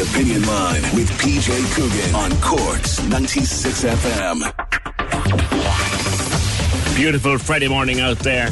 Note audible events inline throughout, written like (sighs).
Opinion Line with PJ Coogan on Cork's 96 FM. Beautiful Friday morning out there.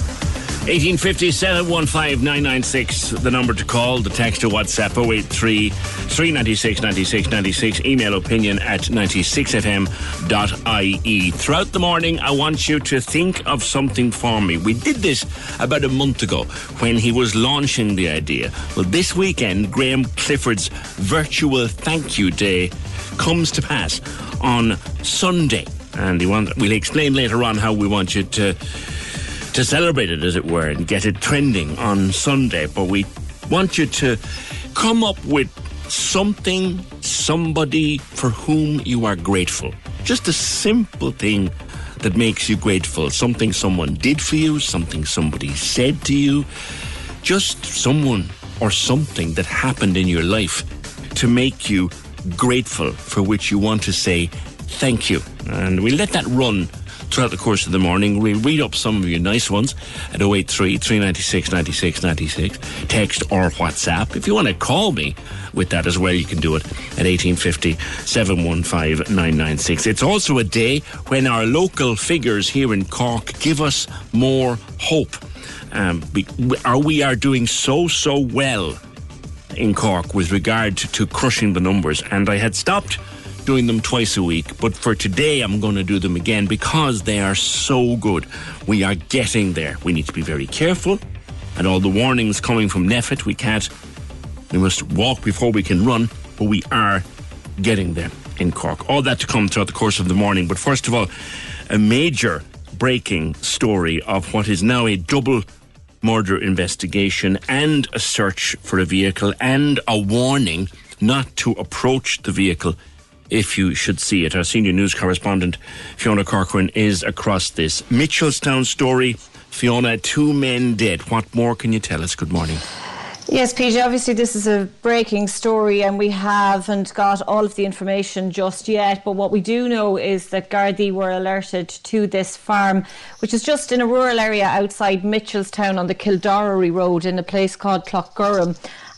1857 15996, the number to call, the text to WhatsApp 083 396 96 96, email opinion at 96fm.ie. Throughout the morning, I want you to think of something for me. We did this about a month ago when he was launching the idea. Well, this weekend, Graham Clifford's virtual thank you day comes to pass on Sunday. And he we'll explain later on how we want you to to celebrate it, as it were, and get it trending on Sunday. But we want you to come up with something, somebody for whom you are grateful. Just a simple thing that makes you grateful. Something someone did for you, something somebody said to you, just someone or something that happened in your life to make you grateful, for which you want to say thank you. And we let that run throughout the course of the morning. We'll read up some of your nice ones at 083 396 96 96. Text or WhatsApp. If you want to call me with that as well, you can do it at 1850 715 996. It's also a day when our local figures here in Cork give us more hope. Um, we, are, we are doing so, so well in Cork with regard to crushing the numbers, and I had stopped doing them twice a week, but for today I'm going to do them again because they are so good. We are getting there. We need to be very careful, and all the warnings coming from NPHET, we can't, we must walk before we can run, but we are getting there in Cork. All that to come throughout the course of the morning, but first of all, a major breaking story of what is now a double murder investigation and a search for a vehicle and a warning not to approach the vehicle if you should see it. Our senior news correspondent, Fiona Corcoran, is across this. Mitchelstown story. Fiona, two men dead. What more can you tell us? Good morning. Yes, PJ, obviously this is a breaking story and we haven't got all of the information just yet. But what we do know is that Gardaí were alerted to this farm, which is just in a rural area outside Mitchelstown on the Kildorrery Road in a place called Clough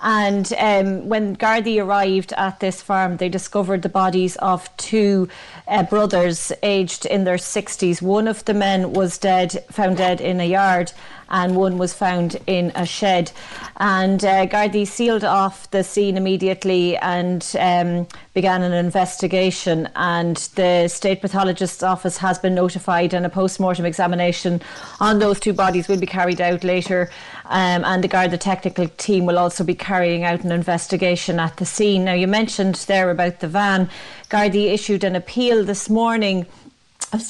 and um, when Gardaí arrived at this farm, they discovered the bodies of two uh, brothers aged in their 60s. One of the men was dead, found dead in a yard, and one was found in a shed. And uh, Gardaí sealed off the scene immediately and um, began an investigation. And the state pathologist's office has been notified, and a post mortem examination on those two bodies will be carried out later. Um, and the Garda technical team will also be carrying out an investigation at the scene. Now, you mentioned there about the van. Gardaí issued an appeal this morning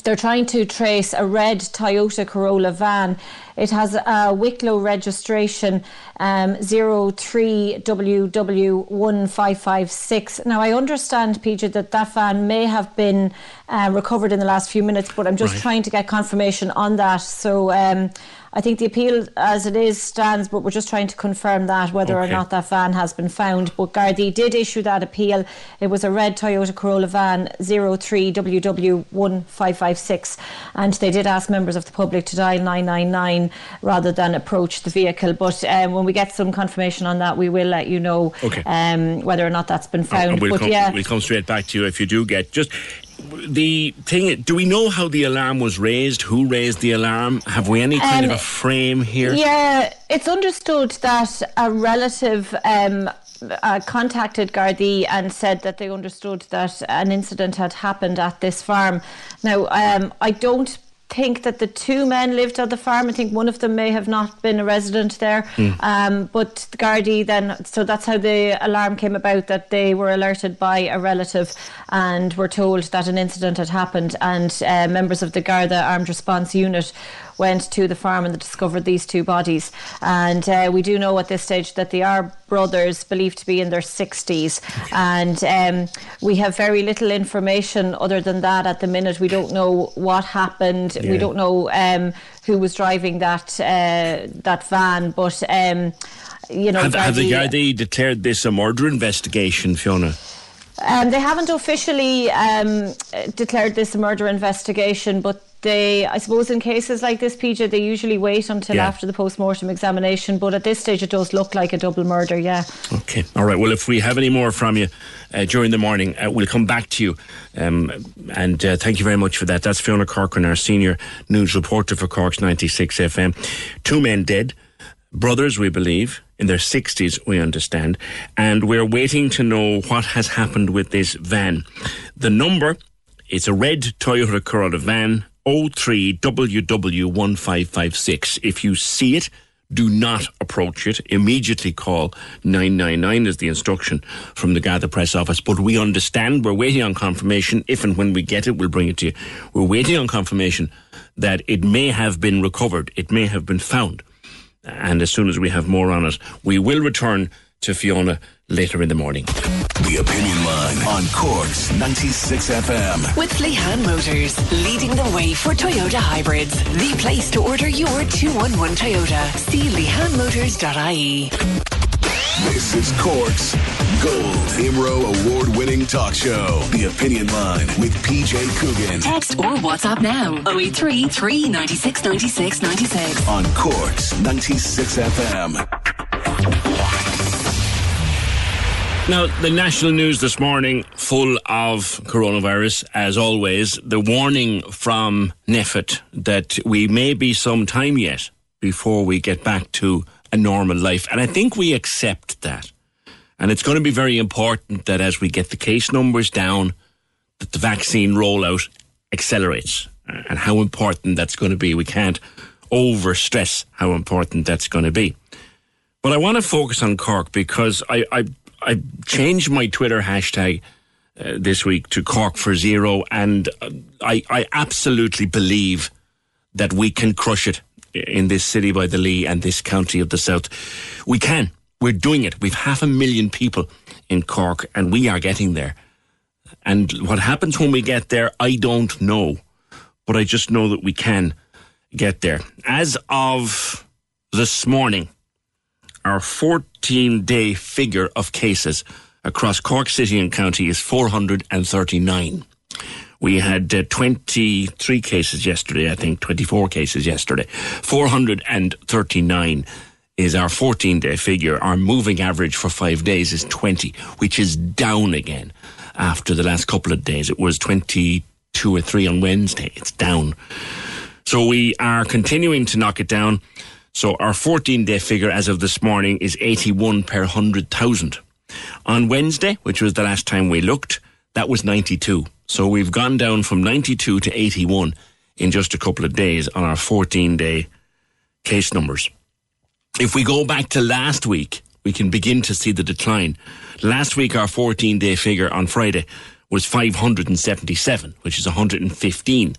they're trying to trace a red Toyota Corolla van. It has a Wicklow registration um, 03WW1556. Now, I understand, Peter, that that van may have been uh, recovered in the last few minutes, but I'm just right. trying to get confirmation on that. So, um, I think the appeal as it is stands, but we're just trying to confirm that whether okay. or not that van has been found. But Gardaí did issue that appeal. It was a red Toyota Corolla van 03WW1556, and they did ask members of the public to dial 999 rather than approach the vehicle. But um, when we get some confirmation on that, we will let you know okay. um, whether or not that's been found. we'll but come, yeah, we'll come straight back to you if you do get just the thing, do we know how the alarm was raised? Who raised the alarm? Have we any kind Um, of a frame here? Yeah, it's understood that a relative um, uh, contacted Gardaí and said that they understood that an incident had happened at this farm. Now, um, I don't think that the two men lived at the farm. I think one of them may have not been a resident there. Um, but the Gardaí then, so that's how the alarm came about that they were alerted by a relative and were told that an incident had happened. And uh, members of the Garda Armed Response Unit went to the farm and discovered these two bodies. And uh, we do know at this stage that they are brothers believed to be in their 60s. And um, we have very little information other than that at the minute. We don't know what happened. Yeah. We don't know um, who was driving that uh, that van. But um, you know, Have, have the Gardaí- Gardaí declared this a murder investigation, Fiona? Um, they haven't officially um, declared this a murder investigation, but they, I suppose, in cases like this, PJ, they usually wait until Yeah. after the post-mortem examination. But at this stage, it does look like a double murder. Yeah. Okay. All right. Well, if we have any more from you uh, during the morning, uh, we'll come back to you. Um, and uh, thank you very much for that. That's Fiona Corcoran, our senior news reporter for Cork's 96 FM. Two men dead, brothers, we believe, in their 60s, we understand. And we're waiting to know what has happened with this van. The number, it's a red Toyota Corolla van, 03WW1556. If you see it, do not approach it. Immediately call 999 is the instruction from the Garda Press office. But we understand we're waiting on confirmation. If and when we get it, we'll bring it to you. We're waiting on confirmation that it may have been recovered. It may have been found. And as soon as we have more on it, we will return to Fiona later in the morning. The Opinion Line on Cork's 96 FM. With Lehan Motors, leading the way for Toyota hybrids. The place to order your 211 Toyota. See lehanmotors.ie. This is Corks Gold Imro award winning talk show. The Opinion Line with PJ Coogan Text or WhatsApp now 083 396 96 96. on Cork's 96 FM. Now, the national news this morning, full of coronavirus, as always. The warning from NPHET that we may be some time yet before we get back to a normal life. And I think we accept that. And it's going to be very important that as we get the case numbers down, that the vaccine rollout accelerates. And how important that's going to be. We can't over stress how important that's going to be. But I want to focus on Cork because I, I, I changed my Twitter hashtag uh, this week to Cork for Zero, and uh, I, I absolutely believe that we can crush it in this city by the Lee and this county of the South. We can. We're doing it. We've half a million people in Cork, and we are getting there. And what happens when we get there, I don't know. But I just know that we can get there. As of this morning, our 14 day figure of cases across Cork City and County is 439. We had uh, 23 cases yesterday, I think, 24 cases yesterday. 439 is our 14 day figure. Our moving average for five days is 20, which is down again after the last couple of days. It was 22 or 3 on Wednesday. It's down. So we are continuing to knock it down. So our 14 day figure as of this morning is 81 per 100,000. On Wednesday, which was the last time we looked, that was 92. So we've gone down from 92 to 81 in just a couple of days on our 14 day case numbers. If we go back to last week, we can begin to see the decline. Last week, our 14 day figure on Friday was 577, which is 115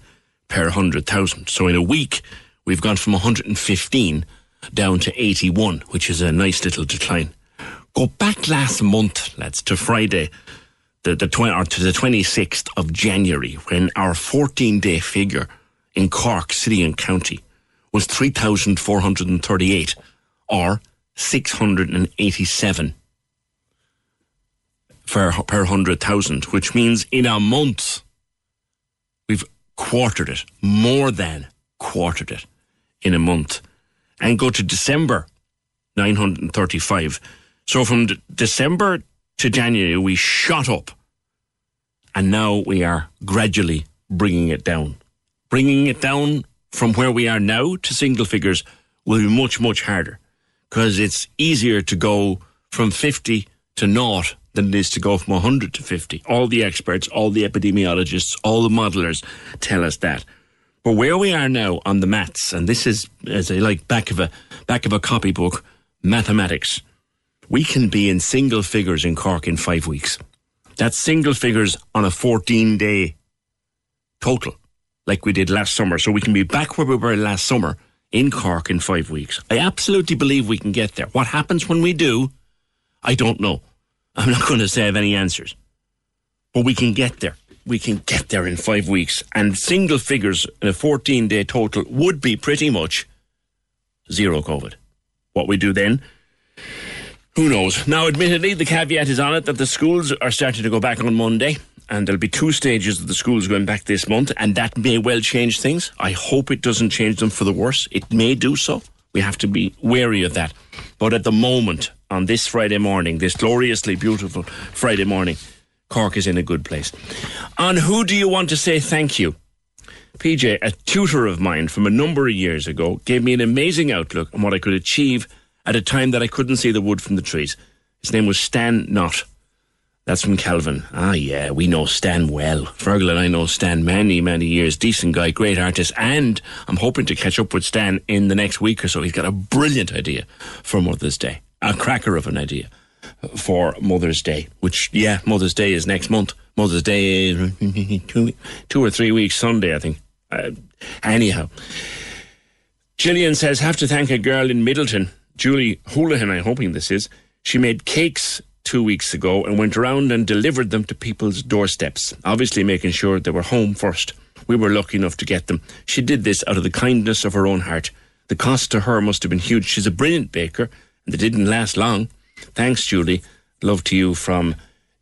per 100,000. So in a week, we've gone from 115 down to 81, which is a nice little decline. Go back last month, lads, to Friday, the, the tw- or uh, to the 26th of January, when our 14 day figure in Cork City and County was 3,438 or 687 per, per 100,000, which means in a month, we've quartered it, more than quartered it in a month. And go to December, 935. So from d- December to January, we shot up and now we are gradually bringing it down. Bringing it down from where we are now to single figures will be much, much harder because it's easier to go from 50 to naught than it is to go from 100 to 50. All the experts, all the epidemiologists, all the modelers tell us that. But where we are now on the maths, and this is as I like back of a back of a copybook, mathematics, we can be in single figures in Cork in five weeks. That's single figures on a 14 day total, like we did last summer. So we can be back where we were last summer in Cork in five weeks. I absolutely believe we can get there. What happens when we do, I don't know. I'm not going to say I have any answers. But we can get there. We can get there in five weeks. And single figures in a 14 day total would be pretty much zero COVID. What we do then, who knows? Now, admittedly, the caveat is on it that the schools are starting to go back on Monday. And there'll be two stages of the schools going back this month, and that may well change things. I hope it doesn't change them for the worse. It may do so. We have to be wary of that. But at the moment, on this Friday morning, this gloriously beautiful Friday morning, Cork is in a good place. On who do you want to say thank you? PJ, a tutor of mine from a number of years ago, gave me an amazing outlook on what I could achieve at a time that I couldn't see the wood from the trees. His name was Stan Knott. That's from Calvin. Ah, yeah, we know Stan well. Fergal and I know Stan many, many years. Decent guy, great artist. And I'm hoping to catch up with Stan in the next week or so. He's got a brilliant idea for Mother's Day. A cracker of an idea for Mother's Day, which, yeah, Mother's Day is next month. Mother's Day is (laughs) two, two or three weeks Sunday, I think. Uh, anyhow, Gillian says, have to thank a girl in Midleton, Julie Houlihan, I'm hoping this is. She made cakes two weeks ago and went around and delivered them to people's doorsteps, obviously making sure they were home first. We were lucky enough to get them. She did this out of the kindness of her own heart. The cost to her must have been huge. She's a brilliant baker, and they didn't last long. Thanks, Julie. Love to you from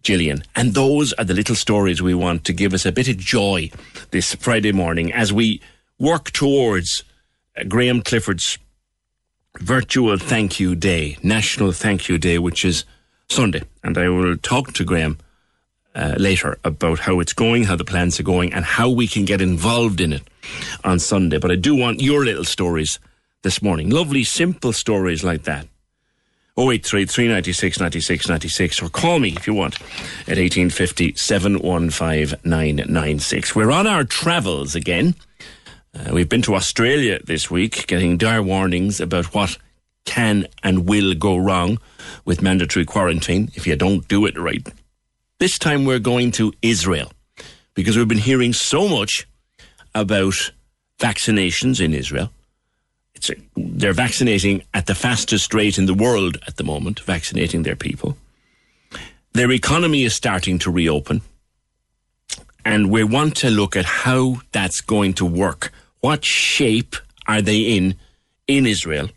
Gillian. And those are the little stories we want to give us a bit of joy this Friday morning as we work towards uh, Graham Clifford's virtual thank you day, National Thank You Day, which is Sunday. And I will talk to Graham uh, later about how it's going, how the plans are going, and how we can get involved in it on Sunday. But I do want your little stories this morning. Lovely, simple stories like that. 083 396 96 96 or call me if you want at 1850 715 996. We're on our travels again. Uh, we've been to Australia this week, getting dire warnings about what can and will go wrong with mandatory quarantine if you don't do it right. This time we're going to Israel because we've been hearing so much about vaccinations in Israel. It's a, they're vaccinating at the fastest rate in the world at the moment, vaccinating their people. Their economy is starting to reopen. And we want to look at how that's going to work. What shape are they in in Israel?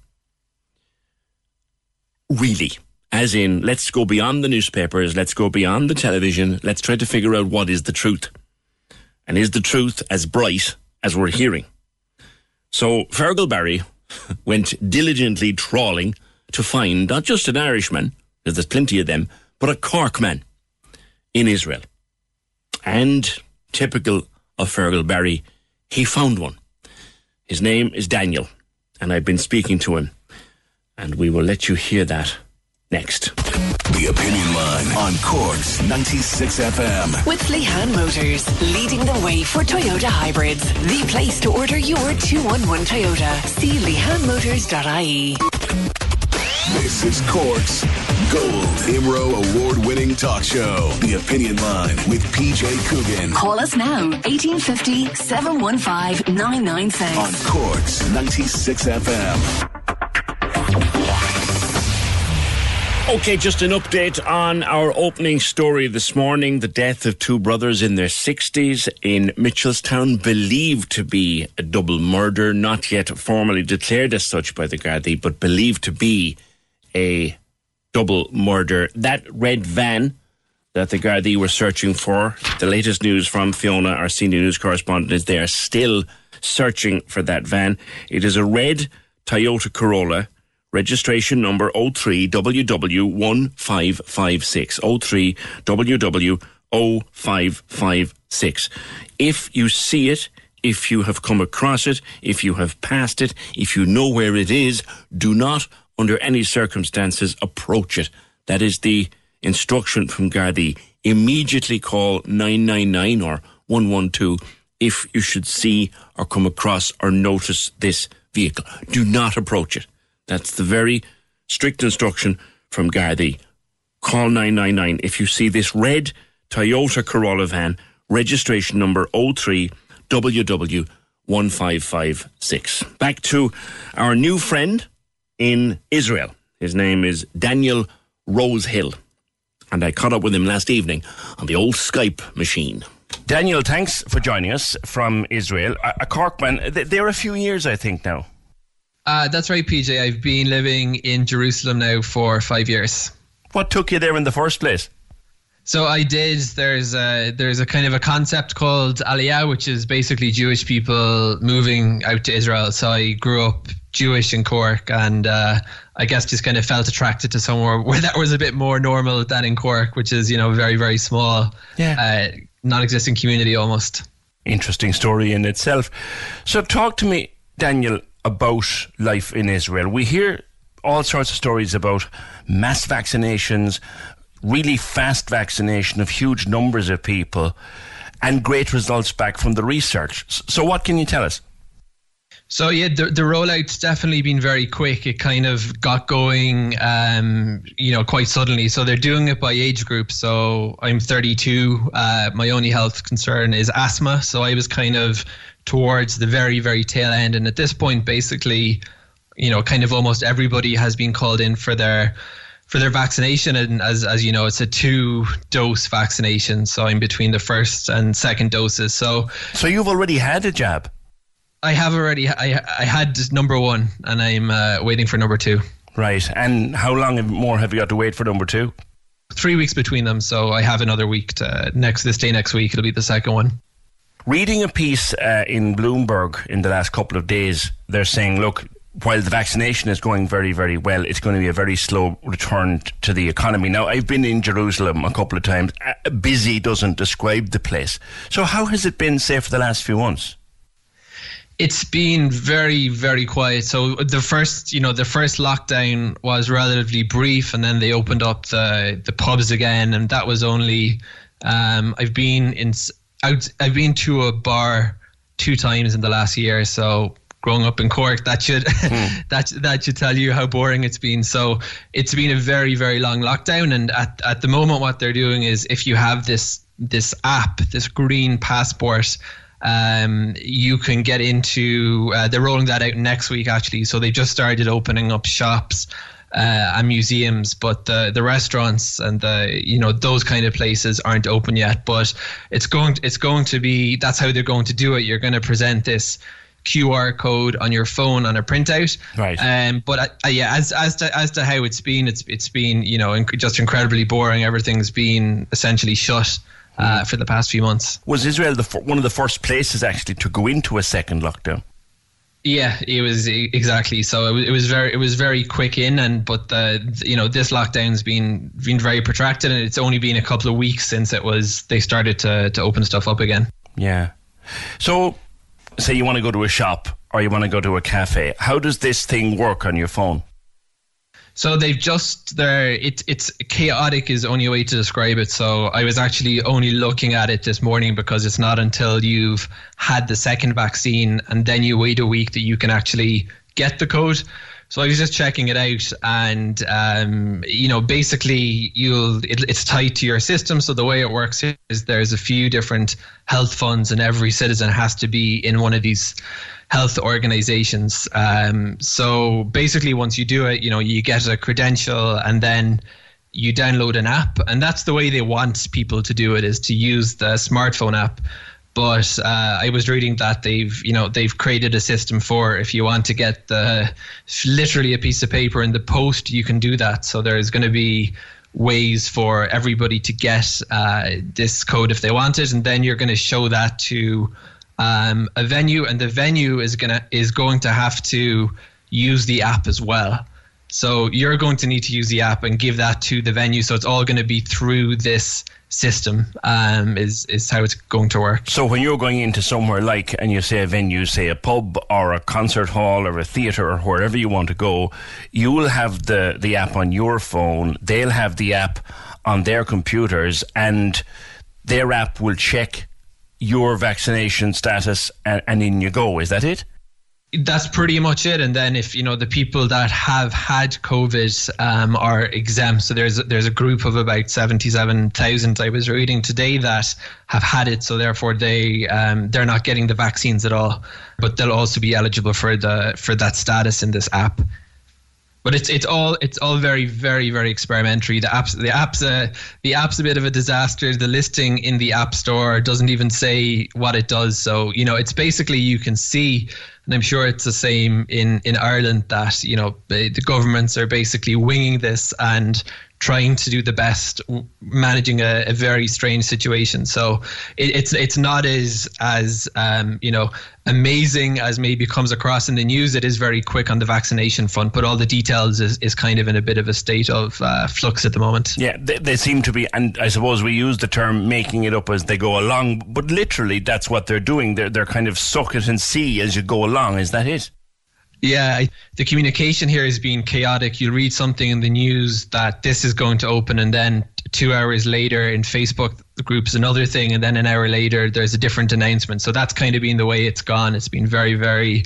Really? As in, let's go beyond the newspapers, let's go beyond the television, let's try to figure out what is the truth. And is the truth as bright as we're hearing? So Fergal Barry (laughs) went diligently trawling to find not just an Irishman, because there's plenty of them, but a Corkman in Israel. And typical of Fergal Barry, he found one. His name is Daniel, and I've been speaking to him, and we will let you hear that next. The Opinion Line on Cork's 96 FM. With Lehan Motors, leading the way for Toyota hybrids. The place to order your 211 Toyota. See lehanmotors.ie. This is Corks Gold Imro Award winning talk show. The Opinion Line with PJ Coogan Call us now, 1850 715 996. on Cork's 96 FM. Okay, just an update on our opening story this morning. The death of two brothers in their 60s in Mitchelstown, believed to be a double murder, not yet formally declared as such by the Gardaí, but believed to be a double murder. That red van that the Gardaí were searching for, the latest news from Fiona, our senior news correspondent, is they are still searching for that van. It is a red Toyota Corolla registration number 03WW1556. 03WW 0556. If you see it, if you have come across it, if you have passed it, if you know where it is, do not, under any circumstances, approach it. That is the instruction from Gardaí. Immediately call 999 or 112 if you should see or come across or notice this vehicle. Do not approach it. That's the very strict instruction from Gardaí. Call 999 if you see this red Toyota Corolla van, registration number 03 WW1556. Back to our new friend in Israel. His name is Daniel Rosehill. And I caught up with him last evening on the old Skype machine. Daniel, thanks for joining us from Israel. A, a Corkman, they're a few years, I think, now. Uh, that's right, PJ. I've been living in Jerusalem now for five years. What took you there in the first place? So I did. There's a there's a kind of a concept called Aliyah, which is basically Jewish people moving out to Israel. So I grew up Jewish in Cork, and uh, I guess just kind of felt attracted to somewhere (laughs) where that was a bit more normal than in Cork, which is you know very very small, yeah. uh, non-existing community almost. Interesting story in itself. So talk to me, Daniel, about life in Israel. We hear all sorts of stories about mass vaccinations, really fast vaccination of huge numbers of people, and great results back from the research. So, what can you tell us? So yeah, the, the rollout's definitely been very quick. It kind of got going, um, you know, quite suddenly. So they're doing it by age group. So I'm 32. Uh, my only health concern is asthma. So I was kind of towards the very, very tail end. And at this point, basically, you know, kind of almost everybody has been called in for their for their vaccination and as as you know it's a two dose vaccination so i'm between the first and second doses. So so you've already had a jab? I have already i i had number one and i'm uh, waiting for number two. Right and how long more have you got to wait for number two? Three weeks between them so i have another week to next this day next week it'll be the second one. Reading a piece uh, in bloomberg in the last couple of days they're saying look while the vaccination is going very, very well, it's going to be a very slow return to the economy. Now, I've been in Jerusalem a couple of times. Busy doesn't describe the place. So, how has it been, say, for the last few months? It's been very, very quiet. So the first, you know, the first lockdown was relatively brief, and then they opened up the the pubs again, and that was only. Um, I've been in. I've been to a bar two times in the last year, so growing up in Cork, that should (laughs) mm. that that should tell you how boring it's been. So it's been a very very long lockdown, and at at the moment, what they're doing is if you have this this app, this green passport. Um, you can get into. Uh, they're rolling that out next week, actually. So they just started opening up shops uh, and museums, but the the restaurants and the you know those kind of places aren't open yet. But it's going it's going to be that's how they're going to do it. You're going to present this QR code on your phone on a printout. Right. Um, but uh, yeah, as as to as to how it's been, it's it's been you know inc- just incredibly boring. Everything's been essentially shut. Uh, mm. for the past few months, was Israel the f- one of the first places actually to go into a second lockdown? Yeah, it was exactly. So it, it was very, it was very quick in, and but the, you know this lockdown's been been very protracted, and it's only been a couple of weeks since it was they started to to open stuff up again. Yeah. So say you want to go to a shop or you want to go to a cafe, how does this thing work on your phone? So they've just there. It, it's chaotic is only way to describe it. So I was actually only looking at it this morning because it's not until you've had the second vaccine and then you wait a week that you can actually get the code. So I was just checking it out, and um, you know, basically, you'll it, it's tied to your system. So the way it works is there's a few different health funds, and every citizen has to be in one of these health organizations. Um, so basically, once you do it, you know, you get a credential, and then you download an app, and that's the way they want people to do it: is to use the smartphone app but uh, I was reading that they've you know they've created a system for if you want to get the literally a piece of paper in the post you can do that. So there's going to be ways for everybody to get uh, this code if they want it. And then you're going to show that to um, a venue and the venue is to is going to have to use the app as well. So you're going to need to use the app and give that to the venue. So it's all going to be through this system. Um, is is how it's going to work. So when you're going into somewhere like, and you say a venue, say a pub or a concert hall or a theatre or wherever you want to go, you will have the the app on your phone. They'll have the app on their computers, and their app will check your vaccination status, and, and in you go. Is that it? That's pretty much it. And then if you know the people that have had COVID um, are exempt, so there's there's a group of about seventy seven thousand I was reading today that have had it, so therefore they um, they're not getting the vaccines at all, but they'll also be eligible for the for that status in this app. But it's it's all it's all very very very experimentary. The apps the apps uh, the app's a bit of a disaster. The listing in the app store doesn't even say what it does. So you know it's basically you can see and I'm sure it's the same in, in Ireland that, you know, the governments are basically winging this and trying to do the best managing a, a very strange situation. So it, it's it's not as as um, you know amazing as maybe comes across in the news. It is very quick on the vaccination front, but all the details is, is kind of in a bit of a state of uh, flux at the moment. Yeah, they, they seem to be, and I suppose we use the term making it up as they go along, but literally that's what they're doing. They're they're kind of suck it and see as you go along. Is that it? Yeah, I, the communication here has been chaotic. You read something in the news that this is going to open, and then two hours later in Facebook groups another thing, and then an hour later there's a different announcement. So that's kind of been the way it's gone. It's been very, very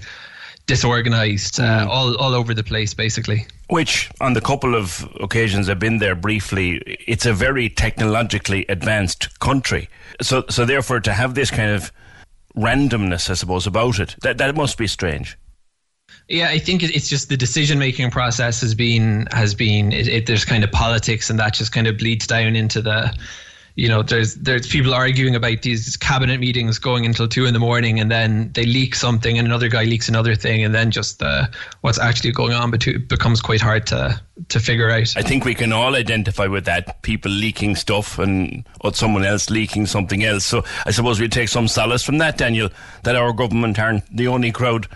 disorganized, uh, mm. all all over the place, basically. Which, on the couple of occasions I've been there briefly, it's a very technologically advanced country. So, so therefore, to have this kind of randomness, I suppose, about it, that that must be strange. Yeah, I think it's just the decision making process has been has been it, it, there's kind of politics and that just kind of bleeds down into the you know there's there's people arguing about these cabinet meetings going until two in the morning and then they leak something and another guy leaks another thing and then just uh, what's actually going on becomes quite hard to to figure out. I think we can all identify with that people leaking stuff and or someone else leaking something else. So I suppose we take some solace from that, Daniel, that our government aren't the only crowd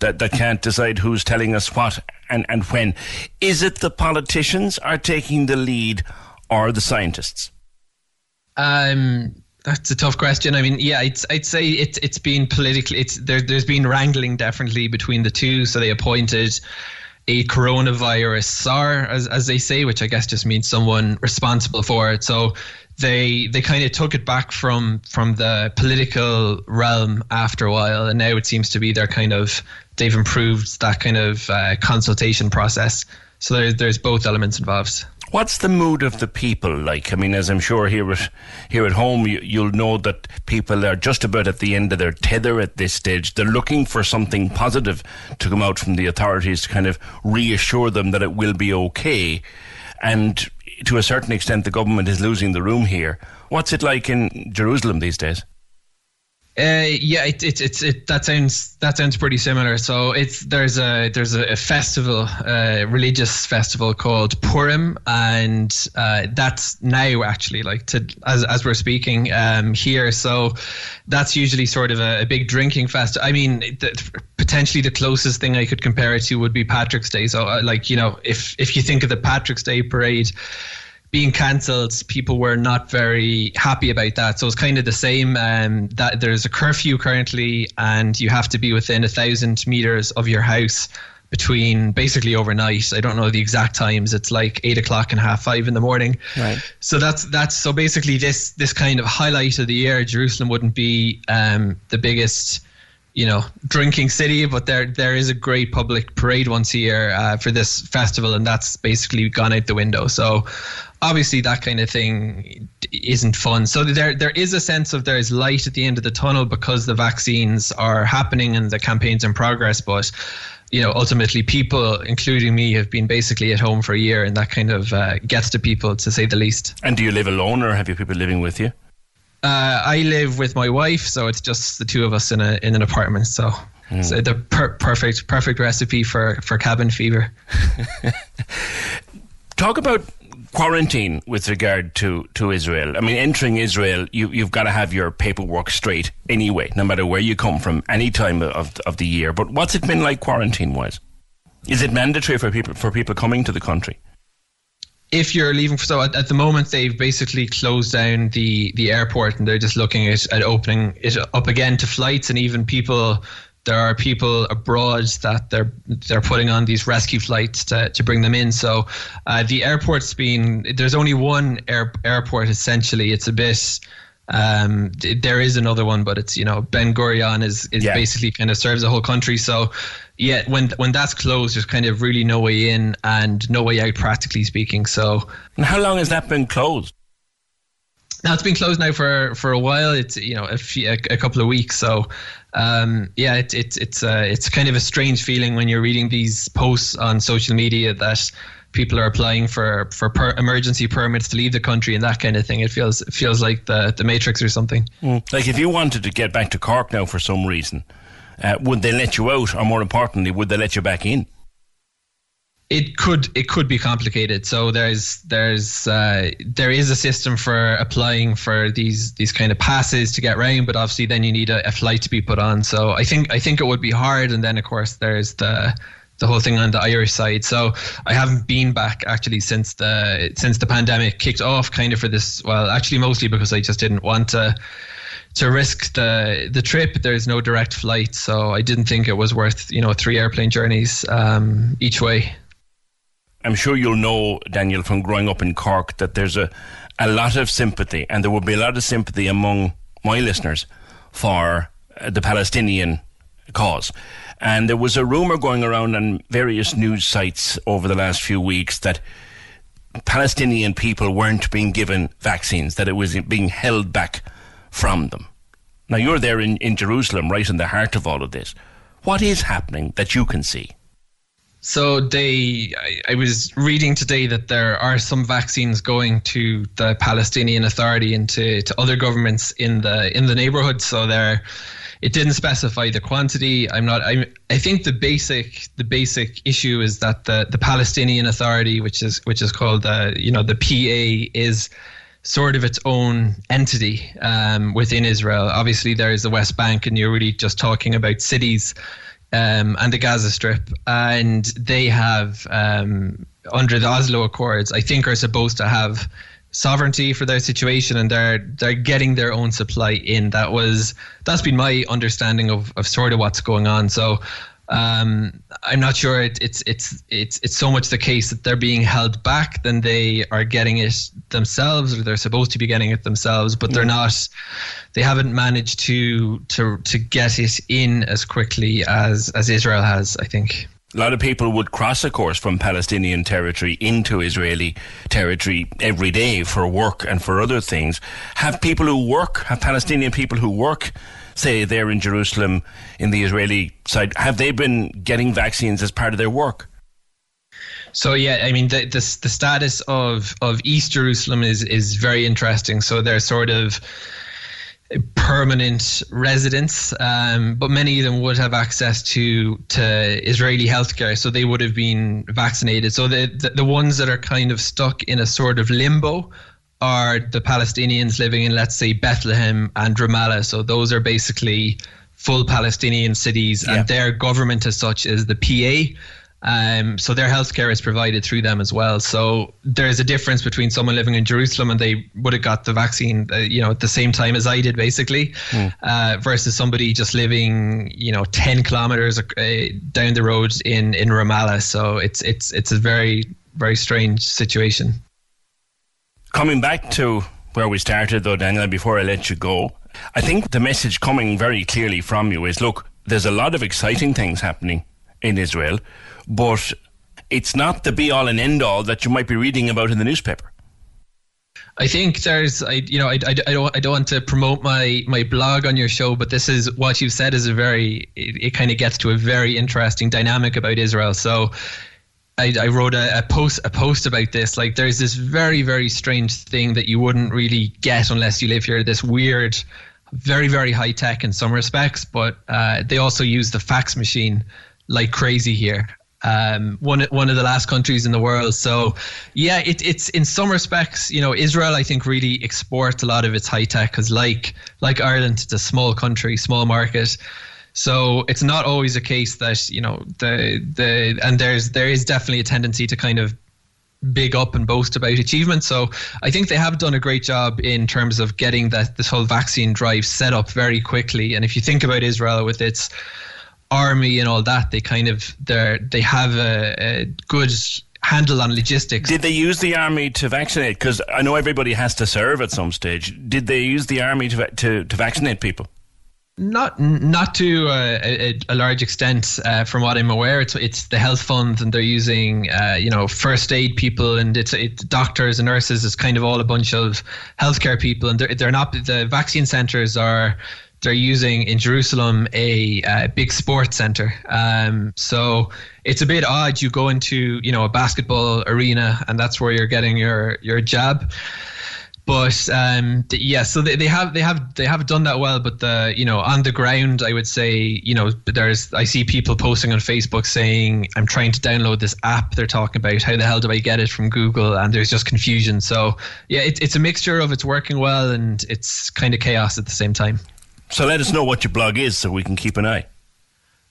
that, that can't decide who's telling us what and, and when. Is it the politicians are taking the lead or the scientists? Um, that's a tough question. I mean, yeah, I'd, I'd say it's it's been politically. It's there. There's been wrangling definitely between the two. So they appointed a coronavirus czar, as as they say, which I guess just means someone responsible for it. So they they kind of took it back from from the political realm after a while, and now it seems to be their kind of they've improved that kind of uh, consultation process. So there's there's both elements involved. What's the mood of the people like? I mean, as I'm sure here at here at home, you, will know that people are just about at the end of their tether at this stage. They're looking for something positive to come out from the authorities to kind of reassure them that it will be okay. And to a certain extent, the government is losing the room here. What's it like in Jerusalem these days? Uh, yeah, it, it, it, it, that sounds that sounds pretty similar. So it's there's a there's a, festival, a religious festival called Purim, and uh, that's now actually like to as as we're speaking um, here. So that's usually sort of a, a big drinking fest. I mean, the, potentially the closest thing I could compare it to would be Patrick's Day. So uh, like you know, if if you think of the Patrick's Day parade being cancelled, people were not very happy about that. So it's kind of the same. Um, that there's a curfew currently, and you have to be within a thousand meters of your house between basically overnight. I don't know the exact times. It's like eight o'clock and half five in the morning. Right. So that's that's so basically this this kind of highlight of the year. Jerusalem wouldn't be um, the biggest you know drinking city but there there is a great public parade once a year uh, for this festival and that's basically gone out the window so obviously that kind of thing isn't fun. So there there is a sense of there is light at the end of the tunnel because the vaccines are happening and the campaign's in progress, but you know, ultimately, people, including me, have been basically at home for a year, and that kind of uh, gets to people, to say the least. And do you live alone, or have you people living with you? Uh, I live with my wife, so it's just the two of us in a in an apartment. So, mm. so the per- perfect perfect recipe for for cabin fever. (laughs) Talk about quarantine with regard to, to Israel. I mean, entering Israel, you, you've got to have your paperwork straight anyway, no matter where you come from, any time of, of the year. But what's it been like quarantine wise? Is it mandatory for people for people coming to the country? if you're leaving so at, at, the moment they've basically closed down the the airport and they're just looking at, at opening it up again to flights and even people there are people abroad that they're they're putting on these rescue flights to, to bring them in. So uh, the airport's been there's only one air, airport essentially. It's a bit um, there is another one, but it's you know Ben Gurion is is yeah. basically kind of serves the whole country. So yeah, when when that's closed, there's kind of really no way in and no way out, practically speaking. So, and how long has that been closed? Now it's been closed now for for a while. It's you know a, few, a, a couple of weeks. So, um, yeah, it's it's it's uh, it's kind of a strange feeling when you're reading these posts on social media that people are applying for for per emergency permits to leave the country and that kind of thing. It feels it feels like the the Matrix or something. Mm. Like if you wanted to get back to Cork now for some reason, uh, would they let you out, or more importantly, would they let you back in? It could it could be complicated. So there's there's uh, there is a system for applying for these these kind of passes to get round, but obviously then you need a, a flight to be put on. So I think I think it would be hard. And then of course there's the the whole thing on the Irish side. So I haven't been back actually since the since the pandemic kicked off, kind of for this. Well, actually mostly because I just didn't want to to risk the the trip. There's no direct flight, so I didn't think it was worth you know three airplane journeys um, each way. I'm sure you'll know Daniel from growing up in Cork that there's a a lot of sympathy, and there will be a lot of sympathy among my listeners for uh, the Palestinian cause. And there was a rumor going around on various news sites over the last few weeks that Palestinian people weren't being given vaccines, that it was being held back from them. Now, you're there in, in Jerusalem, right in the heart of all of this. What is happening that you can see? So they, I, I, was reading today that there are some vaccines going to the Palestinian Authority and to, to other governments in the in the neighborhood. So there, it didn't specify the quantity. I'm not. I I think the basic the basic issue is that the the Palestinian Authority, which is which is called the you know the PA, is sort of its own entity um, within Israel. Obviously, there is the West Bank, and you're really just talking about cities um, and the Gaza Strip, and they have um, under the Oslo Accords, I think, are supposed to have sovereignty for their situation and they're they're getting their own supply in. That was that's been my understanding of, of sort of what's going on. So um, I'm not sure it, it's it's it's it's so much the case that they're being held back than they are getting it themselves, or they're supposed to be getting it themselves, but they're not. They haven't managed to to to get it in as quickly as as Israel has. I think. A lot of people would cross, of course, from Palestinian territory into Israeli territory every day for work and for other things. Have people who work, have Palestinian people who work say there in Jerusalem in the Israeli side, have they been getting vaccines as part of their work? So yeah, I mean the, the the, status of of East Jerusalem is is very interesting. So they're sort of permanent residents, um, but many of them would have access to to Israeli healthcare, so they would have been vaccinated. So the, the the ones that are kind of stuck in a sort of limbo are the Palestinians living in, let's say, Bethlehem and Ramallah. So those are basically full Palestinian cities, yeah. and their government as such is the PA. Um, so their healthcare is provided through them as well. So there's a difference between someone living in Jerusalem and they would have got the vaccine, uh, you know, at the same time as I did, basically, mm. uh, versus somebody just living, you know, ten kilometers uh, down the road in in Ramallah. So it's it's it's a very very strange situation coming back to where we started, though, Daniel, before I let you go, I think the message coming very clearly from you is look, there's a lot of exciting things happening in Israel, but it's not the be all and end all that you might be reading about in the newspaper. I think there's, I, you know, I, I, I, don't, I don't want to promote my, my blog on your show, but this is what you've said is a very, it, it kind of gets to a very interesting dynamic about Israel. So I, I wrote a, a, post a post about this. Like, there's this very very strange thing that you wouldn't really get unless you live here. This weird, very very high tech in some respects, but uh, they also use the fax machine like crazy here. Um, one one of the last countries in the world. So, yeah, it, it's in some respects, you know, Israel I think really exports a lot of its high tech because, like like Ireland, it's a small country, small market So it's not always a case that you know the the and there's there is definitely a tendency to kind of big up and boast about achievement. So I think they have done a great job in terms of getting that this whole vaccine drive set up very quickly. And if you think about Israel with its army and all that, they kind of they they have a, a good handle on logistics. Did they use the army to vaccinate? Because I know everybody has to serve at some stage. Did they use the army to to, to vaccinate people? Not not to uh, a, a, large extent, uh, from what I'm aware. It's it's the health funds, and they're using uh, you know first aid people, and it's it's doctors and nurses. It's kind of all a bunch of healthcare people, and they're they're not the vaccine centres are they're using in Jerusalem a, a big sports center. Um, so it's a bit odd. You go into you know a basketball arena, and that's where you're getting your your jab but um, yeah, so they, they have they have they have done that well. But the you know on the ground, I would say you know there's I see people posting on Facebook saying I'm trying to download this app. They're talking about how the hell do I get it from Google, and there's just confusion. So yeah, it, it's a mixture of it's working well and it's kind of chaos at the same time. So let us know what your blog is so we can keep an eye.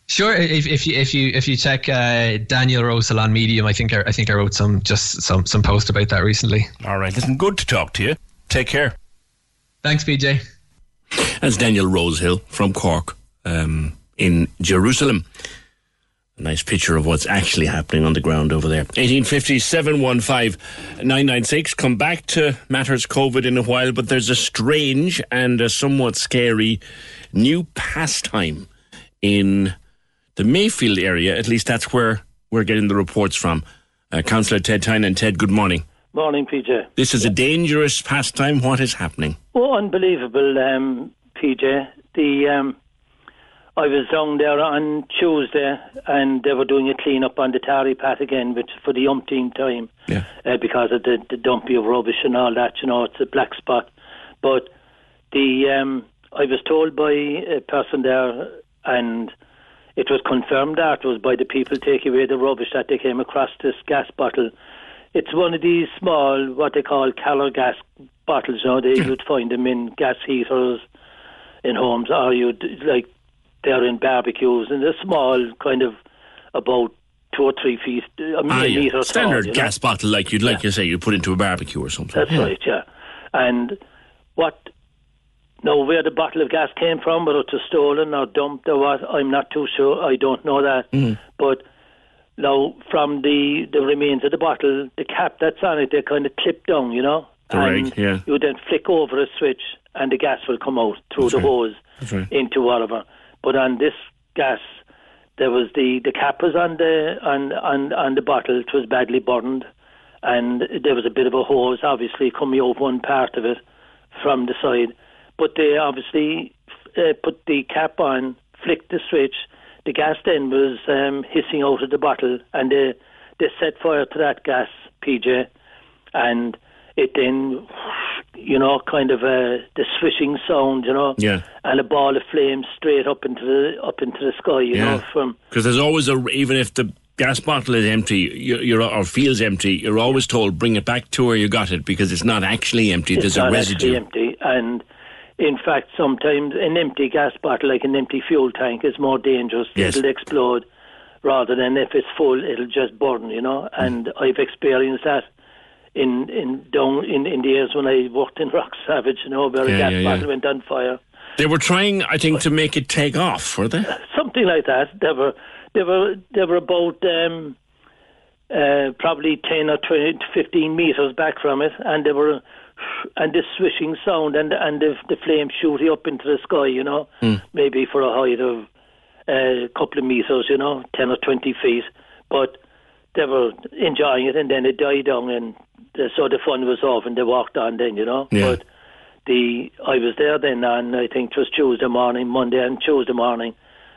Sure. If, if you if you if you check uh, Daniel Rosehill on Medium, I think I, I think I wrote some just some some post about that recently. All right. Listen, good to talk to you. Take care. Thanks, PJ. That's Daniel Rosehill from Cork um, in Jerusalem. A nice picture of what's actually happening on the ground over there. 1850 715 996. Come back to matters COVID in a while, but there's a strange and a somewhat scary new pastime in the Mayfield area. At least that's where we're getting the reports from. Uh, Councillor Ted Tynan. Ted, good morning. Morning, PJ. This is a dangerous pastime. What is happening? Oh, unbelievable, um, PJ. The um, I was down there on Tuesday, and they were doing a clean up on the Tarry Path again, which for the umpteenth time, yeah. uh, because of the, the dumping of rubbish and all that. You know, it's a black spot. But the um, I was told by a person there, and it was confirmed afterwards by the people taking away the rubbish that they came across this gas bottle it's one of these small, what they call Calor gas bottles. You know, they, you'd (laughs) find them in gas heaters in homes, or you'd like they're in barbecues, and they're small, kind of about two or three feet, a ah, yeah. standard tall, gas know? bottle, like you'd like yeah. you say, you put into a barbecue or something. That's yeah. right, yeah. And what now, where the bottle of gas came from, whether it was stolen or dumped or what, I'm not too sure. I don't know that. Mm. But now, from the, the remains of the bottle, the cap that's on it, they kind of clip down, you know? The and yeah. You then flick over a switch and the gas will come out through that's the right. hose right. into whatever. But on this gas, there was the, the cap was on the on, on on the bottle. It was badly burned, and there was a bit of a hose, obviously coming out one part of it from the side. But they obviously uh, put the cap on, flicked the switch, the gas then was um, hissing out of the bottle, and they they set fire to that gas, PJ, and it then, you know, kind of a the swishing sound, you know, yeah, and a ball of flame straight up into the up into the sky, you yeah. know, from because there's always a even if the gas bottle is empty, you're, you're, or feels empty, you're always told bring it back to where you got it because it's not actually empty. It's there's not a residue. Actually empty, and in fact, sometimes an empty gas bottle, like an empty fuel tank, is more dangerous. Yes. It'll explode rather than if it's full, it'll just burn, you know. And mm. I've experienced that in in down in, in the years when I worked in (laughs) Rock Savage, you know, where yeah, a gas yeah, bottle yeah. went on fire. They were trying, I think, to make it take off, were they? (laughs) Something like that. They were they were they were about um, uh, probably ten or 20, 15 meters back from it, and they were and this swishing sound and and the, the flame shooting up into the sky, you know, mm. maybe for a height of a uh, couple of meters, you know, ten or twenty feet. But they were enjoying it, and then it died down, and the, so the fun was off, and they walked on. Then, you know, yeah. but the I was there then, and I think it was Tuesday morning, Monday and Tuesday morning,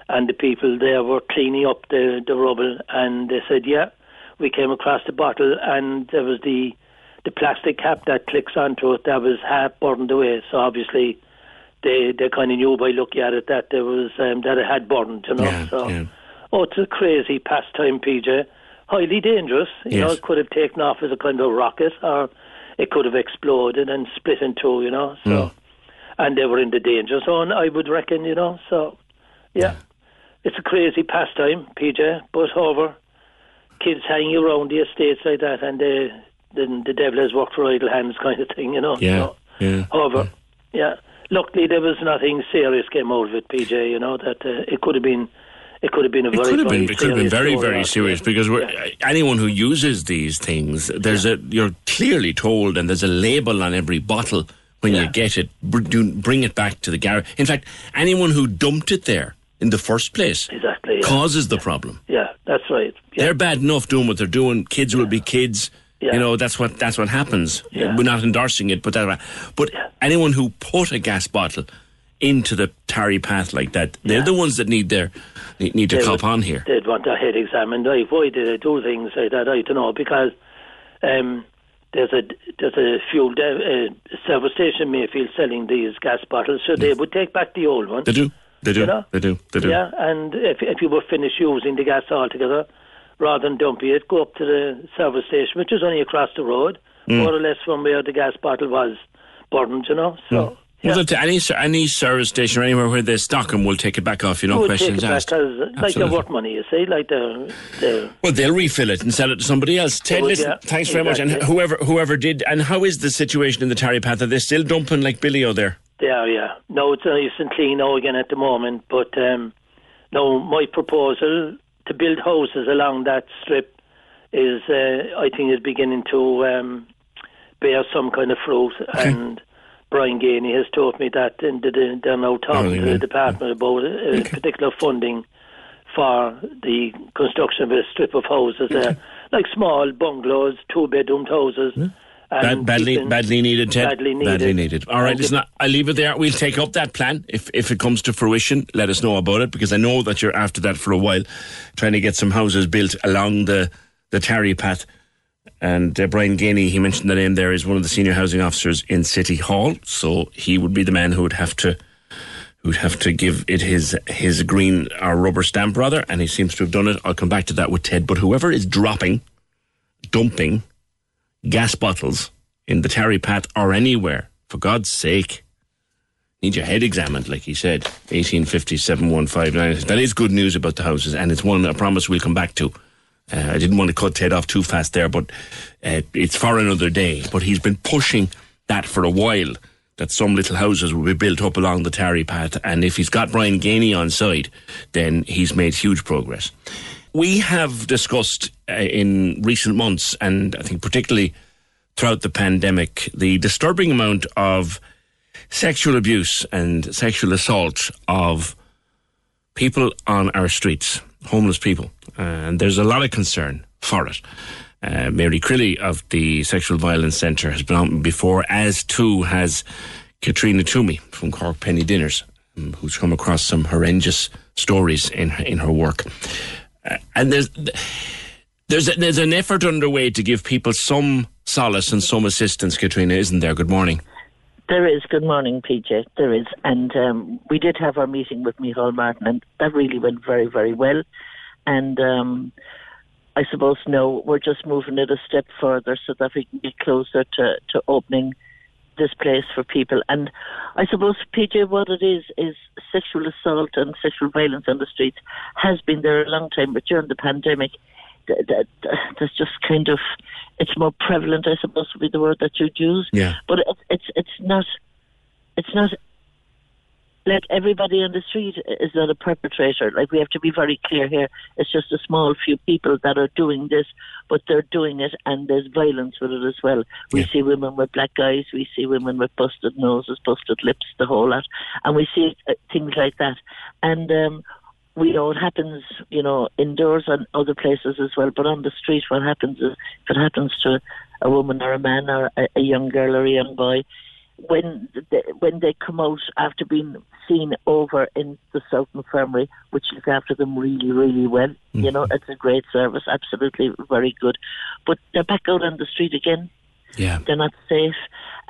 and the people there were cleaning up the the rubble, and they said, yeah, we came across the bottle, and there was the the plastic cap that clicks onto it that was half burned away. So obviously, they they kind of knew by looking at it that there was um, that it had burned. You know, yeah, so yeah. oh, it's a crazy pastime, PJ. Highly dangerous. You yes. know, it could have taken off as a kind of rocket, or it could have exploded and split in two. You know, so mm. and they were in the danger zone. I would reckon. You know, so yeah. it's a crazy pastime, PJ. But however, kids hanging around the estates like that, and the the, the devil has worked for idle hands, kind of thing, you know. Yeah, So, yeah. however, yeah. Luckily, there was nothing serious came out of it, PJ. You know that uh, it could have been. It could have been a It very, could have very been. It could have been serious very, very serious there. because we're, Yeah. anyone who uses these things, there's a you're clearly told, and there's a label on every bottle when you get it. Bring it back to the garage. In fact, anyone who dumped it there in the first place Exactly. Yeah. causes the problem. yeah, that's right. Yeah. They're bad enough doing what they're doing. Kids will be kids. Yeah. You know that's what that's what happens. Yeah. We're not endorsing it, but that. But anyone who put a gas bottle into the tarry path like that, they're the ones that need their need, need to They cop would- on here. They'd want their head examined. Like, why did they do things like that? I don't know because um, there's a there's a fuel de- uh, service station Mayfield selling these gas bottles, so they would take back the old ones. They do. They do. You know? They do. They do. Yeah, and if if you were finished using the gas altogether, rather than dumping it, go up to the service station, which is only across the road, Mm. more or less from where the gas bottle was burned. You know, so. Yeah. Well, to any any service station or anywhere where they stock them, will take it back off you. No questions take it back asked. like they're worth money, you see, like they're, they're Well, they'll refill it and sell it to somebody else. Ted, would, listen, yeah, thanks very much. And whoever whoever did, and how is the situation in the Tarry Path? Are they still dumping like Billy O there? They are, yeah. No, it's nice and clean now again at the moment. But um, no, my proposal to build houses along that strip is, uh, I think, is beginning to um, bear some kind of fruit. And Brian Gainey has told me that and that they're now talking to the department about uh, particular funding for the construction of a strip of houses there, like small bungalows, two bedroomed houses. Bad, badly, badly needed, Ted. Badly needed. Badly needed. All right, listen, I'll leave it there. We'll take up that plan if if it comes to fruition. Let us know about it because I know that you're after that for a while, trying to get some houses built along the the Tarry Path. And uh, Brian Gainey, he mentioned the name there, is one of the senior housing officers in City Hall. So he would be the man who would have to who would have to give it his his green or rubber stamp rather, and he seems to have done it. I'll come back to that with Ted. But whoever is dropping, dumping gas bottles in the Tarry Path or anywhere, for God's sake, need your head examined, like he said. 1850 7159. That is good news about the houses, and it's one I promise we'll come back to. Uh, I didn't want to cut Ted off too fast there, but uh, it's for another day. But he's been pushing that for a while. That some little houses will be built up along the Tarry path, and if he's got Brian Gainey on side, then he's made huge progress. We have discussed uh, in recent months, and I think particularly throughout the pandemic, the disturbing amount of sexual abuse and sexual assault of people on our streets, homeless people. Uh, and there's a lot of concern for it. Uh, Mary Crilly of the Sexual Violence Centre has been on before, as too has Caitriona Twomey from Cork Penny Dinners, um, who's come across some horrendous stories in in her work. And there's there's a, there's an effort underway to give people some solace and some assistance. Caitriona, isn't there? Good morning. There is. Good morning, PJ. There is. And um, we did have our meeting with Micheál Martin, and that really went very, very well. And um, I suppose now we're just moving it a step further so that we can get closer to, to opening this place for people. And I suppose, PJ, what it is, is sexual assault and sexual violence on the streets has been there a long time, but during the pandemic, th- th- th- there's just kind of, it's more prevalent, I suppose, would be the word that you'd use. Yeah. But it, it's it's not it's not like everybody on the street is not a perpetrator. Like we have to be very clear here. It's just a small few people that are doing this, but they're doing it, and there's violence with it as well. We Yeah. see women with black eyes, we see women with busted noses, busted lips, the whole lot, and we see uh, things like that. And um, we know it happens, you know, indoors and other places as well. But on the street, what happens is if it happens to a woman or a man or a, a young girl or a young boy, when they, when they come out after being seen over in the South Infirmary, which look after them really, really well, you know, it's a great service, absolutely very good. But they're back out on the street again. Yeah. They're not safe,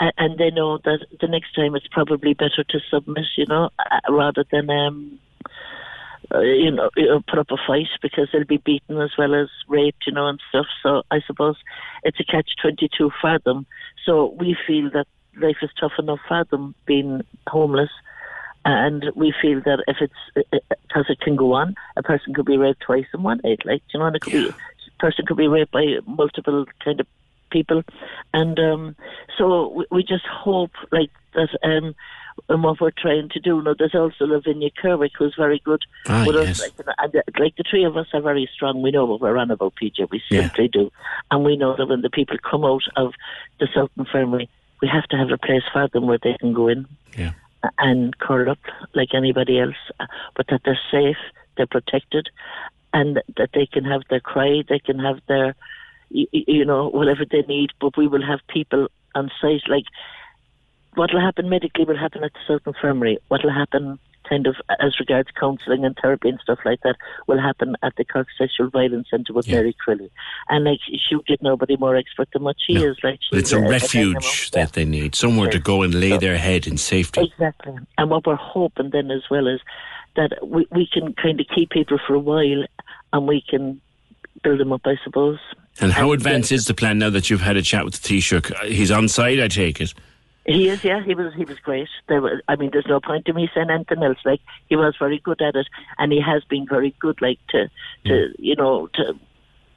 and, they know that the next time it's probably better to submit, you know, uh, rather than um, uh, you know, put up a fight because they'll be beaten as well as raped, you know, and stuff. So I suppose it's a catch twenty two for them. So we feel that life is tough enough for them being homeless, And we feel that if it's because it can go on, a person could be raped twice in one night. Like you know, and it could be a person could be raped by multiple kind of people, and um, so we, we just hope like that. Um, and what we're trying to do. Now, there's also Lavinia Kerwick, who's very good Ah, with yes. us. Like, and, uh, like the three of us are very strong. We know what we're on about, PJ. We Yeah. simply do. And we know that when the people come out of the South Infirmary, we have to have a place for them where they can go in Yeah. and curl up like anybody else, uh, but that they're safe, they're protected, and that they can have their cry, they can have their, you know, whatever they need. But we will have people on site. Like what will happen medically will happen at the South Infirmary. What will happen kind of as regards counselling and therapy and stuff like that will happen at the Cork Sexual Violence Centre with Mary Crilly. And like she would get nobody more expert than what she is. Like it's a a- a refuge dynamo. that they need, somewhere to go and lay their head in safety. Exactly. And what we're hoping then as well is that we, we can kind of keep people for a while and we can build them up, I suppose. And how advanced is the plan now that you've had a chat with the Taoiseach? He's on side, I take it. He is, yeah. He was, he was great. There was, I mean, there's no point to me saying anything else. Like he was very good at it, and he has been very good, like to, to you know, to,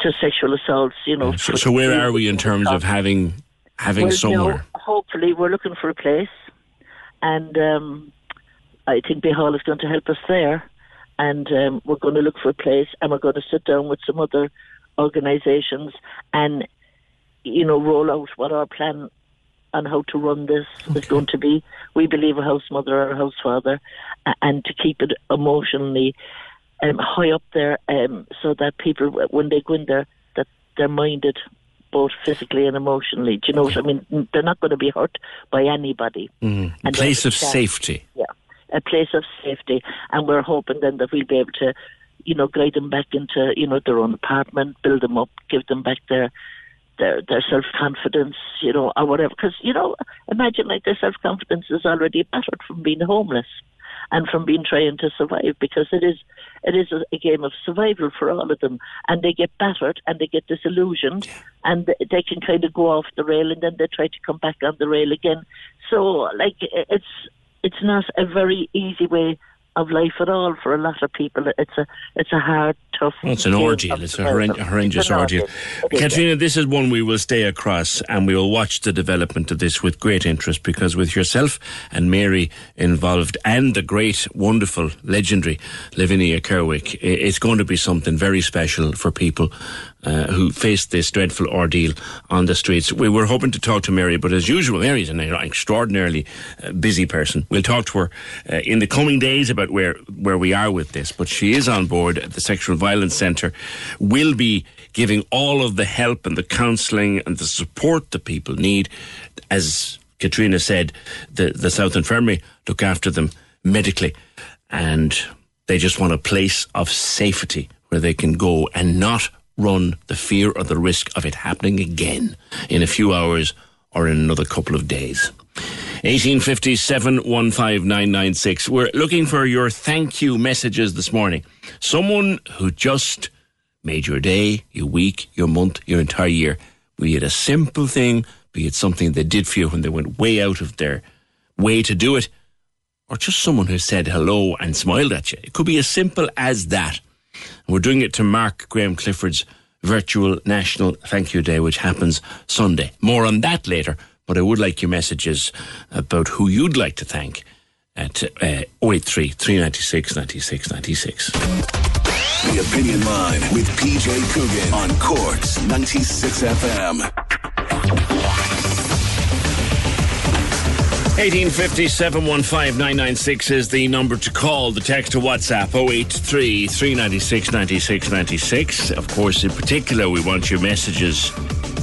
to sexual assaults. You know. So, so where are we in terms of having having well, somewhere? hopefully, we're looking for a place, and um, I think Bay Hall is going to help us there. And um, we're going to look for a place, and we're going to sit down with some other organisations and, you know, roll out what our plan on how to run this is going to be. We believe a house mother or a house father, and to keep it emotionally um, high up there, um, so that people, when they go in there, that they're minded both physically and emotionally. Do you know what I mean? They're not going to be hurt by anybody. Mm. A And place of safety. Yeah, a place of safety, and we're hoping then that we'll be able to, you know, guide them back into, you know, their own apartment, build them up, give them back their their their self confidence, you know, or whatever. Because you know, imagine like their self confidence is already battered from being homeless and from being trying to survive because it is it is a, a game of survival for all of them. And they get battered and they get disillusioned and they can kind of go off the rail and then they try to come back on the rail again. So like it's it's not a very easy way of life at all for a lot of people it's a it's a hard tough Well, it's an ordeal. It's a survival. horren- horrendous It's ordeal. Is, Caitriona, this is one we will stay across and we will watch the development of this with great interest because with yourself and Mary involved and the great, wonderful, legendary Lavinia Kerwick, it's going to be something very special for people uh, who faced this dreadful ordeal on the streets. We were hoping to talk to Mary, but as usual, Mary's an extraordinarily uh, busy person. We'll talk to her uh, in the coming days about where, where we are with this, but she is on board at the Sexual Violence Centre, will be giving all of the help and the counselling and the support that people need. As Caitriona said, the, the South Infirmary look after them medically and they just want a place of safety where they can go and not run the fear or the risk of it happening again in a few hours or in another couple of days. 1857 15996. We're looking for your thank you messages this morning. Someone who just made your day, your week, your month, your entire year. Be it a simple thing, be it something they did for you when they went way out of their way to do it, or just someone who said hello and smiled at you. It could be as simple as that. We're doing it to mark Graham Clifford's virtual National Thank You Day, which happens Sunday. More on that later, but I would like your messages about who you'd like to thank at uh, 083 396 96 96. The Opinion Line with PJ Coogan on Cork's 96 FM. 1857 15996 is the number to call. The text to WhatsApp 083 396 96 96. Of course, in particular, we want your messages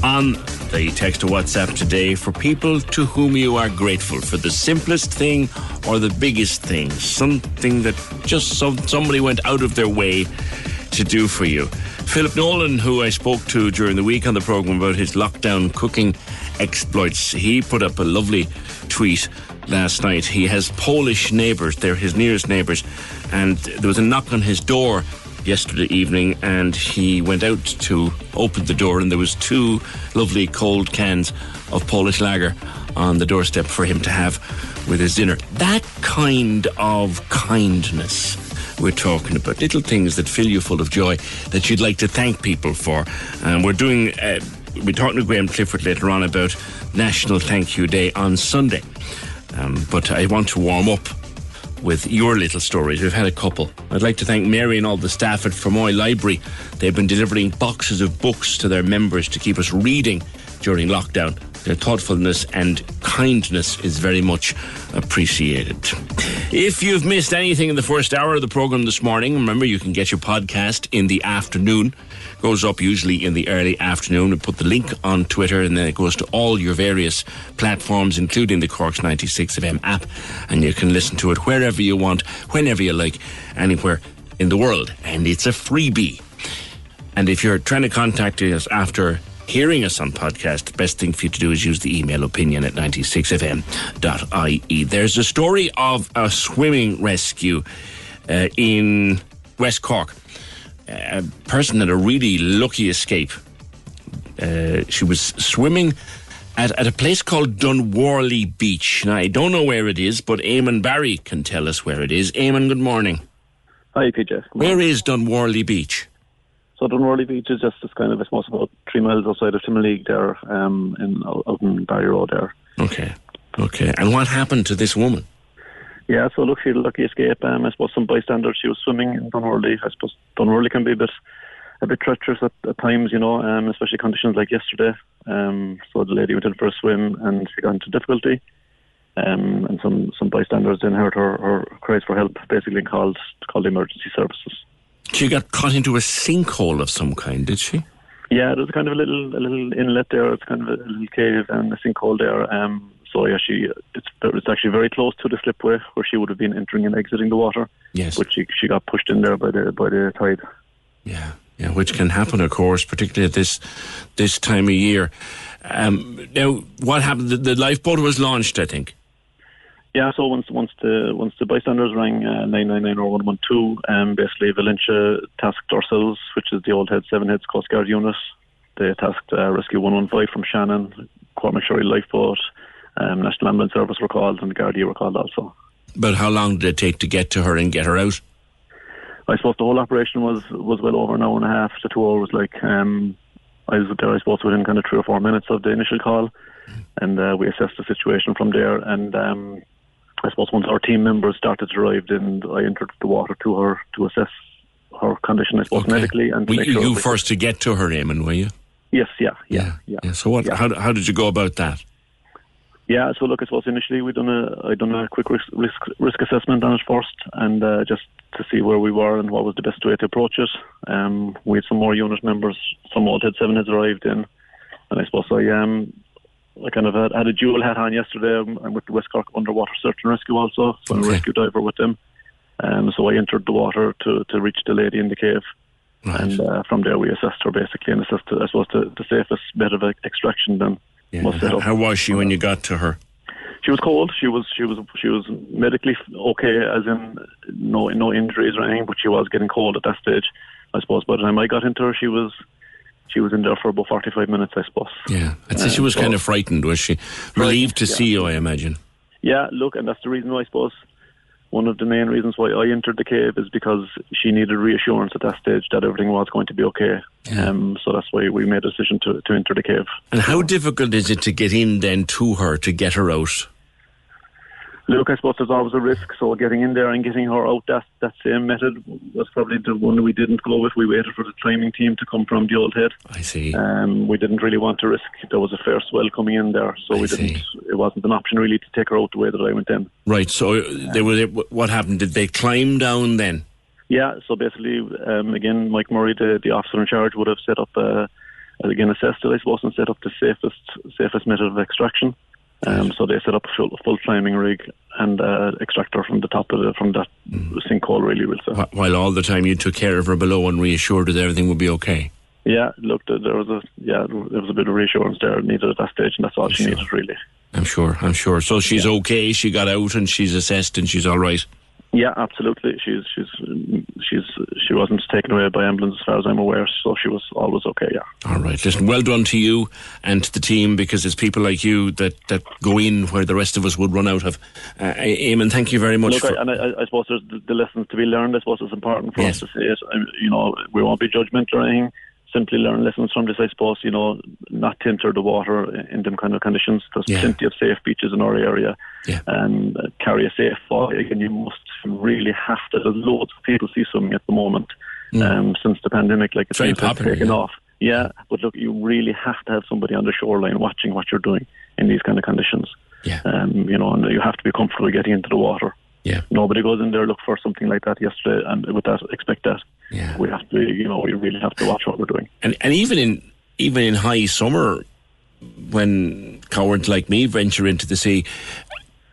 on the text to WhatsApp today for people to whom you are grateful for the simplest thing or the biggest thing. Something that just some, somebody went out of their way to do for you. Philip Nolan, who I spoke to during the week on the programme about his lockdown cooking exploits, he put up a lovely tweet last night. He has Polish neighbours, they're his nearest neighbours, and there was a knock on his door yesterday evening and he went out to open the door and there was two lovely cold cans of Polish lager on the doorstep for him to have with his dinner. That kind of kindness we're talking about. Little things that fill you full of joy that you'd like to thank people for. And we're doing, uh, we're talking to Graham Clifford later on about National Thank You Day on Sunday. Um, but I want to warm up with your little stories. We've had a couple. I'd like to thank Mary and all the staff at Fermoy Library. They've been delivering boxes of books to their members to keep us reading during lockdown. Their thoughtfulness and kindness is very much appreciated. If you've missed anything in the first hour of the program this morning, remember you can get your podcast in the afternoon. Goes up usually in the early afternoon. We put the link on Twitter and then it goes to all your various platforms, including the Cork's 96 FM app. And you can listen to it wherever you want, whenever you like, anywhere in the world. And it's a freebie. And if you're trying to contact us after hearing us on podcast, the best thing for you to do is use the email opinion at 96fm.ie. There's a story of a swimming rescue uh, in West Cork. A person had a really lucky escape. Uh, she was swimming at, at a place called Dunworley Beach. Now, I don't know where it is, but Eamon Barry can tell us where it is. Eamon, good morning. Hi, PJ. Where is Dunworley Beach? So Dunworley Beach is just this kind of, I suppose, about three miles outside of Timoleague there, um, in out in Barryroe there. Okay, okay. And what happened to this woman? Yeah, so look, she had a lucky escape. Um, I suppose some bystanders. She was swimming in Dunworley. I suppose Dunworley can be a bit, a bit treacherous at, at times, you know, um, especially conditions like yesterday. Um, so the lady went in for a swim and she got into difficulty. Um, and some, some bystanders then heard her, her cries for help, basically called called emergency services. She got caught into a sinkhole of some kind, did she? Yeah, there's kind of a little a little inlet there. It's kind of a little cave and a sinkhole there. Um, so yeah, she it's it's actually very close to the slipway where she would have been entering and exiting the water. Yes. But she she got pushed in there by the by the tide. Yeah, yeah, which can happen, of course, particularly at this this time of year. Um, now, what happened? The, the lifeboat was launched, I think. Yeah, so once once the once the bystanders rang uh, nine nine nine or one one two, um, basically Valentia tasked ourselves, which is the old head seven heads Coast Guard unit. They tasked uh, Rescue one one five from Shannon, Courtmacsherry Lifeboat, um, National Ambulance Service were called, and the Gardaí were called also. But how long did it take to get to her and get her out? I suppose the whole operation was was well over an hour and a half to two hours. Like um, I was there, I suppose within kind of three or four minutes of the initial call, and uh, we assessed the situation from there. And um, I suppose once our team members started to arrive, then I entered the water to her to assess her condition, I suppose, Okay. medically. And Were you, sure you first to get to her, Eamon, were you? Yes, yeah, yeah, yeah. Yeah. So what? How, how did you go about that? Yeah, so look, I suppose initially we done a I done a quick risk risk, risk assessment on it first, and uh, just to see where we were and what was the best way to approach it. Um, we had some more unit members, some old head seven heads arrived in, and I suppose I um I kind of had, had a dual hat on yesterday. um, I'm with the West Cork Underwater Search and Rescue also, so I'm a rescue diver with them. Um, so I entered the water to to reach the lady in the cave. And uh, from there, we assessed her basically and assessed, I suppose, the, the safest method of extraction then was set How, up. how was she when you got to her? She was cold. She was she was she was medically okay, as in no no injuries or anything, but she was getting cold at that stage. I suppose by the time I got into her, she was she was in there for about forty five minutes. I suppose. Yeah, I'd say she was so- kind of frightened, was she? Relieved to yeah. see you, I imagine. Yeah, look, and that's the reason why I suppose one of the main reasons why I entered the cave is because she needed reassurance at that stage that everything was going to be okay. Um, so that's why we made a decision to to enter the cave. And how difficult is it to get in then to her to get her out? Look, I suppose there's always a risk. So getting in there and getting her out, that that same method was probably the one we didn't go with. We waited for the climbing team to come from the old head. I see. Um, we didn't really want to risk. There was a fair swell coming in there, so we didn't. It wasn't an option really to take her out the way that I went in. Right. So they were. What happened? Did they climb down then? Yeah. So basically, um, again, Mike Murray, the, the officer in charge, would have set up, uh, again, assessed it, I suppose, and set up the safest safest method of extraction. Um, so they set up a full, full climbing rig and uh, extractor from the top of the from that sinkhole. Really. Wh- While all the time you took care of her below and reassured her that everything would be okay. Yeah, look, there there was a yeah, there was a bit of reassurance there needed at that stage, and that's all she needed really. I'm sure. I'm sure. So she's okay. She got out and she's assessed and she's all right. Yeah, absolutely. She's she's she's she wasn't taken away by ambulance as far as I'm aware, so she was always okay. Yeah. All right. Listen, well done to you and to the team because it's people like you that, that go in where the rest of us would run out of. Uh, Eamon, thank you very much. Look, I, and I, I suppose there's the, the lessons to be learned. I suppose it's important for Yes. us to say it. You know, we won't be judgmental or anything. Simply learn lessons from this, I suppose. You know, not to enter the water in them kind of conditions. There's Yeah. plenty of safe beaches in our area. Yeah. And uh, carry a safe buoy. And you must really have to. There's loads of people see swimming at the moment um, since the pandemic. Like it's Mm. Very popular, taken yeah. off. Yeah, but look, you really have to have somebody on the shoreline watching what you're doing in these kind of conditions. Yeah. Um, you know, and you have to be comfortable getting into the water. Yeah. Nobody goes in there look for something like that yesterday, and with that, expect that. Yeah. We have to, you know, we really have to watch what we're doing. and and even in even in high summer, when cowards like me venture into the sea,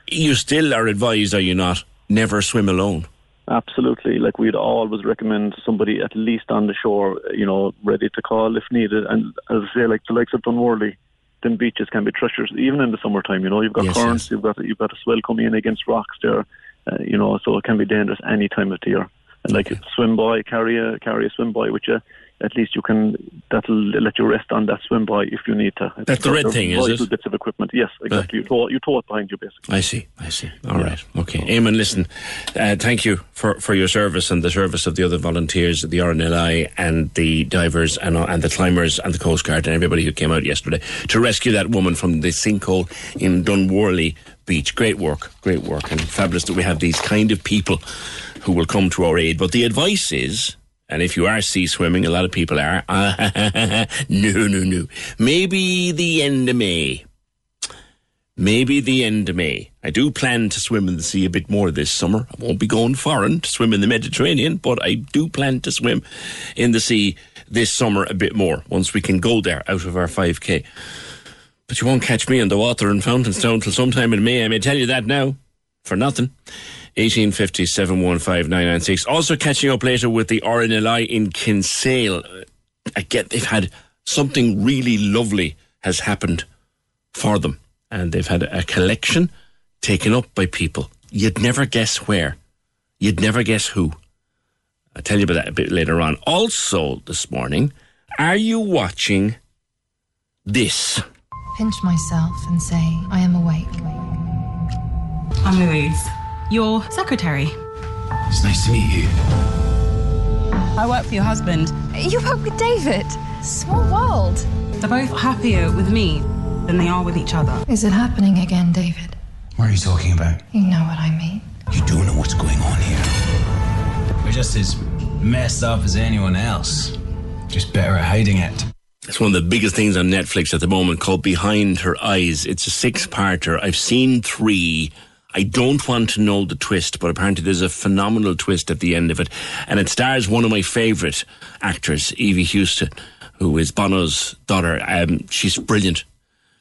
you still are advised, are you not? Never swim alone. Absolutely. Like we'd always recommend somebody at least on the shore, you know, ready to call if needed. And as I say, like the likes of Dunworley, then beaches can be treacherous, even in the summertime. You know, you've got Yes, currents, yes. you've got you've got a swell coming in against rocks there. Uh, you know, so it can be dangerous any time of the year. Like swim buoy, carry a carry a swim buoy which you. At least you can that'll let you rest on that swim buoy if you need to. That's the red thing, is it? Bits of equipment. Yes, exactly. You tow you tow it behind you basically. I see. I see. All right. Okay. Eamon, listen, uh, thank you for, for your service and the service of the other volunteers, the RNLI and the divers and, uh, and the climbers and the Coast Guard and everybody who came out yesterday to rescue that woman from the sinkhole in Dunworley Beach. Great work. Great work. And fabulous that we have these kind of people who will come to our aid. But the advice is, and if you are sea swimming, a lot of people are, (laughs) no, no, no. Maybe the end of May maybe the end of May. I do plan to swim in the sea a bit more this summer. I won't be going foreign to swim in the Mediterranean, but I do plan to swim in the sea this summer a bit more once we can go there out of our 5k. But you won't catch me in the water in Fountainstown till sometime in May. I may tell you that now for nothing. 1850 715 Also catching up later with the RNLI in Kinsale. I get they've had something really lovely has happened for them. And they've had a collection taken up by people. You'd never guess where. You'd never guess who. I'll tell you about that a bit later on. Also, this morning, are you watching this? Pinch myself and say, I am awake. I'm Louise, your secretary. It's nice to meet you. I work for your husband. You work with David. Small world. They're both happier with me than they are with each other. Is it happening again, David? What are you talking about? You know what I mean. You do know what's going on here. We're just as messed up as anyone else. Just better at hiding it. It's one of the biggest things on Netflix at the moment called Behind Her Eyes. It's a six parter. I've seen three. I don't want to know the twist, but apparently there's a phenomenal twist at the end of it. And it stars one of my favourite actors, Evie Hewson, who is Bono's daughter. Um, she's brilliant.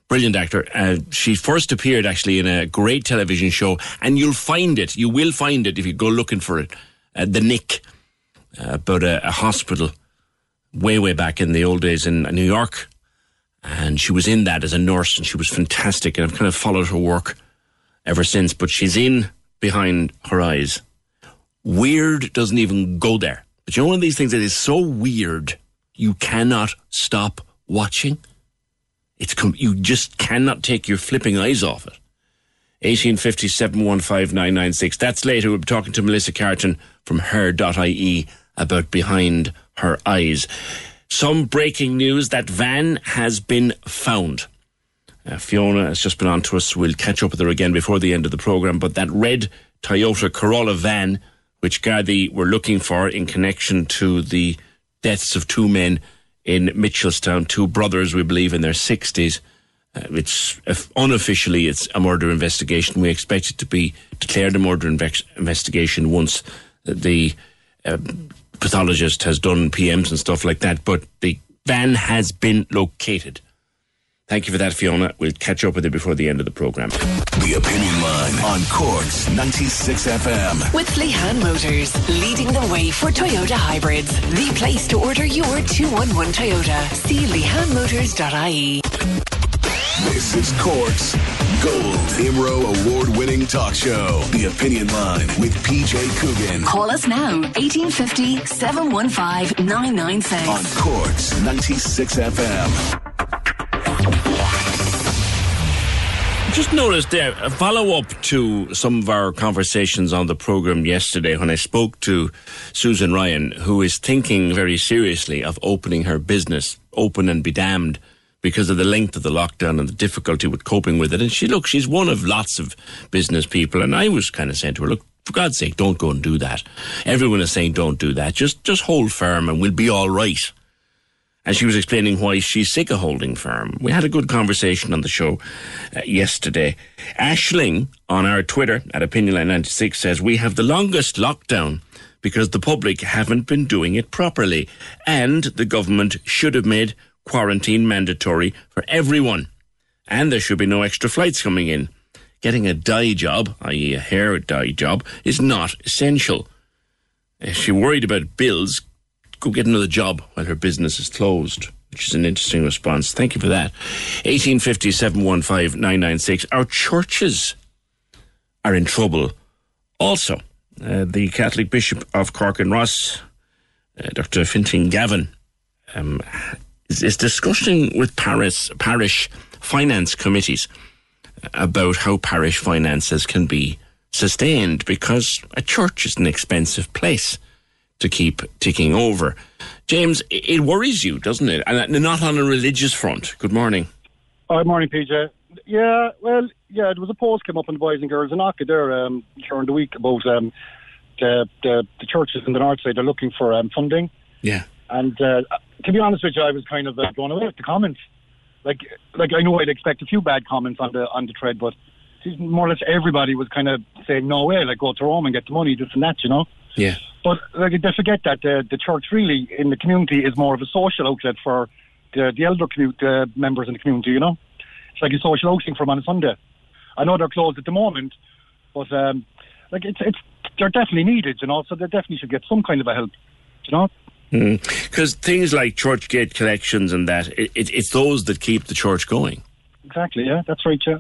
Brilliant actor. Uh, she first appeared actually in a great television show, and you'll find it. You will find it if you go looking for it. Uh, the Knick, uh, about a, a hospital way, way back in the old days in New York. And she was in that as a nurse, and she was fantastic. And I've kind of followed her work ever since. But she's in behind her eyes. Weird doesn't even go there. But you know, one of these things that is so weird, you cannot stop watching. It's com- you just cannot take your flipping eyes off it. 1850 715 996. That's later. We'll be talking to Melissa Carton from her.ie about behind her eyes. Some breaking news that van has been found. Uh, Fiona has just been on to us. We'll catch up with her again before the end of the programme. But that red Toyota Corolla van, which Gardaí were looking for in connection to the deaths of two men in Mitchelstown, two brothers, we believe, in their 60s. Uh, it's unofficially it's a murder investigation. We expect it to be declared a murder inve- investigation once the uh, pathologist has done PMs and stuff like that. But the van has been located. Thank you for that, Fiona. We'll catch up with you before the end of the programme. The Opinion Line on Cork's 96 FM. With Lehan Motors, leading the way for Toyota hybrids. The place to order your 211 Toyota. See lehanmotors.ie. This is Cork's Gold Imro award winning talk show. The Opinion Line with PJ Coogan. Call us now, 1850 715 996. On Cork's 96 FM. Just noticed there a follow up to some of our conversations on the program yesterday when I spoke to Susan Ryan, who is thinking very seriously of opening her business, open and be damned, because of the length of the lockdown and the difficulty with coping with it. And she, look, she's one of lots of business people, and I was kind of saying to her, look, for God's sake, don't go and do that. Everyone is saying don't do that. Just just hold firm, and we'll be all right and she was explaining why she's sick of holding firm. We had a good conversation on the show uh, yesterday. Ashling on our Twitter at OpinionLine96 says we have the longest lockdown because the public haven't been doing it properly, and the government should have made quarantine mandatory for everyone, and there should be no extra flights coming in. Getting a dye job, i.e., a hair dye job, is not essential. If she worried about bills, go get another job while her business is closed, which is an interesting response. Thank you for that. 1850 715 996. Our churches are in trouble also. Uh, the Catholic Bishop of Cork and Ross, uh, Dr. Fintan Gavin, um, is, is discussing with Paris, parish finance committees about how parish finances can be sustained because a church is an expensive place to keep ticking over. James, it worries you, doesn't it? And not on a religious front. Good morning. Good morning, PJ. Yeah, well, yeah, there was a post came up in the Boys and Girls in Ocker there um, during the week about um, the, the, the churches in the north side are looking for um, funding. Yeah. And uh, to be honest with you, I was kind of uh, blown away with the comments. Like, like I know I'd expect a few bad comments on the on the thread, but more or less everybody was kind of saying, "No way! Like, go to Rome and get the money, this and that," you know. Yeah. But like, they forget that the, the church really in the community is more of a social outlet for the, the elder community, uh, members in the community, you know? It's like a social outing for them on a Sunday. I know they're closed at the moment, but um, like it's, it's they're definitely needed, you know, so they definitely should get some kind of a help, you know? Because mm. things like church gate collections and that, it, it, it's those that keep the church going. Exactly, yeah, that's right, yeah.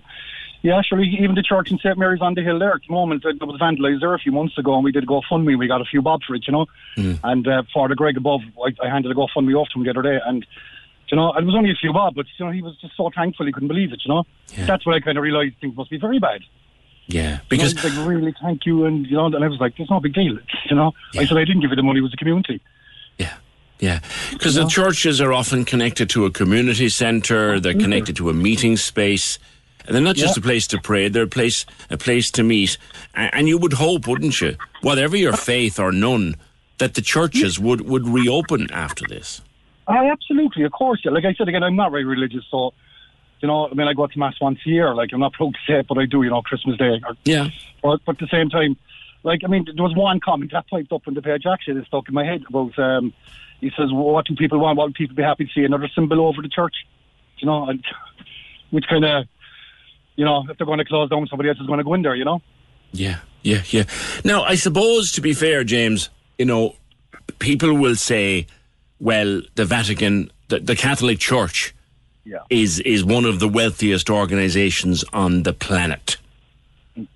Yeah, sure. Even the church in St Mary's on the hill there at the moment, it was vandalised there a few months ago, and we did a GoFundMe. We got a few bob for it, you know. Mm. And uh, for the Greg above, I, I handed a GoFundMe off to him the other day, and you know, it was only a few bob, but you know, he was just so thankful he couldn't believe it. You know, yeah. that's when I kind of realised things must be very bad. Yeah, because you know, like really thank you, and you know, and I was like, it's no big deal," (laughs) you know. Yeah. I said I didn't give you the money; it was the community. Yeah, yeah, because the churches are often connected to a community centre. They're connected to a meeting space. And they're not just Yeah. a place to pray; they're a place a place to meet. And, you would hope, wouldn't you, whatever your faith or none, that the churches would would reopen after this. I absolutely, of course. Yeah. Like I said again, I'm not very religious, so you know, I mean, I go to mass once a year. Like I'm not proud to say it, but I do. You know, Christmas Day. Or, Yeah. But, but at the same time, like I mean, there was one comment that piped up on the page actually that stuck in my head about. Um, he says, well, "What do people want? What would people be happy to see? Another symbol over the church?" You know, and, (laughs) which kind of, you know, if they're going to close down, somebody else is going to go in there. You know. Yeah, yeah, yeah. Now, I suppose, to be fair, James, you know, people will say, well, the Vatican, the, the Catholic Church, Yeah. is is one of the wealthiest organizations on the planet.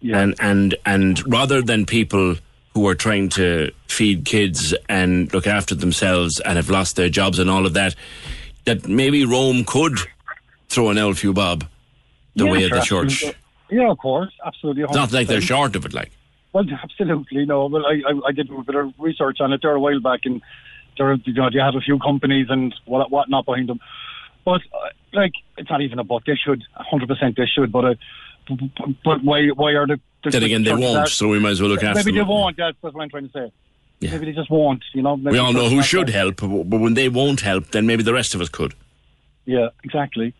Yeah. And and and rather than people who are trying to feed kids and look after themselves and have lost their jobs and all of that, that maybe Rome could throw an L few bob the Yeah, way of the church. absolutely. Yeah, of course, absolutely. It's not like they're short of it, like. Well, absolutely no. Well, I, I, I did a bit of research on it there a while back, and there, you know, you have a few companies and what whatnot behind them. But uh, like, it's not even a but. They should, hundred percent, they should. But uh, but why why are the, the Then again, they won't, are- so we might as well look after Maybe them. they won't. That's, what I'm trying to say. Maybe they just won't. You know. We all know who should help, but when they won't help, then maybe the rest of us could. Yeah, exactly.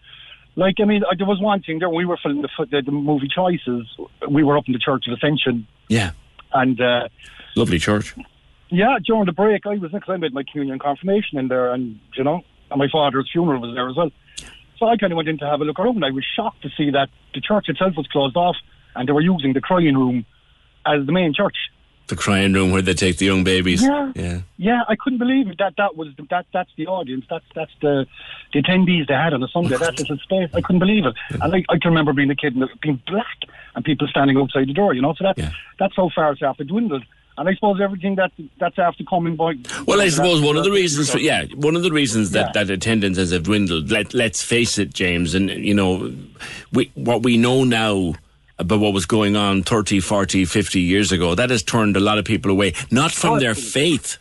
Like, I mean, there was one thing there. We were filming the, the, the movie Choices. We were up in the Church of Ascension, Yeah. and uh, Lovely church. yeah, during the break, I was because I made my communion confirmation in there, and you know, and my father's funeral was there as well. So I kind of went in to have a look around. I was shocked to see that the church itself was closed off, and they were using the crying room as the main church. The crying room where they take the young babies. Yeah. yeah. Yeah, I couldn't believe it. That that was that that's the audience. That's that's the the attendees they had on a Sunday. That little space. I couldn't believe it. And I, I can remember being a kid and being black and people standing outside the door. You know, so that that's how far it's after dwindled. And I suppose everything that that's after coming by. Well, I suppose one of the reasons for yeah, one of the reasons that, Yeah. that attendance has dwindled. Let Let's face it, James, and you know, we what we know now about what was going on 30, 40, 50 years ago, that has turned a lot of people away, not from their faith,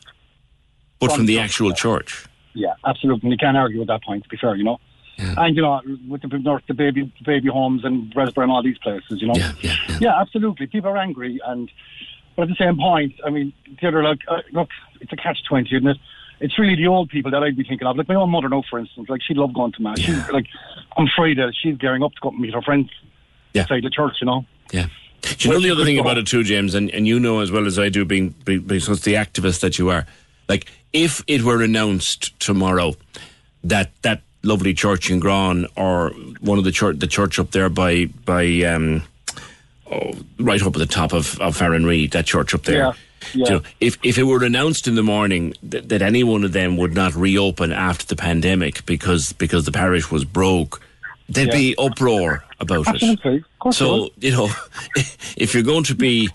but from the actual church. Yeah, absolutely. And you can't argue with that point. To be fair, you know. And you know, with the north, the baby, the baby homes and Bessborough and all these places, you know. Yeah, yeah, yeah. absolutely. People are angry, and but at the same point, I mean, the other like, uh, look, it's a catch twenty, isn't it? It's really the old people that I'd be thinking of. Like my own mother, now, for instance, like she'd love going to mass. She's like on Friday, she's gearing up to go and meet her friends Yeah. outside the church, you know. Yeah. Do you know the other thing about it too, James, and, and you know as well as I do, being, being because the activist that you are, like if it were announced tomorrow that that lovely church in Gran or one of the church the church up there by by um, oh, right up at the top of of Farranree, that church up there. Yeah, yeah. You know, if if it were announced in the morning that, that any one of them would not reopen after the pandemic because because the parish was broke, there'd Yeah. be uproar about it. Absolutely, of course. So (laughs) you know, (laughs) if you're going to be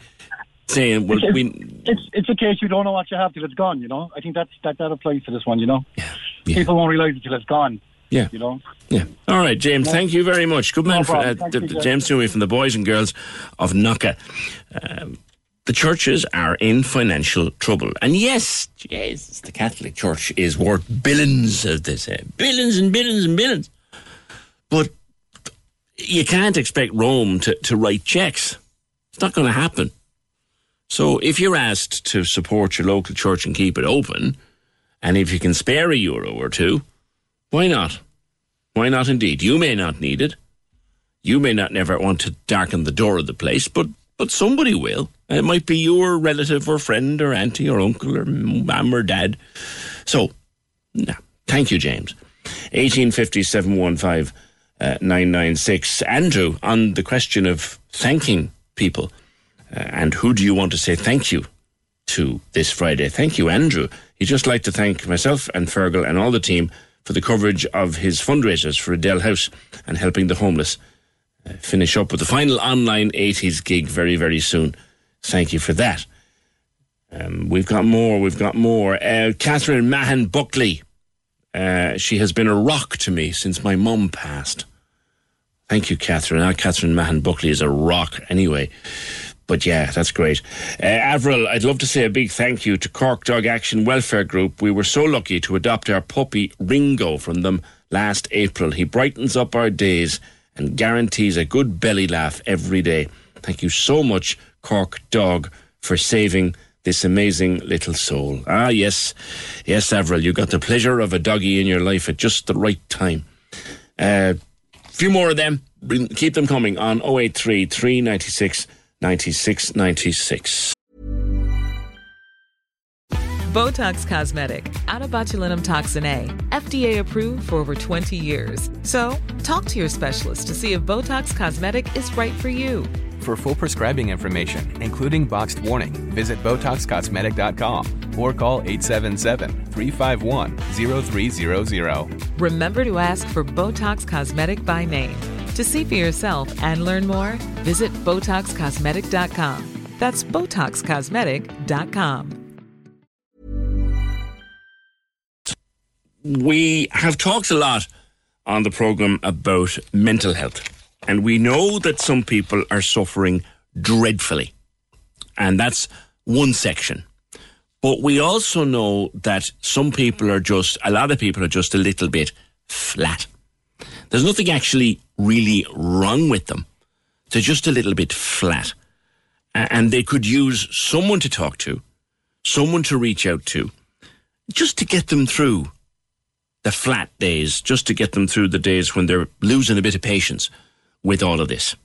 saying, "Well, it's, we," it's it's a case you don't know what you have till it's gone. You know, I think that's that that applies to this one. You know, yeah people won't realise it till it's gone. Yeah. you know. yeah. All right, James. Thank you very much. Good No man, for, uh, problem. The, you, the James Dewey from the boys and girls of Nucka. Um, the churches are in financial trouble, and yes, Jesus, the Catholic Church is worth billions, as they say, billions and billions and billions. But you can't expect Rome to, to write checks. It's not going to happen. So if you're asked to support your local church and keep it open, and if you can spare a euro or two, why not? Why not indeed? You may not need it. You may not never want to darken the door of the place, but but somebody will. It might be your relative or friend or auntie or uncle or mum or dad. So, no. Thank you, James. 1850 715 uh, 996. Andrew, on the question of thanking people, uh, and who do you want to say thank you to this Friday? Thank you, Andrew. He'd just like to thank myself and Fergal and all the team for the coverage of his fundraisers for Edel House and helping the homeless uh, finish up with the final online 80s gig very, very soon. Thank you for that. Um, we've got more, we've got more. Uh, Catherine Mahan Buckley. Uh, she has been a rock to me since my mum passed. Thank you, Catherine. Now, Catherine Mahan Buckley is a rock anyway. But yeah, that's great. Uh, Avril, I'd love to say a big thank you to Cork Dog Action Welfare Group. We were so lucky to adopt our puppy Ringo from them last April. He brightens up our days and guarantees a good belly laugh every day. Thank you so much, Cork Dog, for saving this amazing little soul. Ah, yes. Yes, Avril, you got the pleasure of a doggy in your life at just the right time. A few more of them. Keep them coming on 083 396 96 96. Botox Cosmetic, out of botulinum toxin A, FDA approved for over 20 years. So, talk to your specialist to see if Botox Cosmetic is right for you. For full prescribing information, including boxed warning, visit BotoxCosmetic.com or call 877-351-0300. Remember to ask for Botox Cosmetic by name. To see for yourself and learn more, visit BotoxCosmetic.com. That's BotoxCosmetic.com. We have talked a lot on the program about mental health, and we know that some people are suffering dreadfully, and that's one section. But we also know that some people are just, a lot of people are just a little bit flat. There's nothing actually really wrong with them. They're just a little bit flat. And they could use someone to talk to, someone to reach out to, just to get them through the flat days, just to get them through the days when they're losing a bit of patience with all of this.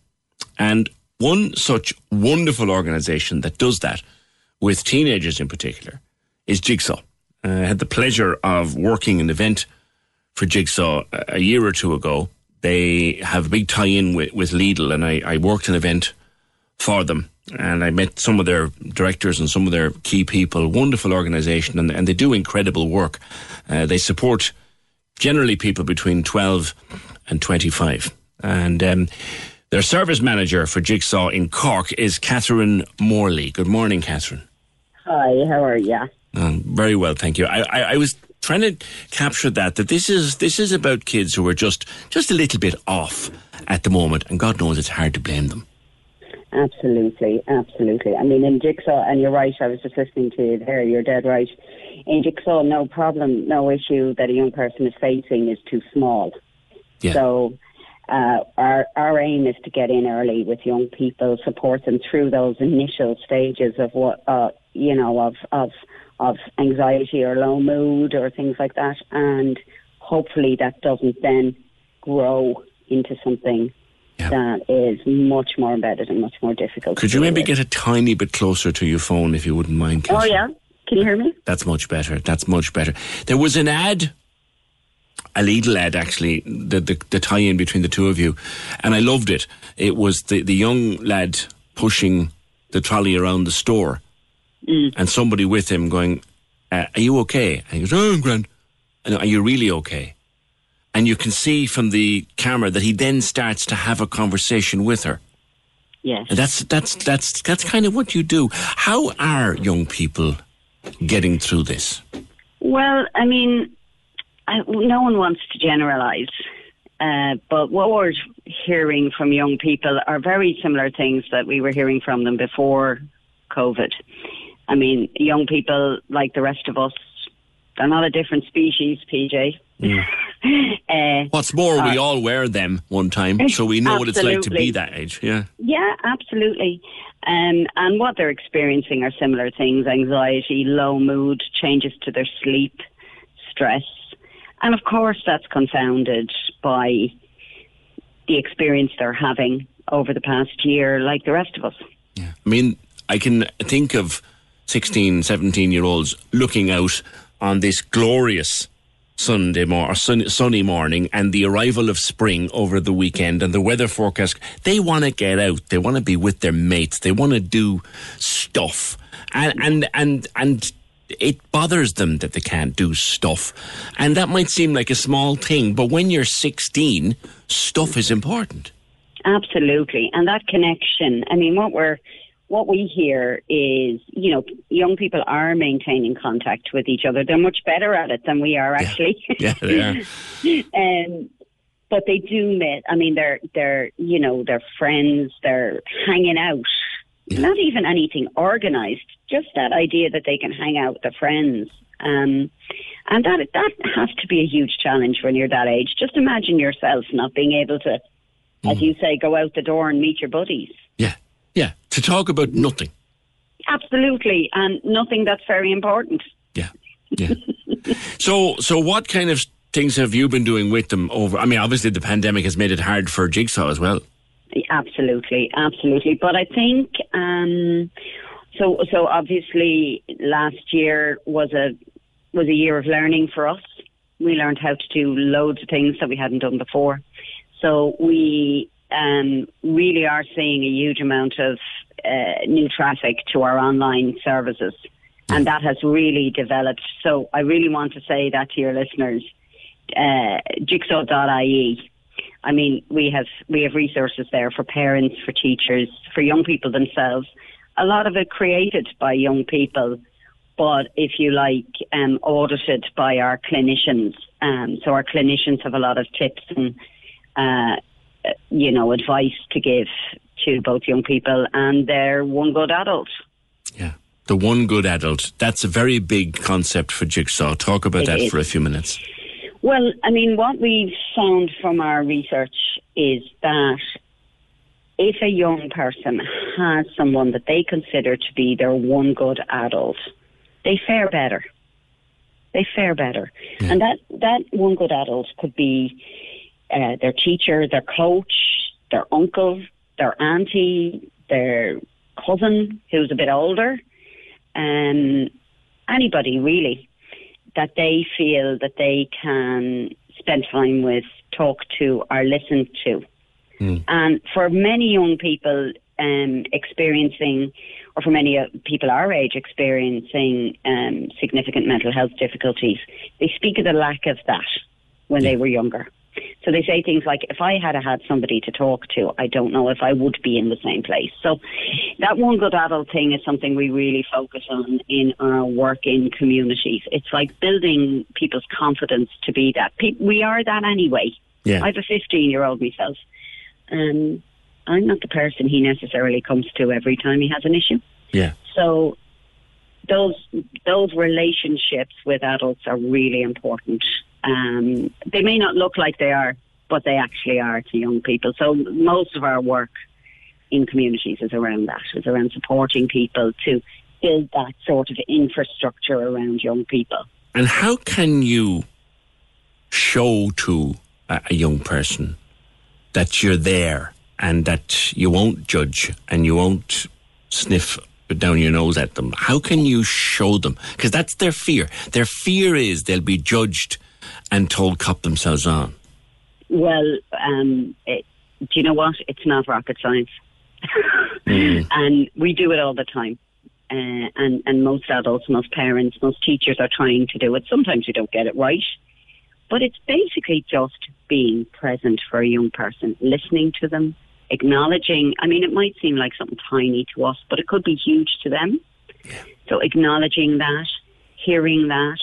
And one such wonderful organization that does that, with teenagers in particular, is Jigsaw. Uh, I had the pleasure of working an event for Jigsaw a- year or two ago. They have a big tie in with, with Lidl, and I, I worked an event for them. And I met some of their directors and some of their key people. Wonderful organisation, and, and they do incredible work. Uh, they support generally people between 12 and 25. And um, their service manager for Jigsaw in Cork is Catherine Morley. Good morning, Catherine. Hi, how are you? Um, very well, thank you. I, I, I was trying to capture that that this is this is about kids who are just just a little bit off at the moment, and God knows it's hard to blame them. Absolutely, absolutely. I mean, in Jigsaw, and you're right, I was just listening to you there, you're dead right. In Jigsaw, no problem, no issue that a young person is facing is too small. Yeah. So, uh, our, our aim is to get in early with young people, support them through those initial stages of what, uh, you know, of, of, of anxiety or low mood or things like that. And hopefully that doesn't then grow into something that is much more embedded and much more difficult. Could you maybe with. get a tiny bit closer to your phone if you wouldn't mind? Oh, yeah. Can you hear me? That's much better. That's much better. There was an ad, a Lidl ad actually, the, the, the tie in between the two of you, and I loved it. It was the, the young lad pushing the trolley around the store, and somebody with him going, uh, Are you okay? And he goes, Oh, I'm grand. And are you really okay? And you can see from the camera that he then starts to have a conversation with her. Yes. And that's that's that's that's kind of what you do. How are young people getting through this? Well, I mean, I, no one wants to generalise, uh, but what we're hearing from young people are very similar things that we were hearing from them before COVID. I mean, young people, like the rest of us, they're not a different species, PJ. (laughs) Uh, What's more, we uh, all wear them one time, so we know what it's like to be that age. Yeah. Yeah, absolutely. Um, and what they're experiencing are similar things anxiety, low mood, changes to their sleep, stress. And of course, that's confounded by the experience they're having over the past year, like the rest of us. I mean, I can think of 16, 17 year olds looking out on this glorious Sunday mor- or sun- sunny morning and the arrival of spring over the weekend and the weather forecast. They want to get out. They want to be with their mates. They want to do stuff. And, and, and, and it bothers them that they can't do stuff. And that might seem like a small thing, but when you're 16, stuff is important. Absolutely. And that connection, I mean, what we're, what we hear is, you know, young people are maintaining contact with each other. They're much better at it than we are, actually. Yeah, they are. (laughs) um, but they do miss. I mean, they're they're you know they're friends. They're hanging out. Not even anything organised. Just that idea that they can hang out with their friends. Um, and that that has to be a huge challenge when you're that age. Just imagine yourself not being able to, as you say, go out the door and meet your buddies. Yeah, yeah. To talk about nothing. Absolutely, and nothing that's very important. Yeah, yeah. so, so what kind of things have you been doing with them over? I mean, obviously the pandemic has made it hard for Jigsaw as well. Absolutely, absolutely. But I think um, so. So obviously, last year was a was a year of learning for us. We learned how to do loads of things that we hadn't done before. So we um, really are seeing a huge amount of uh, new traffic to our online services, and that has really developed. So I really want to say that to your listeners, uh, jigsaw.ie. I mean, we have we have resources there for parents, for teachers, for young people themselves. A lot of it created by young people, but if you like, um, audited by our clinicians. Um, so our clinicians have a lot of tips and uh, you know advice to give to both young people and their one good adult. Yeah the one good adult. That's a very big concept for Jigsaw. Talk about It that is. for a few minutes. Well, I mean, what we've found from our research is that if a young person has someone that they consider to be their one good adult, they fare better. They fare better. And that, that one good adult could be uh, their teacher, their coach, their uncle, their auntie, their cousin who's a bit older, um, anybody really that they feel that they can spend time with, talk to, or listen to. And for many young people, um, experiencing, or for many uh, people our age, experiencing um, significant mental health difficulties, they speak of the lack of that when they were younger. So they say things like, if I had had somebody to talk to, I don't know if I would be in the same place. So that one good adult thing is something we really focus on in our work in communities. It's like building people's confidence to be that. We are that anyway. Yeah. I have a 15 year old myself. Um, I'm not the person he necessarily comes to every time he has an issue. Yeah. So those those relationships with adults are really important. Um, they may not look like they are, but they actually are to young people. So most of our work in communities is around that. Is around supporting people to build that sort of infrastructure around young people. And how can you show to a, a young person that you're there and that you won't judge and you won't sniff down your nose at them? How can you show them? Because that's their fear. Their fear is they'll be judged and told cop themselves on. Well, um, it, do you know what? It's not rocket science, (laughs) and we do it all the time. Uh, and and most adults, most parents, most teachers are trying to do it. Sometimes we don't get it right, but it's basically just being present for a young person, listening to them, acknowledging. I mean, it might seem like something tiny to us, but it could be huge to them. So acknowledging that, hearing that.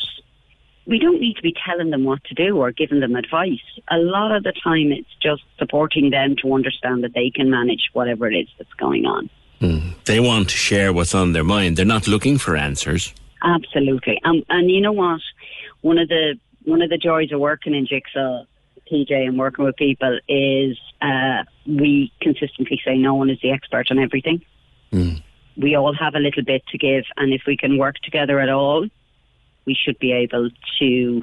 We don't need to be telling them what to do or giving them advice. A lot of the time, it's just supporting them to understand that they can manage whatever it is that's going on. They want to share what's on their mind. They're not looking for answers. Absolutely. Um, and you know what? One of the one of the joys of working in Jigsaw, PJ, and working with people is uh, we consistently say no one is the expert on everything. We all have a little bit to give, and if we can work together at all, we should be able to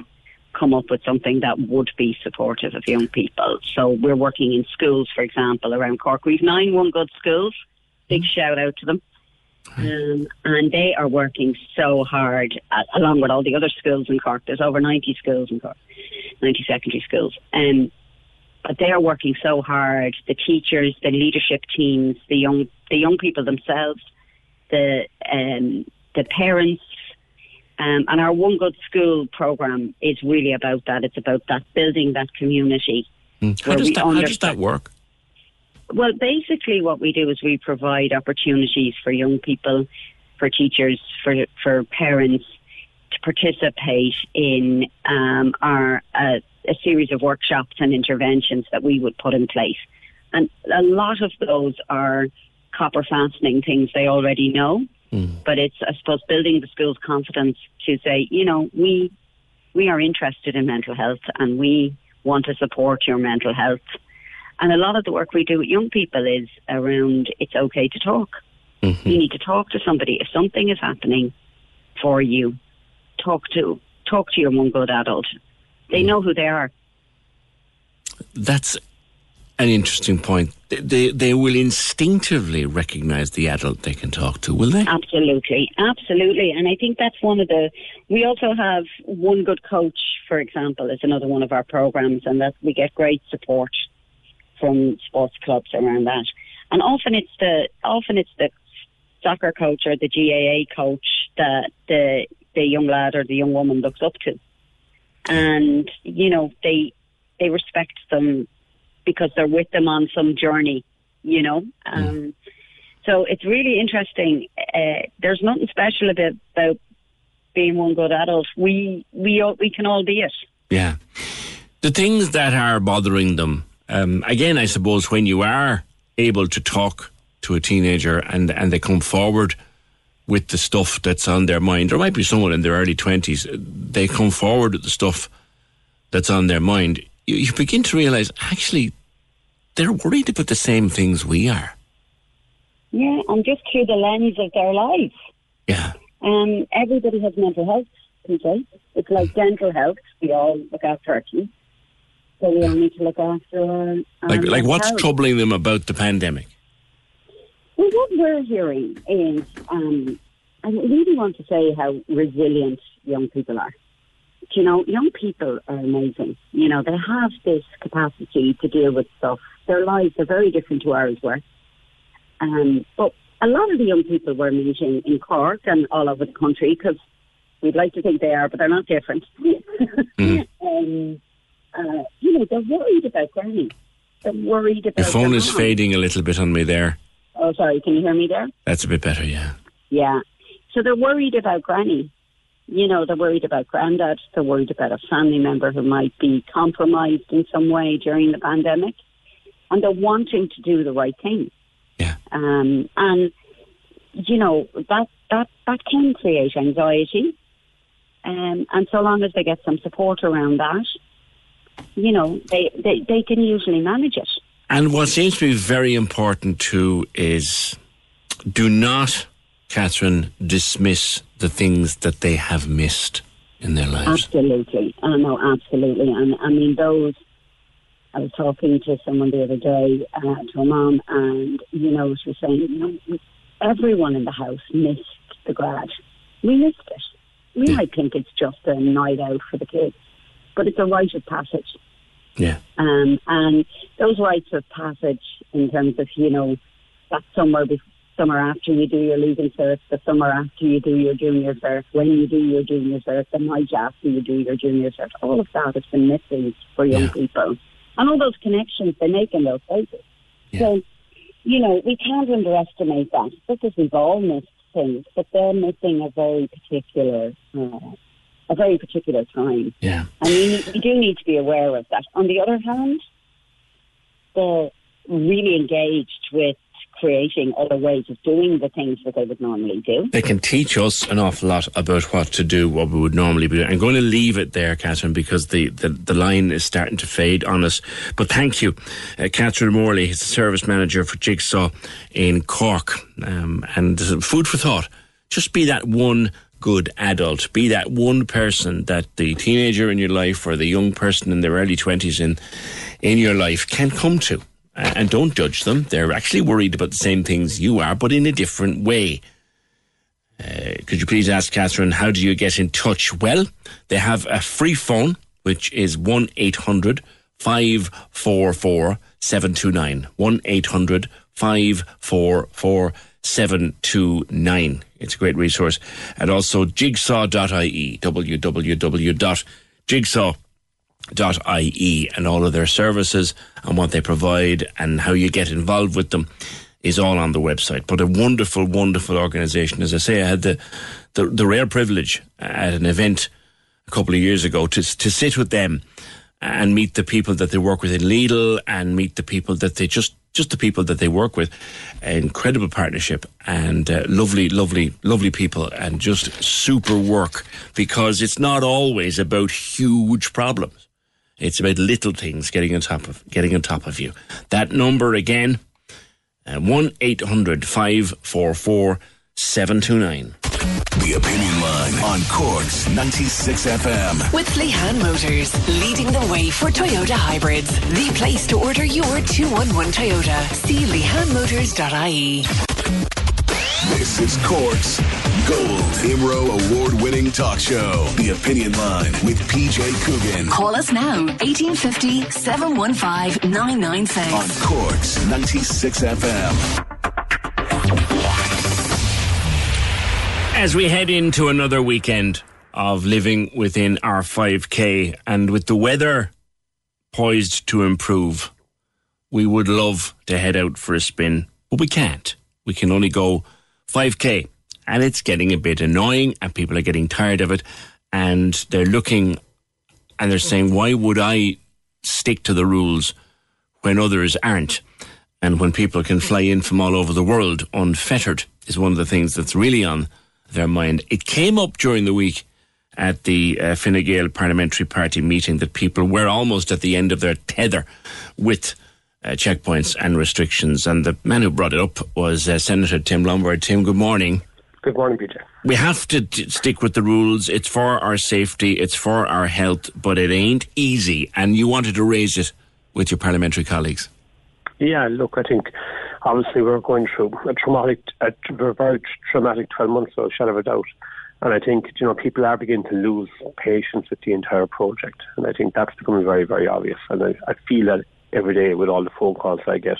come up with something that would be supportive of young people. So we're working in schools, for example, around Cork. We've nine one good schools. Big shout out to them. Um, and they are working so hard, uh, along with all the other schools in Cork. There's over 90 schools in Cork, 90 secondary schools. Um, but they are working so hard. The teachers, the leadership teams, the young, the young people themselves, the um, the parents, um, and our One Good School program is really about that. It's about that building that community. How does that, how does that work? well, basically, what we do is we provide opportunities for young people, for teachers, for for parents to participate in um, our uh, a series of workshops and interventions that we would put in place, and a lot of those are copper fastening things they already know. But it's, I suppose, building the school's confidence to say, you know, we we are interested in mental health and we want to support your mental health. And a lot of the work we do with young people is around it's okay to talk. Mm-hmm. You need to talk to somebody. If something is happening for you, talk to talk to your one good adult. They mm. know who they are. That's an interesting point. They, they, will instinctively recognize the adult they can talk to, will they? Absolutely, absolutely. And I think that's one of the. We also have one good coach, for example, is another one of our programs, and that we get great support from sports clubs around that. And often it's the often it's the soccer coach or the GAA coach that the the young lad or the young woman looks up to, and you know they they respect them because they're with them on some journey, you know. Um, So it's really interesting. Uh, there's nothing special about, about being one good adult. We we all, we can all be it. Yeah. The things that are bothering them, um, again, I suppose when you are able to talk to a teenager and, and they come forward with the stuff that's on their mind, there might be someone in their early 20s, they come forward with the stuff that's on their mind, you, you begin to realize actually they're worried about the same things we are. Yeah, and just through the lens of their lives. Yeah. Um, everybody has mental health, PJ. It's like dental health. We all look after our teeth. So we all need to look after our, our Like, like what's health. troubling them about the pandemic? Well, what we're hearing is, um, I really want to say how resilient young people are. You know, young people are amazing. You know, they have this capacity to deal with stuff. Their lives are very different to ours were. Um, but a lot of the young people we're meeting in Cork and all over the country because we'd like to think they are, but they're not different. (laughs) Mm. um, uh, you know, they're worried about granny. They're worried about Your phone is mum. fading a little bit on me there. Oh, sorry. Can you hear me there? That's a bit better, yeah. Yeah. So they're worried about granny. You know, they're worried about granddad. They're worried about a family member who might be compromised in some way during the pandemic. And they're wanting to do the right thing. Yeah. Um, and, you know, that, that, that can create anxiety. Um, and so long as they get some support around that, you know, they, they, they can usually manage it. And what seems to be very important too is do not, Catherine, dismiss the things that they have missed in their lives. Absolutely. I know, absolutely. And I mean, those, I was talking to someone the other day, uh, to a mom, and, you know, she was saying, you know, everyone in the house missed the grad. We missed it. We might think it's just a night out for the kids, but it's a rite of passage. Yeah. Um, and those rites of passage, in terms of, you know, that summer, bef- summer after you do your leaving cert, the summer after you do your junior cert, when you do your junior cert, the night after you do your junior cert, all of that has been missing for young people. And all those connections they make in those places. So, you know, we can't underestimate that because we've all missed things, but they're missing a very particular, uh, a very particular time. Yeah. And we, need, we do need to be aware of that. On the other hand, they're really engaged with creating other ways of doing the things that they would normally do. They can teach us an awful lot about what to do, what we would normally be doing. I'm going to leave it there, Catherine, because the, the, the line is starting to fade on us. But thank you, uh, Catherine Morley, is the service manager for Jigsaw in Cork. Um, and food for thought. Just be that one good adult. Be that one person that the teenager in your life or the young person in their early 20s in, in your life can come to. And don't judge them. They're actually worried about the same things you are, but in a different way. Uh, could you please ask Catherine, how do you get in touch? Well, they have a free phone, which is 1 800 544 729. 1 800 544 729. It's a great resource. And also jigsaw.ie, www.jigsaw.ie, and all of their services and what they provide and how you get involved with them is all on the website. But a wonderful, wonderful organisation. As I say, I had the, the, the rare privilege at an event a couple of years ago to, to sit with them and meet the people that they work with in Lidl and meet the people that they just just the people that they work with. Incredible partnership and uh, lovely, lovely, lovely people and just super work because it's not always about huge problems. It's about little things getting on top of getting on top of you. That number again, uh, one eight hundred five four four seven two nine. The Opinion Line on Cork's 96 FM. With Lehan Motors, leading the way for Toyota hybrids. The place to order your 211 Toyota. See lehanmotors.ie. This is Corks Gold Imro award winning talk show. The Opinion Line with PJ Coogan. Call us now, 1850 715 996. On Cork's 96 FM. As we head into another weekend of living within our 5K and with the weather poised to improve, we would love to head out for a spin, but we can't. We can only go 5K and it's getting a bit annoying and people are getting tired of it and they're looking and they're saying, why would I stick to the rules when others aren't? And when people can fly in from all over the world unfettered is one of the things that's really on their mind. It came up during the week at the uh, Fine Gael Parliamentary Party meeting that people were almost at the end of their tether with uh, checkpoints and restrictions. And the man who brought it up was uh, Senator Tim Lombard. Tim, good morning. Good morning, PJ. We have to t- stick with the rules. It's for our safety, it's for our health, but it ain't easy. And you wanted to raise it with your parliamentary colleagues. Yeah, look, I think obviously we're going through a traumatic, a very traumatic 12 months, so shadow of a doubt. And I think, you know, people are beginning to lose patience with the entire project. And I think that's becoming very, very obvious. And I, I feel that every day with all the phone calls I get.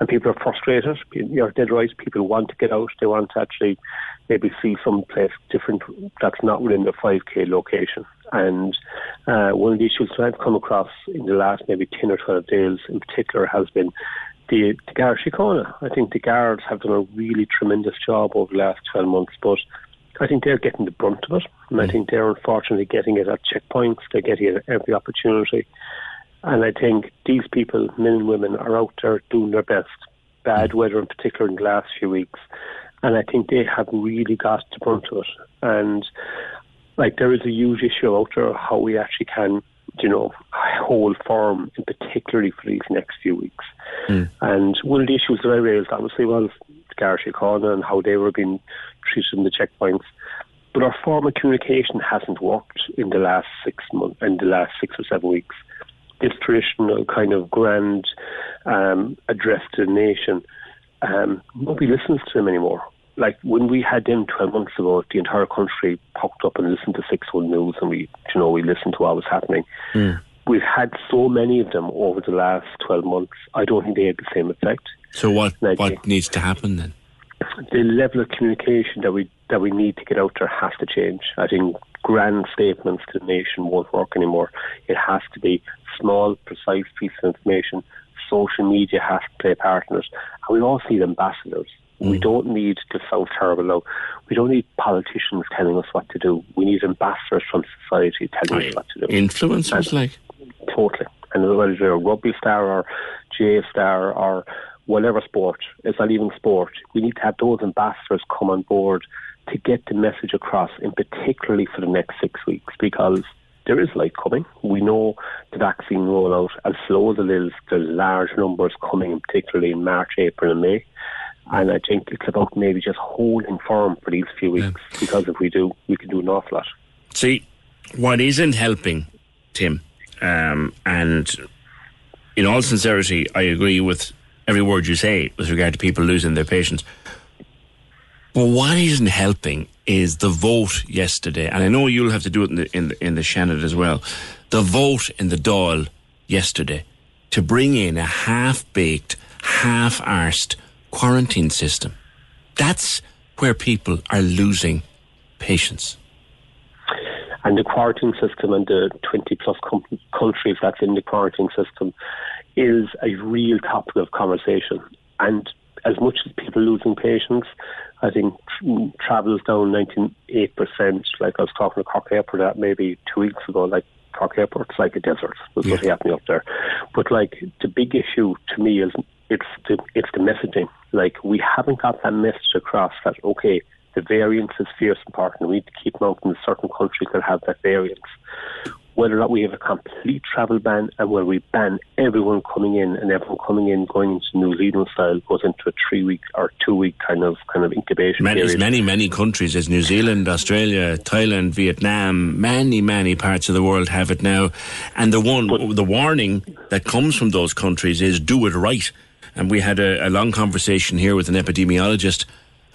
and people are frustrated. You're dead right. People want to get out. They want to actually maybe see some place different that's not within the 5k location. And uh, one of the issues that I've come across in the last maybe 10 or 12 days in particular has been the, the Garda Síochána. I think the guards have done a really tremendous job over the last 12 months, but I think they're getting the brunt of it. And I think they're unfortunately getting it at checkpoints. They're getting it at every opportunity. And I think these people, men and women, are out there doing their best. Bad weather in particular in the last few weeks. And I think they have really got the brunt of it. And like there is a huge issue out there how we actually can, you know, hold firm, in particularly for these next few weeks. Mm. And one of the issues that I raised, obviously, was Garda Síochána and how they were being treated in the checkpoints. But our form of communication hasn't worked in the last six months, in the last six or seven weeks. This traditional kind of grand um, address to the nation, um, nobody listens to them anymore. Like when we had them 12 months ago, the entire country popped up and listened to 6 1 News and we, you know, we listened to what was happening. Mm. We've had so many of them over the last 12 months, I don't think they had the same effect. So what what needs to happen then? the level of communication that we that we need to get out there has to change. I think grand statements to the nation won't work anymore. It has to be small, precise pieces of information. Social media has to play a part in it, and we all need ambassadors. We mm. don't need to sound terrible now. We don't need politicians telling us what to do. We need ambassadors from society telling us what to do. Influencers, And- like Totally. And whether you're a rugby star or GAA star or whatever sport, it's not even sport. We need to have those ambassadors come on board to get the message across, and particularly for the next six weeks, because there is light coming. We know the vaccine rollout, as slow as it is, there's large numbers coming, particularly in March, April, and May. And I think it's about maybe just holding firm for these few weeks, because if we do, we can do an awful lot. See, what isn't helping, Tim, um, and in all sincerity, I agree with every word you say with regard to people losing their patience. But what isn't helping is the vote yesterday, and I know you'll have to do it in the in the, in the Seanad as well. The vote in the Dáil yesterday to bring in a half-baked, half-arsed quarantine system. That's where people are losing patience. And the quarantine system and the 20 plus com- countries that's in the quarantine system is a real topic of conversation. And as much as people losing patience, I think tr- travel is down 98%. Like I was talking to Cork Airport that maybe two weeks ago, like Cork Airport's like a desert with what's happening up there. But like the big issue to me is it's the it's the messaging. Like we haven't got that message across that okay, the variants is fierce and important. We need to keep out in certain countries that have that variants. Whether or not we have a complete travel ban and where we ban everyone coming in and everyone coming in going into New Zealand style goes into a three week or two week kind of kind of incubation Many, period. many, many countries, as New Zealand, Australia, Thailand, Vietnam, many, many parts of the world have it now. And the one, the warning that comes from those countries is do it right. And we had a, a long conversation here with an epidemiologist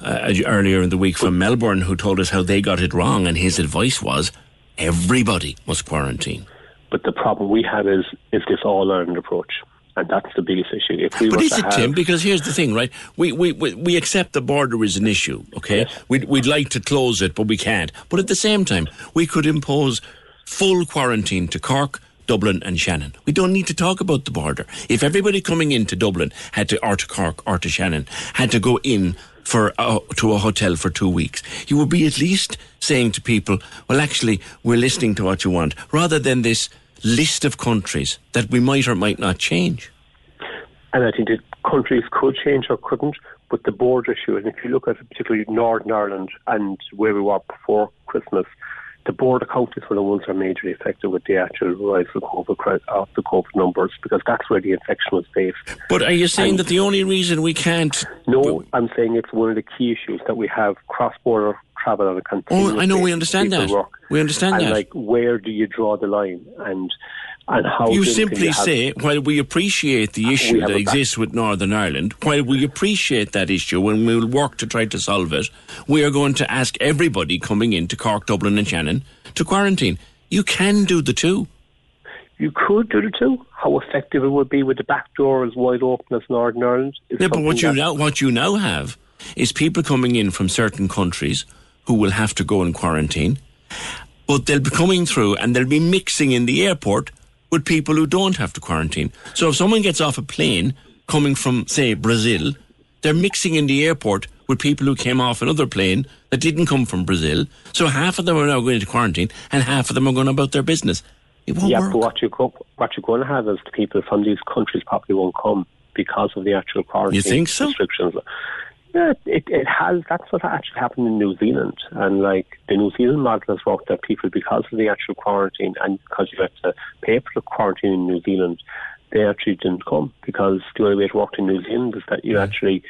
uh, earlier in the week from Melbourne who told us how they got it wrong. And his advice was everybody must quarantine. But the problem we have is is this all Ireland approach. And that's the biggest issue. If we But is it, have, Tim? Because here's the thing, right? We, we, we, we accept the border is an issue, okay? We'd, we'd like to close it, but we can't. But at the same time, we could impose full quarantine to Cork, Dublin, and Shannon. We don't need to talk about the border. If everybody coming into Dublin had to, or to Cork, or to Shannon, had to go in for to a hotel for two weeks, you would be at least saying to people, well, actually, we're listening to what you want, rather than this list of countries that we might or might not change. And I think that countries could change or couldn't, but the border issue, and if you look at particularly Northern Ireland and where we were before Christmas, the border counties were the ones that are majorly affected with the actual rise of COVID, of uh, the COVID numbers, because that's where the infection was based. But are you saying that the only reason we can't? No, I'm saying it's one of the key issues that we have cross-border travel on a continuous Oh, I know. We understand that. work. We understand and that. like, where do you draw the line? And and how you simply have- say, while we appreciate the issue that exists with Northern Ireland, while we appreciate that issue and we'll work to try to solve it, we are going to ask everybody coming into Cork, Dublin, and Shannon to quarantine. You can do the two. You could do the two. How effective it would be with the back door as wide open as Northern Ireland. is Yeah, but what you now what you now have is people coming in from certain countries who will have to go in quarantine, but they'll be coming through and they'll be mixing in the airport with people who don't have to quarantine. So if someone gets off a plane coming from, say, Brazil, they're mixing in the airport with people who came off another plane that didn't come from Brazil. So half of them are now going into quarantine and half of them are going about their business. It won't yeah, work. but what you what you're going to have is the people from these countries probably won't come because of the actual quarantine you think so? restrictions. Yeah, it, it has. That's what actually happened in New Zealand, and like the New Zealand model has worked that people because of the actual quarantine and because you had to pay for the quarantine in New Zealand, they actually didn't come because the only way it worked in New Zealand is that you actually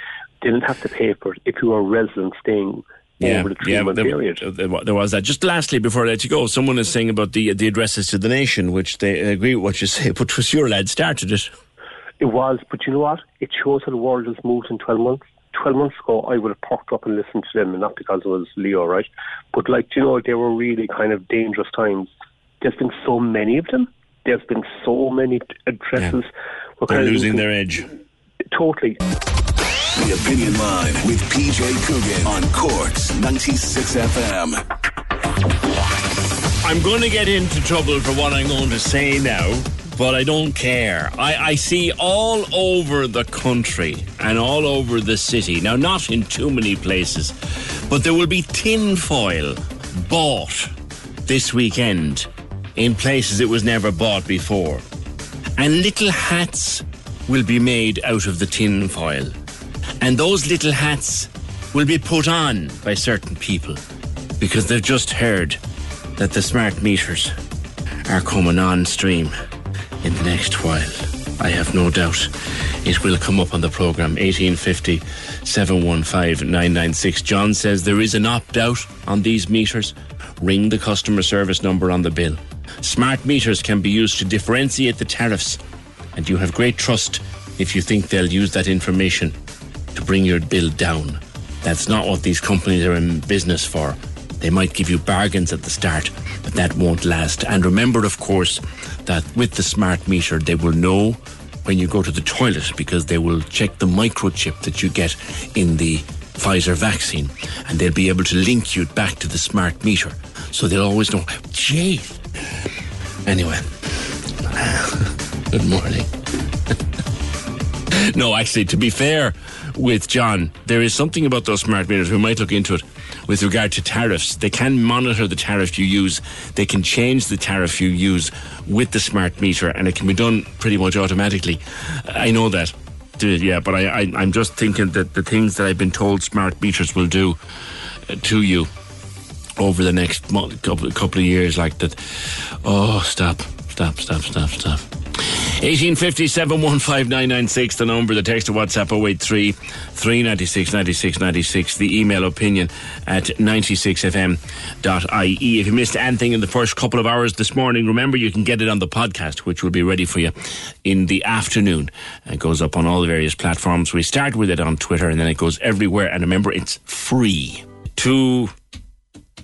didn't have to pay for it if you were a resident staying over the month there, period. there there was that. Just lastly, before I let you go, someone is saying about the uh, the addresses to the nation, which they agree with what you say, (laughs) but it was your lad started it. It was, but you know what? It shows how the world has moved in 12 months. 12 months ago, I would have perked up and listened to them, and not because it was Leo, right? But, like, you know, they were really kind of dangerous times. There's been so many of them. There's been so many addresses. We're They're losing losing- their edge. Totally. The Opinion Line with PJ Coogan on Cork's 96 FM. I'm going to get into trouble for what I'm going to say now, but I don't care. I, I see all over the country and all over the city, now not in too many places, but there will be tin foil bought this weekend in places it was never bought before. And little hats will be made out of the tin foil. And those little hats will be put on by certain people because they've just heard that the smart meters are coming on stream in the next while. I have no doubt it will come up on the programme 1850 715 996. John says there is an opt out on these meters. Ring the customer service number on the bill. Smart meters can be used to differentiate the tariffs, and you have great trust if you think they'll use that information to bring your bill down. That's not what these companies are in business for. They might give you bargains at the start, but that won't last. And remember, of course, that with the smart meter, they will know when you go to the toilet because they will check the microchip that you get in the Pfizer vaccine and they'll be able to link you back to the smart meter. So they'll always know, gee. Anyway, (laughs) good morning. (laughs) no, actually, to be fair with John, there is something about those smart meters. We might look into it with regard to tariffs. They can monitor the tariff you use. They can change the tariff you use with the smart meter, and it can be done pretty much automatically. I know that. Yeah, but I, I, I'm just thinking that the things that I've been told smart meters will do uh, to you over the next couple, couple of years, like that. Oh, stop, stop, stop, stop, stop. 1850 715 the number, the text to WhatsApp 083 396 96 96, the email opinion at 96fm.ie. If you missed anything in the first couple of hours this morning, remember you can get it on the podcast, which will be ready for you in the afternoon. It goes up on all the various platforms. We start with it on Twitter and then it goes everywhere. And remember, it's free to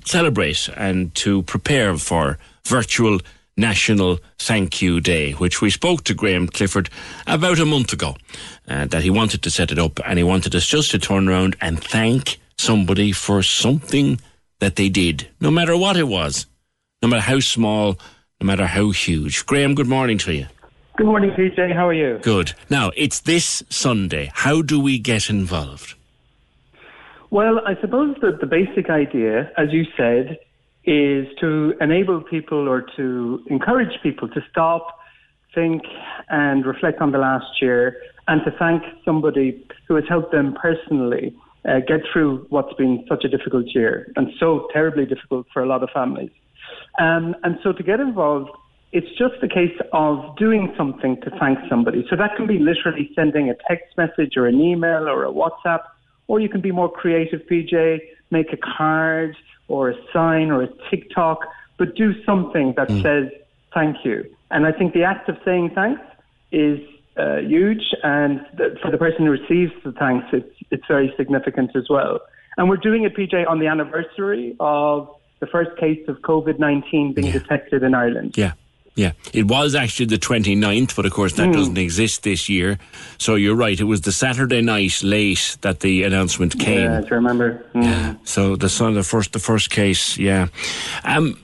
celebrate and to prepare for virtual National Thank You Day, which we spoke to Graham Clifford about a month ago, uh, that he wanted to set it up and he wanted us just to turn around and thank somebody for something that they did, no matter what it was, no matter how small, no matter how huge. Graham, good morning to you. Good morning, PJ. How are you? Good. Now, it's this Sunday. How do we get involved? Well, I suppose that the basic idea, as you said, is to enable people or to encourage people to stop, think, and reflect on the last year and to thank somebody who has helped them personally uh, get through what's been such a difficult year and so terribly difficult for a lot of families. Um, and so to get involved, it's just a case of doing something to thank somebody. So that can be literally sending a text message or an email or a WhatsApp, or you can be more creative, PJ, make a card or a sign or a TikTok, but do something that says thank you. And I think the act of saying thanks is uh, huge, and th- for the person who receives the thanks, it's, it's very significant as well. And we're doing it, PJ, on the anniversary of the first case of COVID 19 being detected in Ireland. Yeah. Yeah, it was actually the 29th, but of course that Hmm. doesn't exist this year. So you're right, it was the Saturday night late that the announcement came. Yeah, I remember. Mm. So the son, the first, the first case, yeah. Um,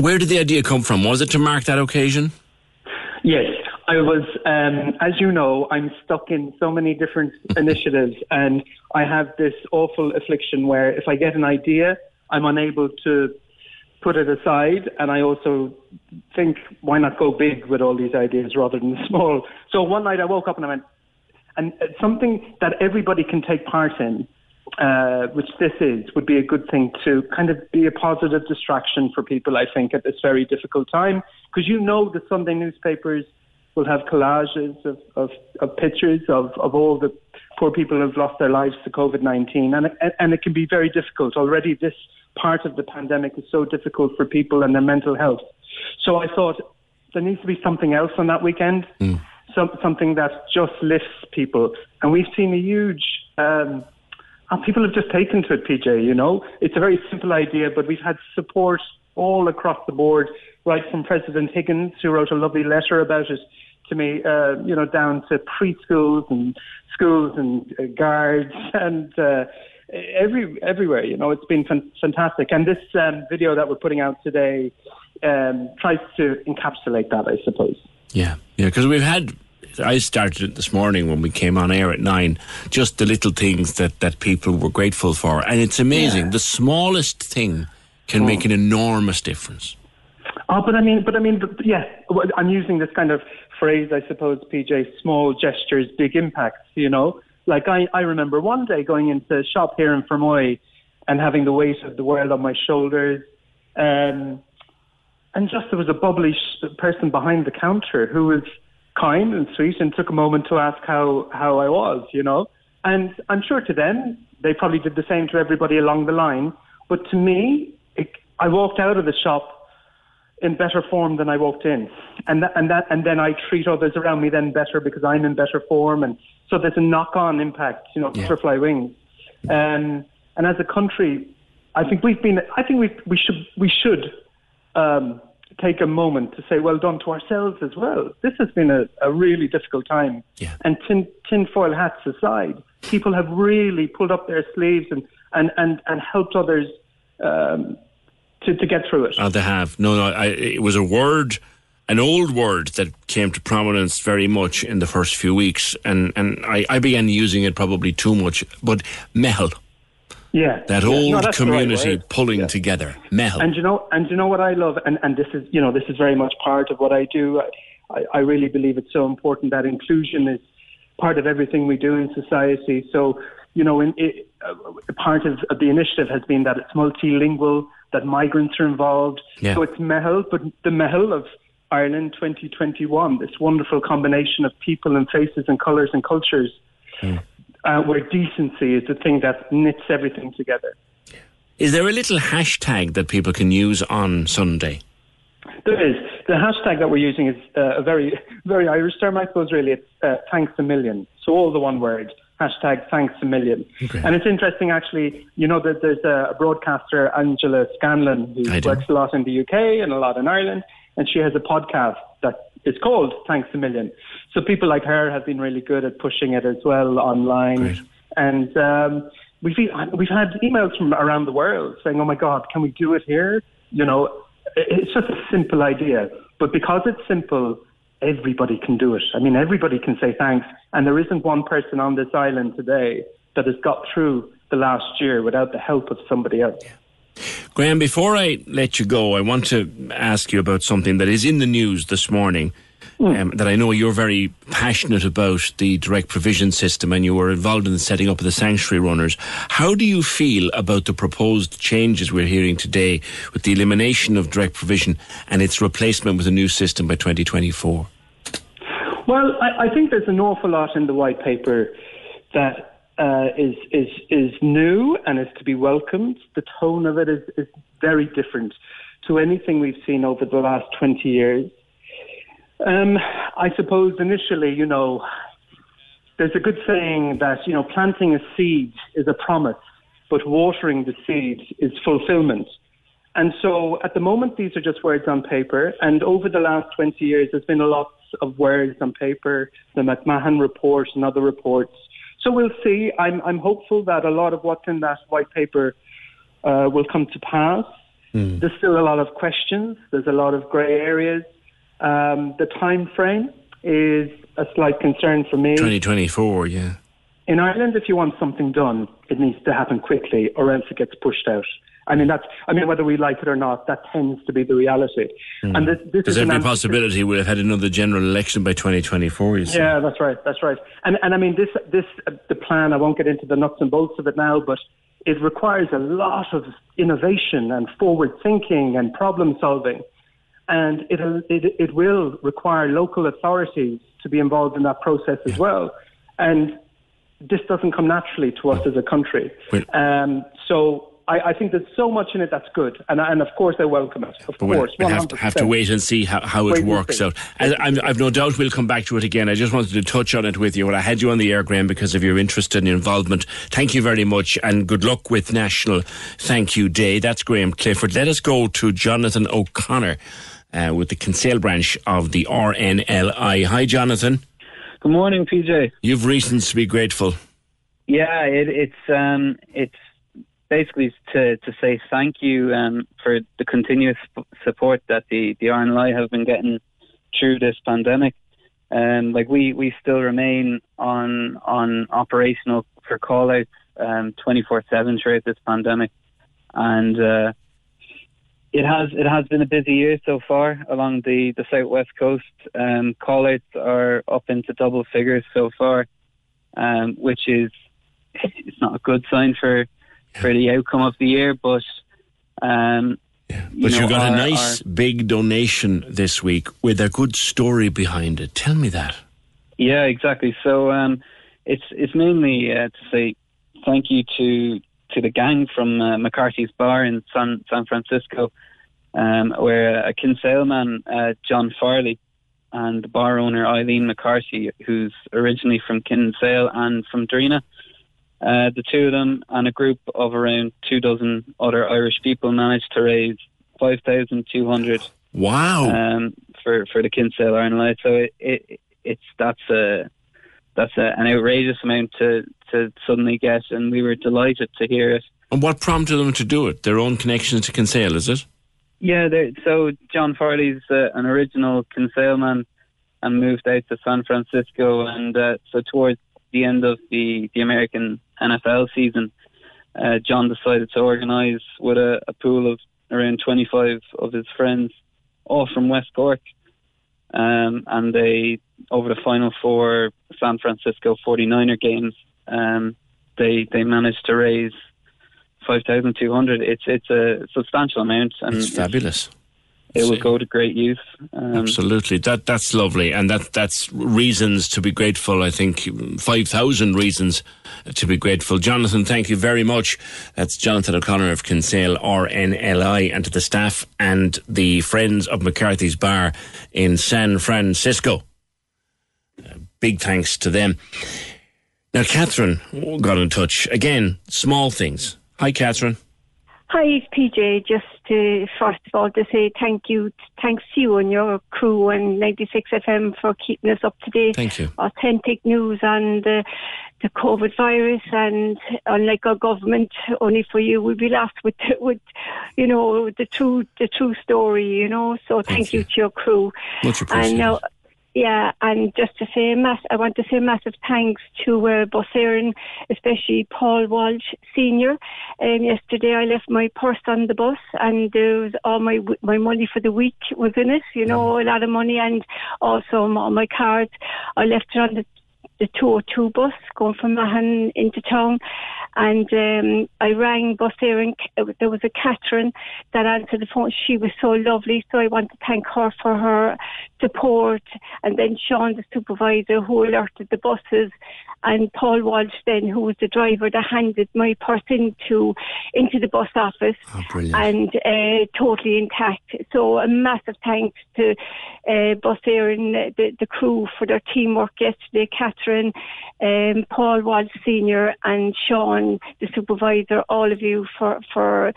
where did the idea come from? Was it to mark that occasion? Yes, I was. Um, as you know, I'm stuck in so many different (laughs) initiatives, and I have this awful affliction where if I get an idea, I'm unable to put it aside, and I also think, why not go big with all these ideas rather than (laughs) small? So one night I woke up and I went, and it's something that everybody can take part in, uh, which this is, would be a good thing to kind of be a positive distraction for people, I think, at this very difficult time. Because you know the Sunday newspapers will have collages of, of, of pictures of, of all the poor people who have lost their lives to COVID 19. And, and it can be very difficult. Already, this part of the pandemic is so difficult for people and their mental health. So I thought there needs to be something else on that weekend some, something that just lifts people. And we've seen a huge, um, people have just taken to it, PJ, you know. It's a very simple idea, but we've had support all across the board, right from President Higgins, who wrote a lovely letter about it to me, uh, you know, down to preschools and schools and uh, guards (laughs) and uh, every everywhere. You know, it's been fan- fantastic. And this um, video that we're putting out today um, tries to encapsulate that, I suppose. Yeah, yeah, because we've had. I started it this morning when we came on air at nine. Just the little things that that people were grateful for, and it's amazing. The smallest thing can make an enormous difference. Oh, but I mean, but I mean, but, yeah, I'm using this kind of phrase, I suppose, PJ, small gestures, big impacts, you know? Like, I, I remember one day going into a shop here in Fermoy and having the weight of the world on my shoulders. Um, and just there was a bubbly sh- person behind the counter who was kind and sweet and took a moment to ask how, how I was, you know? And I'm sure to them, they probably did the same to everybody along the line. But to me, it, I walked out of the shop in better form than I walked in, and that, and that, and then I treat others around me then better because I'm in better form, and so there's a knock-on impact, you know, butterfly wings. Um, and as a country, I think we've been, I think we we should we should um, take a moment to say well done to ourselves as well. This has been a, a really difficult time, Yeah. and tin tinfoil hats aside, people have really pulled up their sleeves and and and, and helped others. Um, to, to get through it. Oh, they have. No, no. I, it was a word, an old word that came to prominence very much in the first few weeks, and and I, I began using it probably too much. But meitheal, Yeah, that Yeah. old No, right community word. pulling together, meitheal. And you know, and you know what I love, and, and this is, you know, this is very much part of what I do. I, I really believe it's so important that inclusion is part of everything we do in society. So, you know, in, it, uh, part of, of the initiative has been that it's multilingual, that migrants are involved. Yeah. So it's Meitheal, but the Meitheal of Ireland 2021, this wonderful combination of people and faces and colours and cultures, uh, where decency is the thing that knits everything together. Is there a little hashtag that people can use on Sunday? There is. The hashtag that we're using is uh, a very, (laughs) very Irish term, I suppose, really. It's uh, thanks a million. So all the one word. Hashtag thanks a million. Okay. And it's interesting, actually, you know, that there's a broadcaster, Angela Scanlon, who works a lot in the UK and a lot in Ireland, and she has a podcast that is called Thanks a Million. So people like her have been really good at pushing it as well online. And um, we've, we've had emails from around the world saying, oh my God, can we do it here? You know, it's just a simple idea. But because it's simple, everybody can do it. I mean, everybody can say thanks. And there isn't one person on this island today that has got through the last year without the help of somebody else. Graham, before I let you go, I want to ask you about something that is in the news this morning. Um, that I know you're very passionate about the direct provision system and you were involved in the setting up of the sanctuary runners. How do you feel about the proposed changes we're hearing today with the elimination of direct provision and its replacement with a new system by 2024? Well, I, I think there's an awful lot in the white paper that uh, is is is new and is to be welcomed. The tone of it is, is very different to anything we've seen over the last 20 years. Um, I suppose initially, you know, there's a good saying that you know planting a seed is a promise, but watering the seed is fulfillment. And so at the moment, these are just words on paper. And over the last 20 years, there's been a lot of words on paper, the McMahon report and other reports. So we'll see. I'm, I'm hopeful that a lot of what's in that white paper uh, will come to pass. Hmm. There's still a lot of questions. There's a lot of grey areas. Um, the time frame is a slight concern for me. 2024, yeah. In Ireland, if you want something done, it needs to happen quickly, or else it gets pushed out. I mean, that's. I mean, whether we like it or not, that tends to be the reality. Hmm. And this, this There's is an every answer- possibility we'll have had another general election by 2024, you see. Yeah, that's right. That's right. And and I mean this this uh, the plan. I won't get into the nuts and bolts of it now, but it requires a lot of innovation and forward thinking and problem solving, and it it it will require local authorities to be involved in that process as well. And this doesn't come naturally to us as a country. Um, so. I, I think there's so much in it that's good, and, and of course I welcome it. Of But course, we'll have, to, have to wait and see how, how it works out. And I'm, I've no doubt we'll come back to it again. I just wanted to touch on it with you. Well, I had you on the air, Graham, because of your interest and involvement. Thank you very much, and good luck with National Thank You Day. That's Graham Clifford. Let us go to Jonathan O'Connor uh, with the Kinsale branch of the RNLI. Hi, Jonathan. Good morning, PJ. You've reasons to be grateful. Yeah, it, it's um, it's basically to to say thank you um, for the continuous support that the the RNLI have been getting through this pandemic. Um, like we we still remain on on operational for call outs um, 24/7 throughout this pandemic, and uh, it has it has been a busy year so far along the the southwest coast. Um, call outs are up into double figures so far, um, which is (laughs) it's not a good sign for for the outcome of the year, but um, But you, know, got a our- nice big donation this week with a good story behind it. Tell me that. Yeah, exactly. So um, it's it's mainly uh, to say thank you to to the gang from uh, McCarthy's Bar in San San Francisco, um, where a Kinsale man, uh, John Farley, and the bar owner Eileen McCarthy, who's originally from Kinsale and from Drina. Uh, the two of them and a group of around two dozen other Irish people managed to raise five thousand two hundred Wow. um, for for the Kinsale RNLI. So it, it it's that's a that's a, an outrageous amount to to suddenly get, and we were delighted to hear it. And what prompted them to do it? Their own connection to Kinsale, is it? Yeah, so John Farley's uh, an original Kinsale man and moved out to San Francisco, and uh, so towards the end of the the American NFL season, uh, John decided to organise with a, a pool of around 25 of his friends, all from West Cork, um, and they over the final four San Francisco 49er games, um, they they managed to raise. Five thousand two hundred. It's it's a substantial amount, and It's fabulous. It will go to great use. Um, Absolutely, that that's lovely, and that that's reasons to be grateful. I think five thousand reasons to be grateful. Jonathan, thank you very much. That's Jonathan O'Connor of Kinsale RNLI, and to the staff and the friends of McCarthy's Bar in San Francisco. Uh, big thanks to them. Now, Catherine got in touch again. Small things. Hi, Catherine. Hi, it's PJ. Just to, first of all to say thank you, thanks to you and your crew and 96 FM for keeping us up to date. Thank you. Authentic news on the uh, the COVID virus, and unlike our government, only for you, we'll be left with (laughs) with you know the true the true story. You know, so thank, you. to your crew. Much And appreciated. now, yeah, and just to say, mass, I want to say massive thanks to uh, Éireann, especially Paul Walsh Senior. Um, yesterday, I left my purse on the bus, and there was all my my money for the week was in it. You know, a lot of money, and also m- all my cards. I left it on the the 202 bus going from Mahon into town. And um, I rang Bus Éireann. There was a Catherine that answered the phone. She was so lovely. So I want to thank her for her support. And then Sean, the supervisor, who alerted the buses. And Paul Walsh, then, who was the driver that handed my purse into, into the bus office. and uh, totally intact. So a massive thanks to uh, Bus Éireann, the, the crew for their teamwork yesterday, Catherine, um, Paul Walsh Senior and Sean the supervisor, all of you for for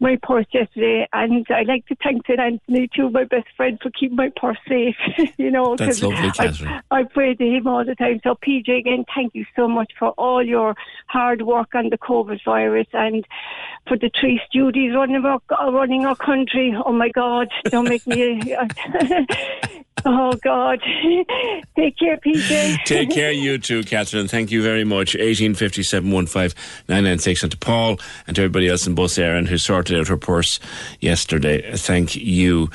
my purse yesterday. And I'd like to thank St. Anthony too, my best friend, for keeping my purse safe. (laughs) you know, That's 'cause lovely, Catherine. I, I pray to him all the time. So PJ, again, thank you so much for all your hard work on the COVID virus and for the three studios running our running our country. Oh my God, don't make me. (laughs) (laughs) oh God, (laughs) take care, PJ. Take care, you too, Catherine. Thank you very much. 185715 and to Paul and to everybody else in Bus Éireann who sorted out her purse yesterday. Thank you.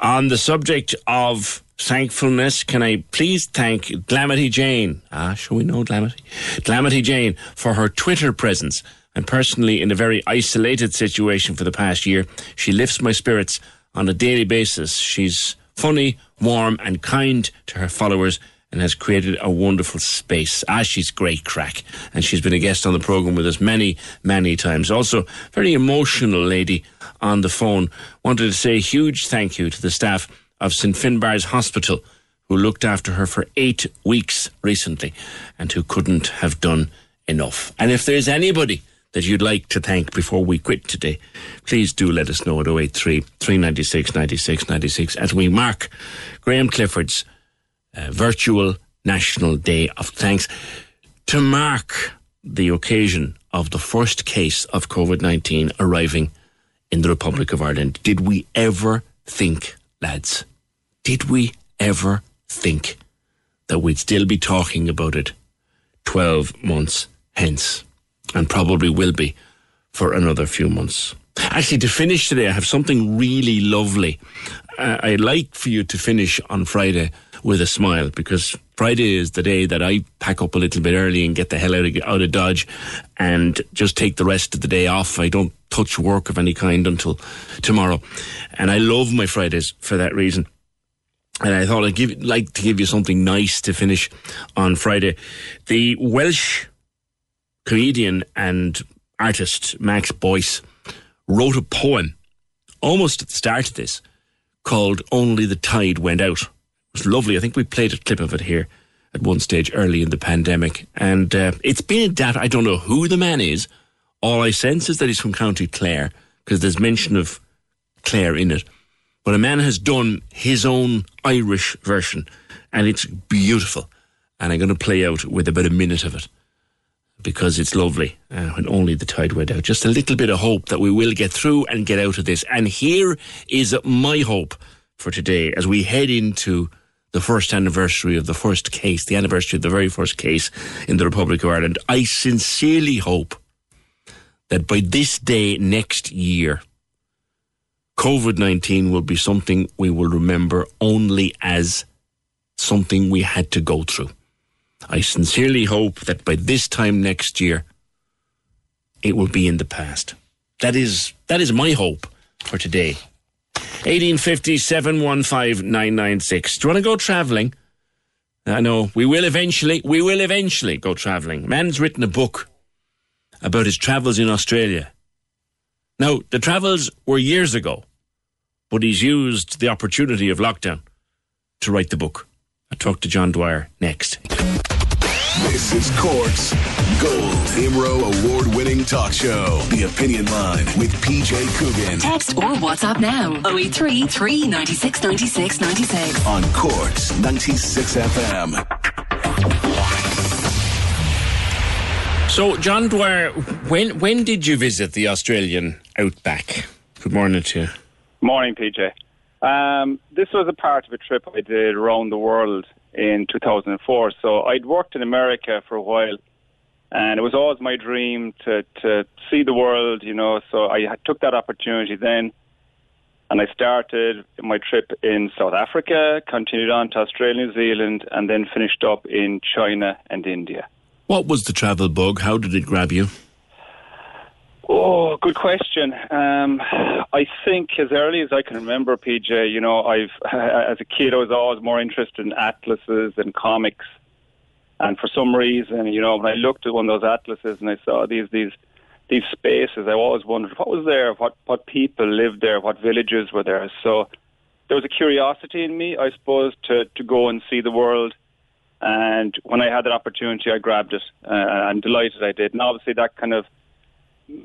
On the subject of thankfulness, can I please thank Glamity Jane? Ah, shall we know Glamity? Glamity Jane for her Twitter presence. And personally, in a very isolated situation for the past year, she lifts my spirits on a daily basis. She's funny, warm, and kind to her followers and has created a wonderful space. Ah, she's great crack. And she's been a guest on the programme with us many, many times. Also, very emotional lady on the phone. Wanted to say a huge thank you to the staff of St. Finbarr's Hospital who looked after her for eight weeks recently and who couldn't have done enough. And if there's anybody that you'd like to thank before we quit today, please do let us know at 083 396 96 96 as we mark Graham Clifford's uh, virtual National Day of Thanks to mark the occasion of the first case of COVID 19 arriving in the Republic of Ireland. Did we ever think, lads, did we ever think that we'd still be talking about it 12 months hence? And probably will be for another few months. Actually, to finish today, I have something really lovely. Uh, I'd like for you to finish on Friday with a smile because Friday is the day that I pack up a little bit early and get the hell out of, out of Dodge and just take the rest of the day off. I don't touch work of any kind until tomorrow. And I love my Fridays for that reason. And I thought I'd give, like to give you something nice to finish on Friday. The Welsh comedian and artist Max Boyce wrote a poem almost at the start of this called Only the Tide Went Out. It was lovely. I think we played a clip of it here at one stage early in the pandemic. And uh, it's been adapted. I don't know who the man is. All I sense is that he's from County Clare because there's mention of Clare in it. But a man has done his own Irish version and it's beautiful. And I'm going to play out with about a minute of it because it's lovely uh, when only the tide went out. Just a little bit of hope that we will get through and get out of this. And here is my hope for today as we head into the first anniversary of the first case, the anniversary of the very first case in the Republic of Ireland. I sincerely hope that by this day next year, COVID 19 will be something we will remember only as something we had to go through. I sincerely hope that by this time next year, it will be in the past. That is that is my hope for today. 1850 996. Do you want to go travelling? I know we will eventually. We will eventually go travelling. Man's written a book about his travels in Australia. Now the travels were years ago, but he's used the opportunity of lockdown to write the book. I talk to John Dwyer next. This is Cork's Gold Imro Award winning talk show. The Opinion Line with PJ Coogan. Text or WhatsApp now 083 396 96 96. On Cork's 96 FM. So, John Dwyer, when when did you visit the Australian outback? Good morning to you. Morning, PJ. Um, this was a part of a trip I did around the world in 2004. So I'd worked in America for a while, and it was always my dream to to see the world, you know. So I took that opportunity then, and I started my trip in South Africa, continued on to Australia, New Zealand, and then finished up in China and India. What was the travel bug? How did it grab you? Oh, good question. Um, I think as early as I can remember, PJ, you know, I've (laughs) as a kid I was always more interested in atlases and comics, and for some reason, you know, when I looked at one of those atlases and I saw these these these spaces, I always wondered what was there, what what people lived there, what villages were there. So there was a curiosity in me, I suppose, to to go and see the world. And when I had that opportunity, I grabbed it. Uh, I'm delighted I did. And obviously, that kind of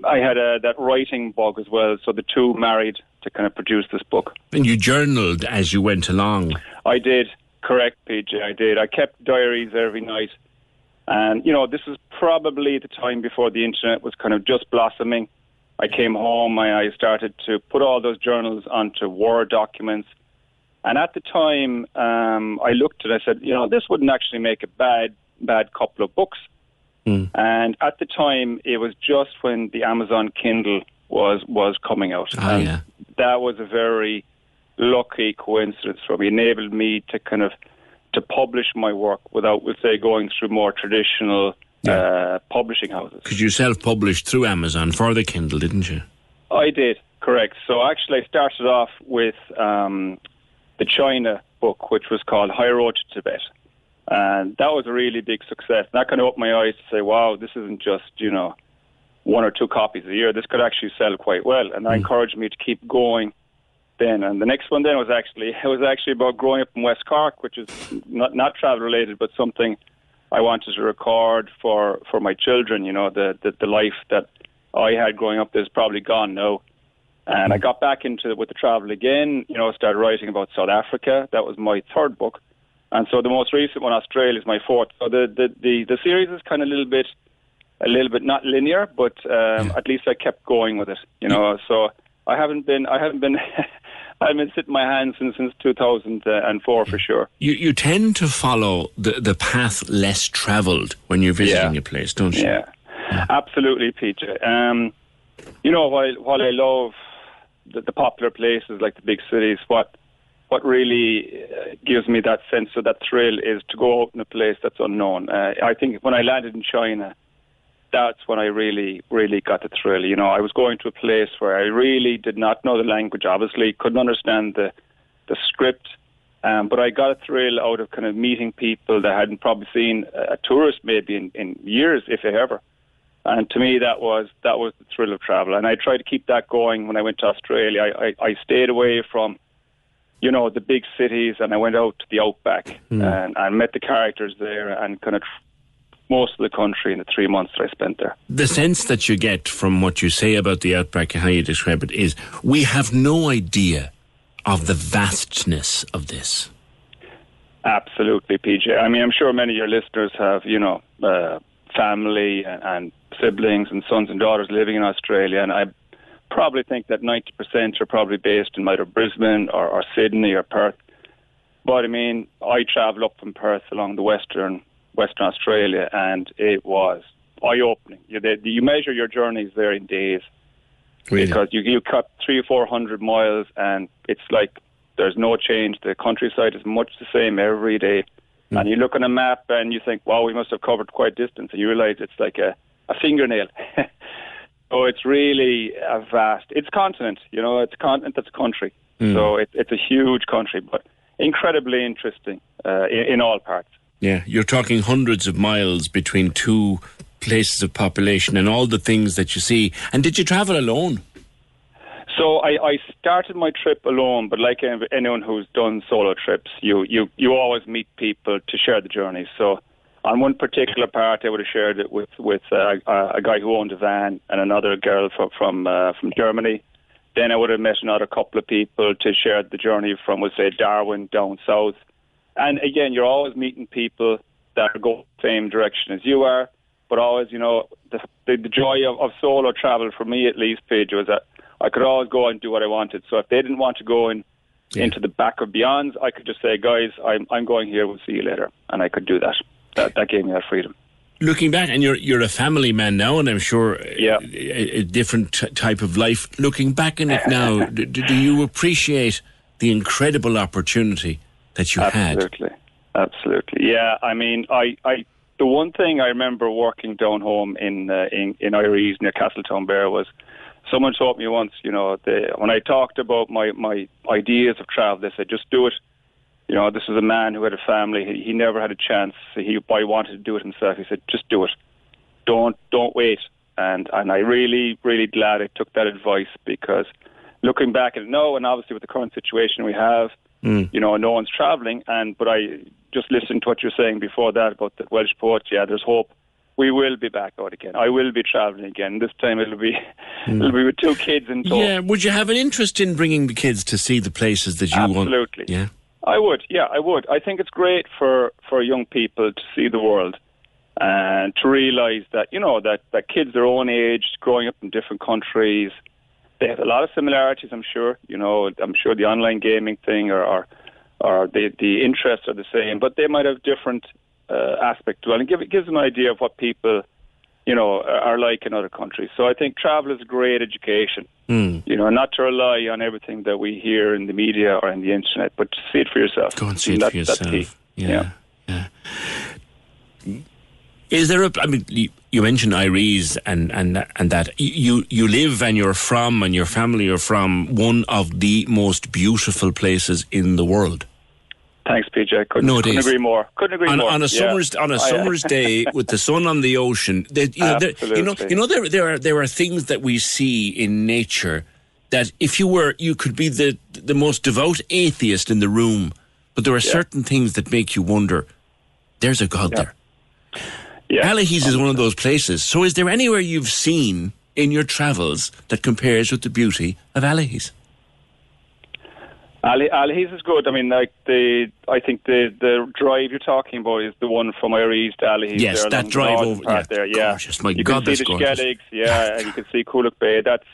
I had a, that writing bug as well. So the two married to kind of produce this book. And you journaled as you went along. I did. Correct, PJ. I did. I kept diaries every night. And, you know, this was probably the time before the internet was kind of just blossoming. I came home, I, I started to put all those journals onto Word documents. And at the time, um, I looked at it, I said, you know, this wouldn't actually make a bad, bad couple of books. Mm. And at the time, it was just when the Amazon Kindle was was coming out. And yeah. that was a very lucky coincidence for me. Enabled me to kind of to publish my work without, let's say, going through more traditional uh, publishing houses. Because you self published through Amazon for the Kindle, didn't you? I did, correct. So actually, I started off with um, the China book, which was called High Road to Tibet. And that was a really big success. That kind of opened my eyes to say, wow, this isn't just, you know, one or two copies a year. This could actually sell quite well. And that hmm. encouraged me to keep going then. And the next one then was actually, (laughs) it was actually about growing up in West Cork, which is not, not travel related, but something I wanted to record for, for my children, you know, the, the, the life that I had growing up is probably gone now. And I hmm. got back into it with the travel again, you know, started writing about South Africa. That was my third book. And so the most recent one, Australia, is my fourth. So the, the, the, the series is kind of a little bit, a little bit not linear, but um, at least I kept going with it, you know. So I haven't been, I haven't been, (laughs) I haven't been sitting my hands since, since 2004 for sure. You you tend to follow the, the path less travelled when you're visiting Yeah. a place, don't you? Yeah, absolutely, Peter. Um, you know, while while I love the, the popular places like the big cities, what what really uh, gives me that sense of that thrill is to go out in a place that's unknown. Uh, I think when I landed in China, that's when I really, really got the thrill. You know, I was going to a place where I really did not know the language, obviously, couldn't understand the, the script, um, but I got a thrill out of kind of meeting people that I hadn't probably seen a, a tourist maybe in, in years, if ever. And to me, that was that was the thrill of travel. And I tried to keep that going when I went to Australia. I, I, I stayed away from, you know, the big cities, and I went out to the outback and, and met the characters there, and kind of most of the country in the three months that I spent there. The sense that you get from what you say about the outback and how you describe it is we have no idea of the vastness of this. Absolutely, PJ. I mean, I'm sure many of your listeners have, you know, uh, family and, and siblings and sons and daughters living in Australia, and I probably think that 90% are probably based in either Brisbane or, or Sydney or Perth. But I mean, I travel up from Perth along the western Western Australia, and it was eye-opening. You, they, you measure your journeys there in days because you you cut three or four hundred miles, and it's like there's no change. The countryside is much the same every day. Hmm. And you look on a map and you think, wow, we must have covered quite distance. And you realize it's like a, a fingernail. (laughs) so it's really a vast, it's continent, you know, it's a continent that's a country. Mm. So it, it's a huge country, but incredibly interesting uh, in, in all parts. Yeah, you're talking hundreds of miles between two places of population and all the things that you see. And did you travel alone? So I, I started my trip alone, but like anyone who's done solo trips, you, you, you always meet people to share the journey. So on one particular part, I would have shared it with with uh, a, guy who owned a van and another girl from from uh, from Germany. Then I would have met another couple of people to share the journey from, let's say, Darwin down south. And again, you're always meeting people that are going the same direction as you are, but always, you know, the, the, the joy of, of solo travel for me at least, Paige, was that I could always go and do what I wanted. So if they didn't want to go in into the back of Beyonds, I could just say, guys, I'm, I'm going here, we'll see you later. And I could do that. That, that gave me that freedom. Looking back, and you're you're a family man now, and I'm sure yeah. a, a different t- type of life. Looking back in it (laughs) now, do, do you appreciate the incredible opportunity that you had? Absolutely. Absolutely. Yeah, I mean, I, I the one thing I remember working down home in uh, in, in Eyeries near Castletownbere was someone told me once, you know, they, when I talked about my, my ideas of travel, they said, just do it. You know, this is a man who had a family. He, he never had a chance. He, I wanted to do it himself. He said, just do it. Don't, don't wait. And, and I really, really glad I took that advice because looking back at it now, and obviously with the current situation we have, Mm. you know, no one's traveling. And, but I, just listening to what you're saying before that about the Welsh poets, yeah, there's hope. We will be back out again. I will be travelling again. This time it'll be (laughs) it'll be with two kids in tow. Yeah, would you have an interest in bringing the kids to see the places that you want? Absolutely. Yeah. I would, yeah, I would. I think it's great for, for young people to see the world and to realise that, you know, that, that kids their own age, growing up in different countries, they have a lot of similarities, I'm sure. You know, I'm sure the online gaming thing or, or, or the, the interests are the same, but they might have different uh, aspects to it. And it gives an idea of what people, you know, are like in other countries. So I think travel is a great education. Hmm. You know, not to rely on everything that we hear in the media or in the internet, but to see it for yourself. Go and see it That- for yourself. Yeah. yeah. Is there a? I mean, you, you mentioned Eyeries and and and that you you live and you're from and your family are from one of the most beautiful places in the world. Thanks, PJ. Couldn't, No, couldn't agree more. Couldn't agree on, more. on a Yeah. summer's on a summer's (laughs) day with the sun on the ocean. There, you know, there, you know, you know, there there are there are things that we see in nature that if you were, you could be the the most devout atheist in the room, but there are certain things that make you wonder. There's a God there. Yeah. Allihies is one of those places. So, is there anywhere you've seen in your travels that compares with the beauty of Allihies? Ali, Ali's is good. I mean, like the, I think the the drive you're talking about is the one from Eyeries to Ali's. Yes, there that drive over- yeah, there. Yeah, gorgeous. My you God, can that's see the. Skelligs, yeah, (laughs) and you can see Coulagh Bay. That's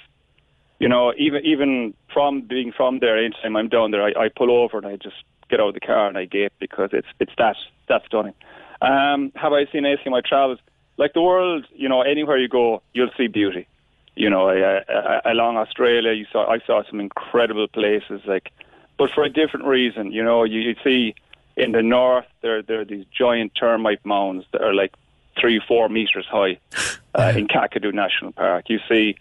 you know, even even from being from there, anytime I'm down there, I, I pull over and I just get out of the car and I gape because it's it's that that stunning. Um, have I seen anything in my travels? Like the world, you know, anywhere you go, you'll see beauty. You know, I, I, I, along Australia, you saw I saw some incredible places. Like, but for a different reason. You know, you, you see in the north there there are these giant termite mounds that are like three four meters high (laughs) uh, in Kakadu National Park. You see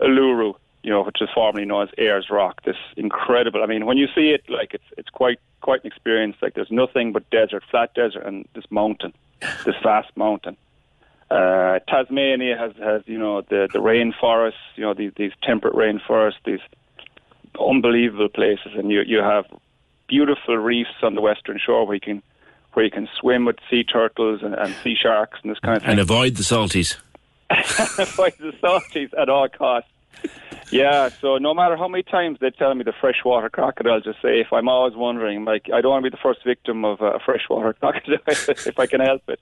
Uluru, you know, which is formerly known as Ayers Rock. This incredible. I mean, when you see it, like it's it's quite quite an experience. Like there's nothing but desert, flat desert, and this mountain, (sighs) this vast mountain. Uh, Tasmania has has you know the the rainforests, you know these these temperate rainforests, these unbelievable places, and you you have beautiful reefs on the western shore where you can where you can swim with sea turtles and, and sea sharks and this kind of thing. And avoid the salties. (laughs) avoid the salties at all costs. Yeah, so no matter how many times they tell me the freshwater crocodile, just say if I'm always wondering, like I don't want to be the first victim of a freshwater (laughs) crocodile if I can help it.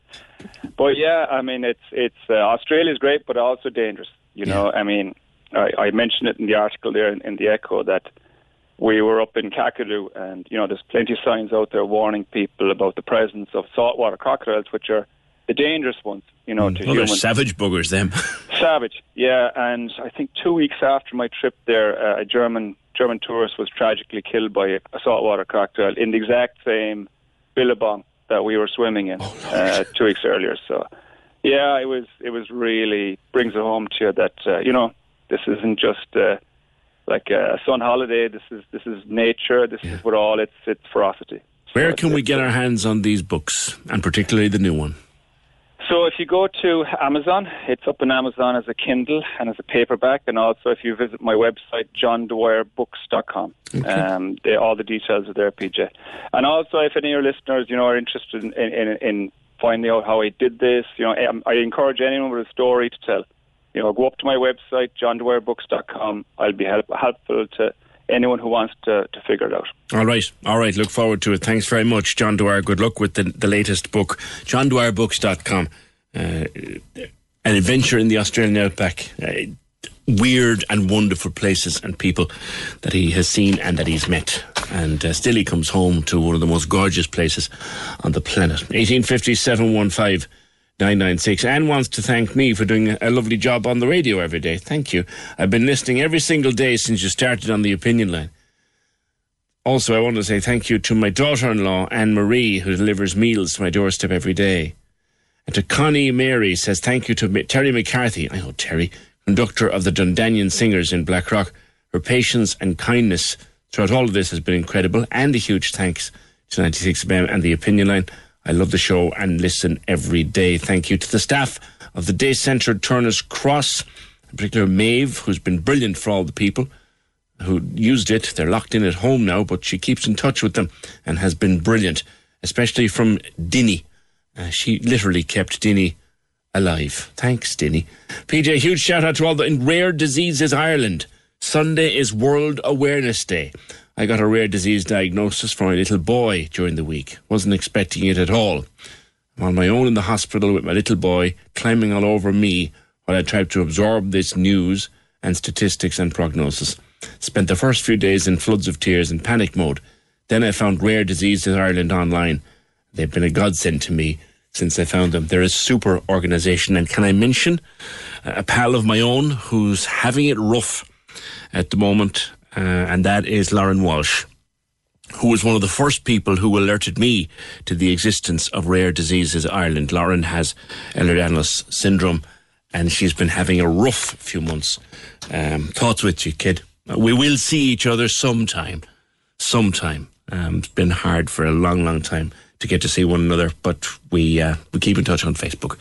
But yeah, I mean it's it's uh, Australia's great, but also dangerous. You know, I mean, I, I mentioned it in the article there in, in the Echo that we were up in Kakadu, and you know, there's plenty of signs out there warning people about the presence of saltwater crocodiles, which are the dangerous ones. You know, to Well, they're humans. savage buggers, them. (laughs) Savage, yeah. And I think two weeks after my trip there, uh, a German German tourist was tragically killed by a, a saltwater crocodile in the exact same billabong that we were swimming in uh, two weeks earlier. So, yeah, it was it was really brings it home to you that uh, you know this isn't just uh, like a sun holiday. This is this is nature. This is with all its its ferocity. Where can we get our hands on these books, and particularly the new one? So if you go to Amazon, it's up on Amazon as a Kindle and as a paperback, and also if you visit my website, johndwyerbooks.com, um, they, all the details are there, PJ. And also, if any of your listeners, you know, are interested in, in, in finding out how I did this, you know, um, I encourage anyone with a story to tell. You know, go up to my website, johndwyerbooks.com. I'll be help, helpful to anyone who wants to, to figure it out. All right, all right. Look forward to it. Thanks very much, John Dwyer. Good luck with the, the latest book, johndwyerbooks.com. Uh, an adventure in the Australian outback. Uh, weird and wonderful places and people that he has seen and that he's met. And uh, still he comes home to one of the most gorgeous places on the planet. 1850 715 996. Anne wants to thank me for doing a lovely job on the radio every day. Thank you. I've been listening every single day since you started on the opinion line. Also, I want to say thank you to my daughter in law, Anne Marie, who delivers meals to my doorstep every day. And to Connie Mary says thank you to Terry McCarthy, I know Terry, conductor of the Dundanian Singers in Blackrock. Her patience and kindness throughout all of this has been incredible. And a huge thanks to 96FM and the opinion line. I love the show and listen every day. Thank you to the staff of the Day Centre Turner's Cross, in particular Maeve, who's been brilliant for all the people who used it. They're locked in at home now, but she keeps in touch with them and has been brilliant. especially from Dinny. Uh, she literally kept Dinny alive. Thanks, Dinny. PJ, huge shout out to all the in Rare Diseases Ireland. Sunday is World Awareness Day. I got a rare disease diagnosis for my little boy during the week. Wasn't expecting it at all. I'm on my own in the hospital with my little boy climbing all over me while I tried to absorb this news and statistics and prognosis. Spent the first few days in floods of tears and panic mode. Then I found Rare Diseases Ireland online. They've been a godsend to me since I found them. They're a super organisation. And can I mention a pal of my own who's having it rough at the moment, uh, and that is Lauren Walsh, who was one of the first people who alerted me to the existence of Rare Diseases Ireland. Lauren has Ehlers-Danlos syndrome, and she's been having a rough few months. Um, thoughts with you, kid. We will see each other sometime. Sometime. Um, it's been hard for a long, long time to get to see one another, but we uh, we keep in touch on Facebook.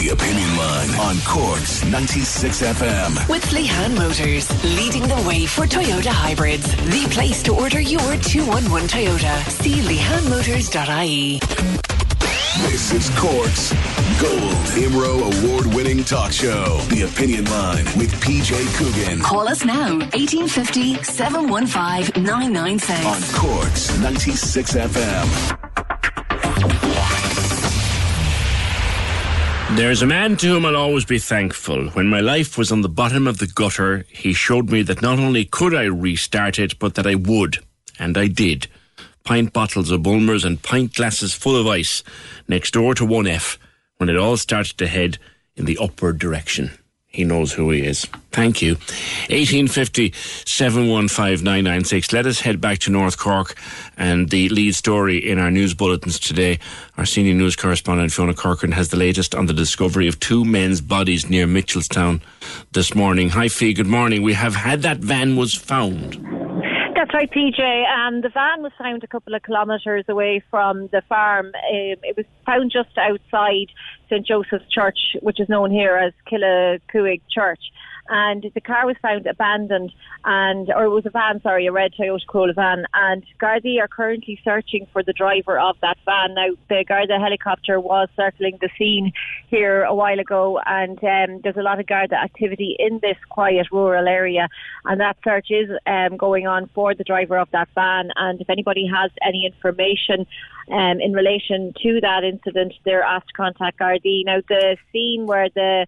The Opinion Line on Corks 96 FM. With Lehan Motors, leading the way for Toyota hybrids. The place to order your 211 Toyota. See lehanmotors.ie. This is Corks Gold Imro Award winning talk show. The Opinion Line with PJ Coogan. Call us now, 1850 715 996. On Corks 96 FM. There's a man to whom I'll always be thankful. When my life was on the bottom of the gutter, he showed me that not only could I restart it, but that I would. And I did. Pint bottles of Bulmers and pint glasses full of ice next door to 1F when it all started to head in the upward direction. He knows who he is. Thank you. 1850 715 Let us head back to North Cork and the lead story in our news bulletins today. Our senior news correspondent Fiona Corcoran has the latest on the discovery of two men's bodies near Mitchelstown this morning. Hi, Fee. Good morning. We have had that van was found. That's right, PJ. Um, the van was found a couple of kilometres away from the farm. Um, it was found just outside St Joseph's Church, which is known here as Killacuig Church and the car was found abandoned and or it was a van sorry a red Toyota Corolla van. And Gardaí are currently searching for the driver of that van. Now the Garda helicopter was circling the scene here a while ago and um, there's a lot of Garda activity in this quiet rural area. And that search is um, going on for the driver of that van. And if anybody has any information um, in relation to that incident, they're asked to contact Gardaí. Now, the scene where the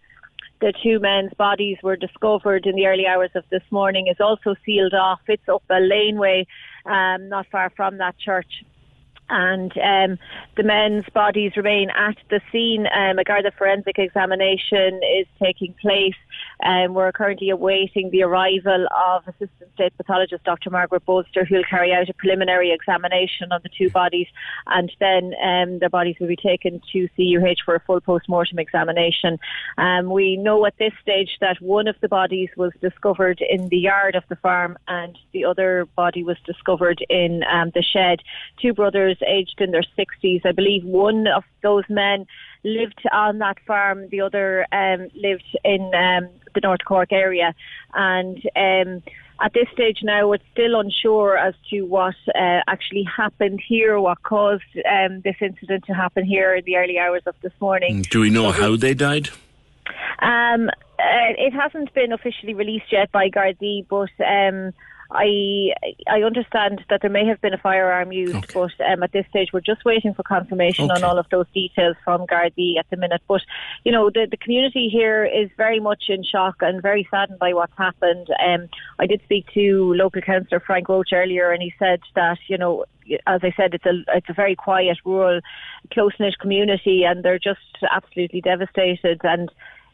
the two men's bodies were discovered in the early hours of this morning is also sealed off. It's up a laneway um, not far from that church and um, the men's bodies remain at the scene. Um, a Garda forensic examination is taking place. Um, we're currently awaiting the arrival of Assistant State Pathologist Dr. Margaret Bolster, who will carry out a preliminary examination of the two bodies, and then um, their bodies will be taken to CUH for a full post-mortem examination. Um, we know at this stage that one of the bodies was discovered in the yard of the farm, and the other body was discovered in um, the shed. Two brothers aged in their 60s. I believe one of those men lived on that farm. The other um, lived in um, the North Cork area. And um, at this stage now, it's still unsure as to what uh, actually happened here, what caused um, this incident to happen here in the early hours of this morning. Do we know how they died? Um, uh, it hasn't been officially released yet by Gardaí, but um, I I understand that there may have been a firearm used, okay. but um, at this stage we're just waiting for confirmation okay. on all of those details from Gardaí at the minute. But you know the the community here is very much in shock and very saddened by what's happened. Um, I did speak to local councillor Frank Roche earlier, and he said that you know as I said, it's a it's a very quiet, rural, close knit community, and they're just absolutely devastated. And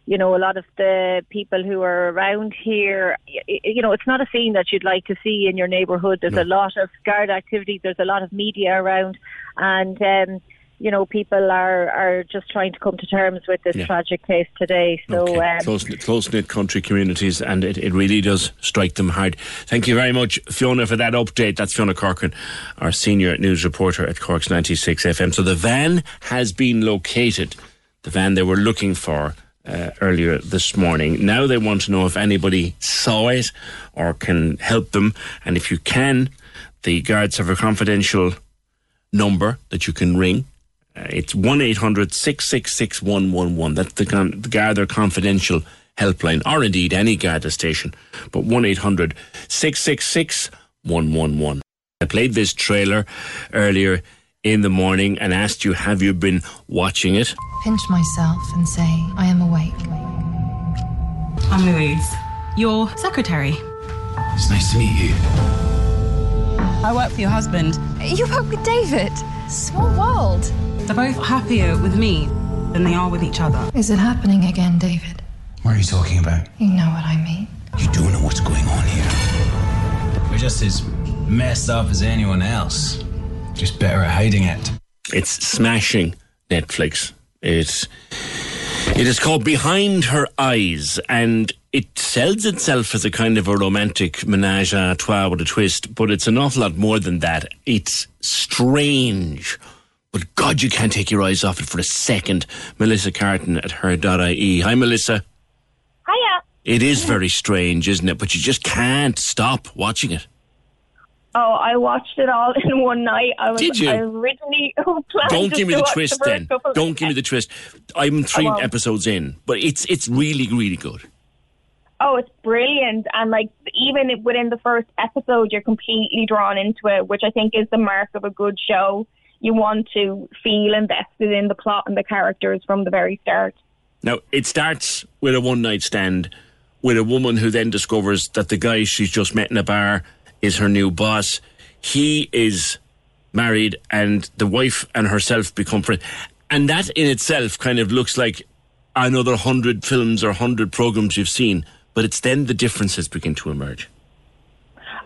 you know, a lot of the people who are around here, you know, it's not a scene that you'd like to see in your neighbourhood. There's no. a lot of guard activity. There's a lot of media around, and um, you know, people are are just trying to come to terms with this yeah. tragic case today. So okay. um, close close knit country communities, and it, it really does strike them hard. Thank you very much, Fiona, for that update. That's Fiona Corcoran, our senior news reporter at Cork's ninety six FM. So the van has been located. The van they were looking for uh, earlier this morning. Now they want to know if anybody saw it or can help them. And if you can, the guards have a confidential number that you can ring. Uh, it's 1 800 666 111. That's the, con- the Garda Confidential helpline, or indeed any Garda station. But 1 800 666 111. I played this trailer earlier in the morning and asked you, have you been watching it? Pinch myself and say, I am awake. I'm Louise, your secretary. It's nice to meet you. I work for your husband. You work with David. Small world. They're both happier with me than they are with each other. Is it happening again, David? What are you talking about? You know what I mean. You don't know what's going on here. We're just as messed up as anyone else. Just better at hiding it. It's smashing Netflix. It's it is called Behind Her Eyes, and it sells itself as a kind of a romantic menage a trois with a twist, but it's an awful lot more than that. It's strange. But God, you can't take your eyes off it for a second. Melissa Carton at her.ie. Hi, Melissa. Hiya. It is very strange, isn't it? But you just can't stop watching it. Oh, I watched it all (laughs) in one night. I was Did you? I originally (laughs) planned Don't give me the twist first then. Don't give me the twist. I'm three won't. episodes in, but it's it's really really good. Oh, it's brilliant. And like even within the first episode you're completely drawn into it, which I think is the mark of a good show. You want to feel invested in the plot and the characters from the very start. Now it starts with a one night stand with a woman who then discovers that the guy she's just met in a bar is her new boss. He is married, and the wife and herself become friends. And that in itself kind of looks like another hundred films or hundred programs you've seen. But it's then the differences begin to emerge.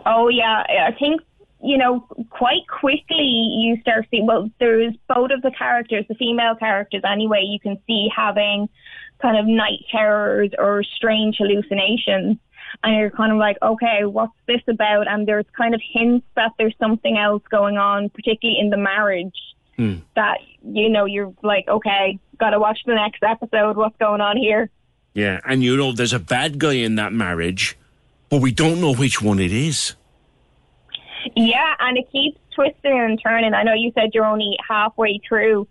Oh yeah, I think you know quite quickly you start seeing. Well, there's both of the characters, the female characters anyway. You can see having kind of night terrors or strange hallucinations, and you're kind of like, okay, what's this about? And there's kind of hints that there's something else going on, particularly in the marriage. Hmm. That you know, you're like, okay, got to watch the next episode. What's going on here? Yeah, and you know, there's a bad guy in that marriage, but we don't know which one it is. Yeah, and it keeps twisting and turning. I know you said you're only halfway through,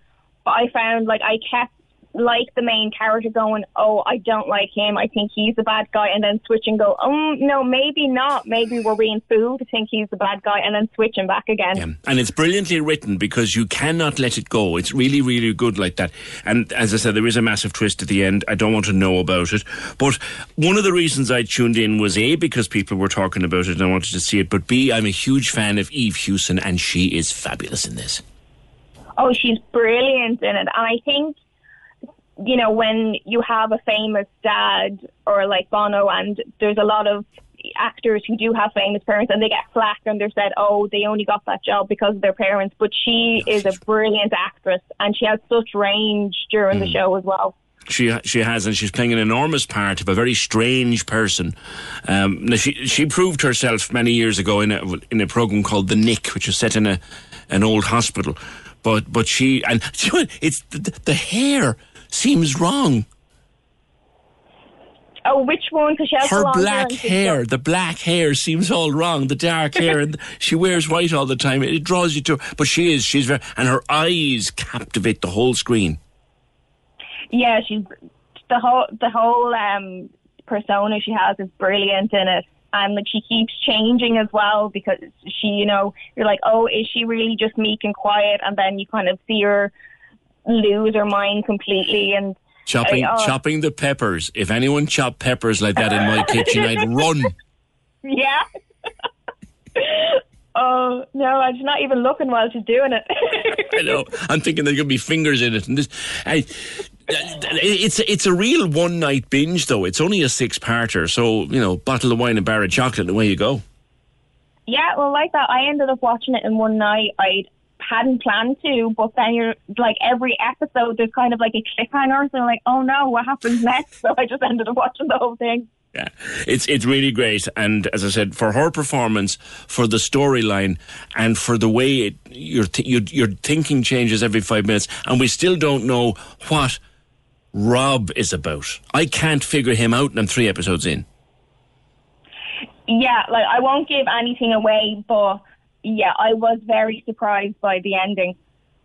but I found like I kept like the main character going, "Oh, I don't like him. I think he's a bad guy," and then switch and go, "Oh, no, maybe not. Maybe we're being fooled to think he's a bad guy," and then switching back again. And it's brilliantly written because you cannot let it go. It's really, really good like that. And as I said, there is a massive twist at the end. I don't want to know about it. But one of the reasons I tuned in was A, because people were talking about it and I wanted to see it. But B, I'm a huge fan of Eve Hewson and she is fabulous in this. Oh, she's brilliant in it, and I think you know when you have a famous dad or like Bono, and there's a lot of actors who do have famous parents and they get flack and they're said, oh, they only got that job because of their parents. But she is a brilliant actress and she has such range during the show as well. She she has, and she's playing an enormous part of a very strange person. Um, now she she proved herself many years ago in a in a program called The Knick, which was set in a an old hospital. But but she and (laughs) it's the, the hair seems wrong. Oh, which one? Because she has Her long black hair, the black hair seems all wrong. The dark (laughs) hair, and she wears white all the time. It draws you to. her. But she is, she's very, and her eyes captivate the whole screen. Yeah, she's the whole the whole um persona she has is brilliant in it. And like she keeps changing as well because she, you know, you're like, oh, is she really just meek and quiet? And then you kind of see her lose her mind completely. And Chopping, I- oh, chopping the peppers. If anyone chopped peppers like that in my kitchen, I'd (laughs) run. Yeah. (laughs) oh no, I'm not even looking while she's doing it. (laughs) I know. I'm thinking there's to be fingers in it, and this. I, it's it's a real one night binge though. It's only a six parter, so you know, bottle of wine and bar of chocolate, and away you go. Yeah, well, like that, I ended up watching it in one night. I hadn't planned to, but then you're like every episode, there's kind of like a cliffhanger, so like, oh no, what happens next? (laughs) So I just ended up watching the whole thing. Yeah, it's it's really great, and as I said, for her performance, for the storyline, and for the way it, your th- your your thinking changes every five minutes, and we still don't know what Rob is about. I can't figure him out, and I'm three episodes in. Yeah, like I won't give anything away, but yeah, I was very surprised by the ending.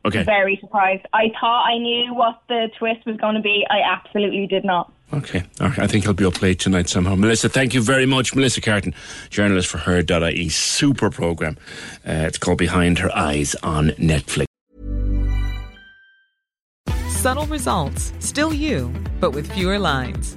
Okay. Very surprised. I thought I knew what the twist was going to be. I absolutely did not. Okay. All right. I think he'll be up late tonight somehow. Melissa, thank you very much. Melissa Carton, journalist for her.ie. Super program. Uh, it's called Behind Her Eyes on Netflix. Subtle results, still you, but with fewer lines.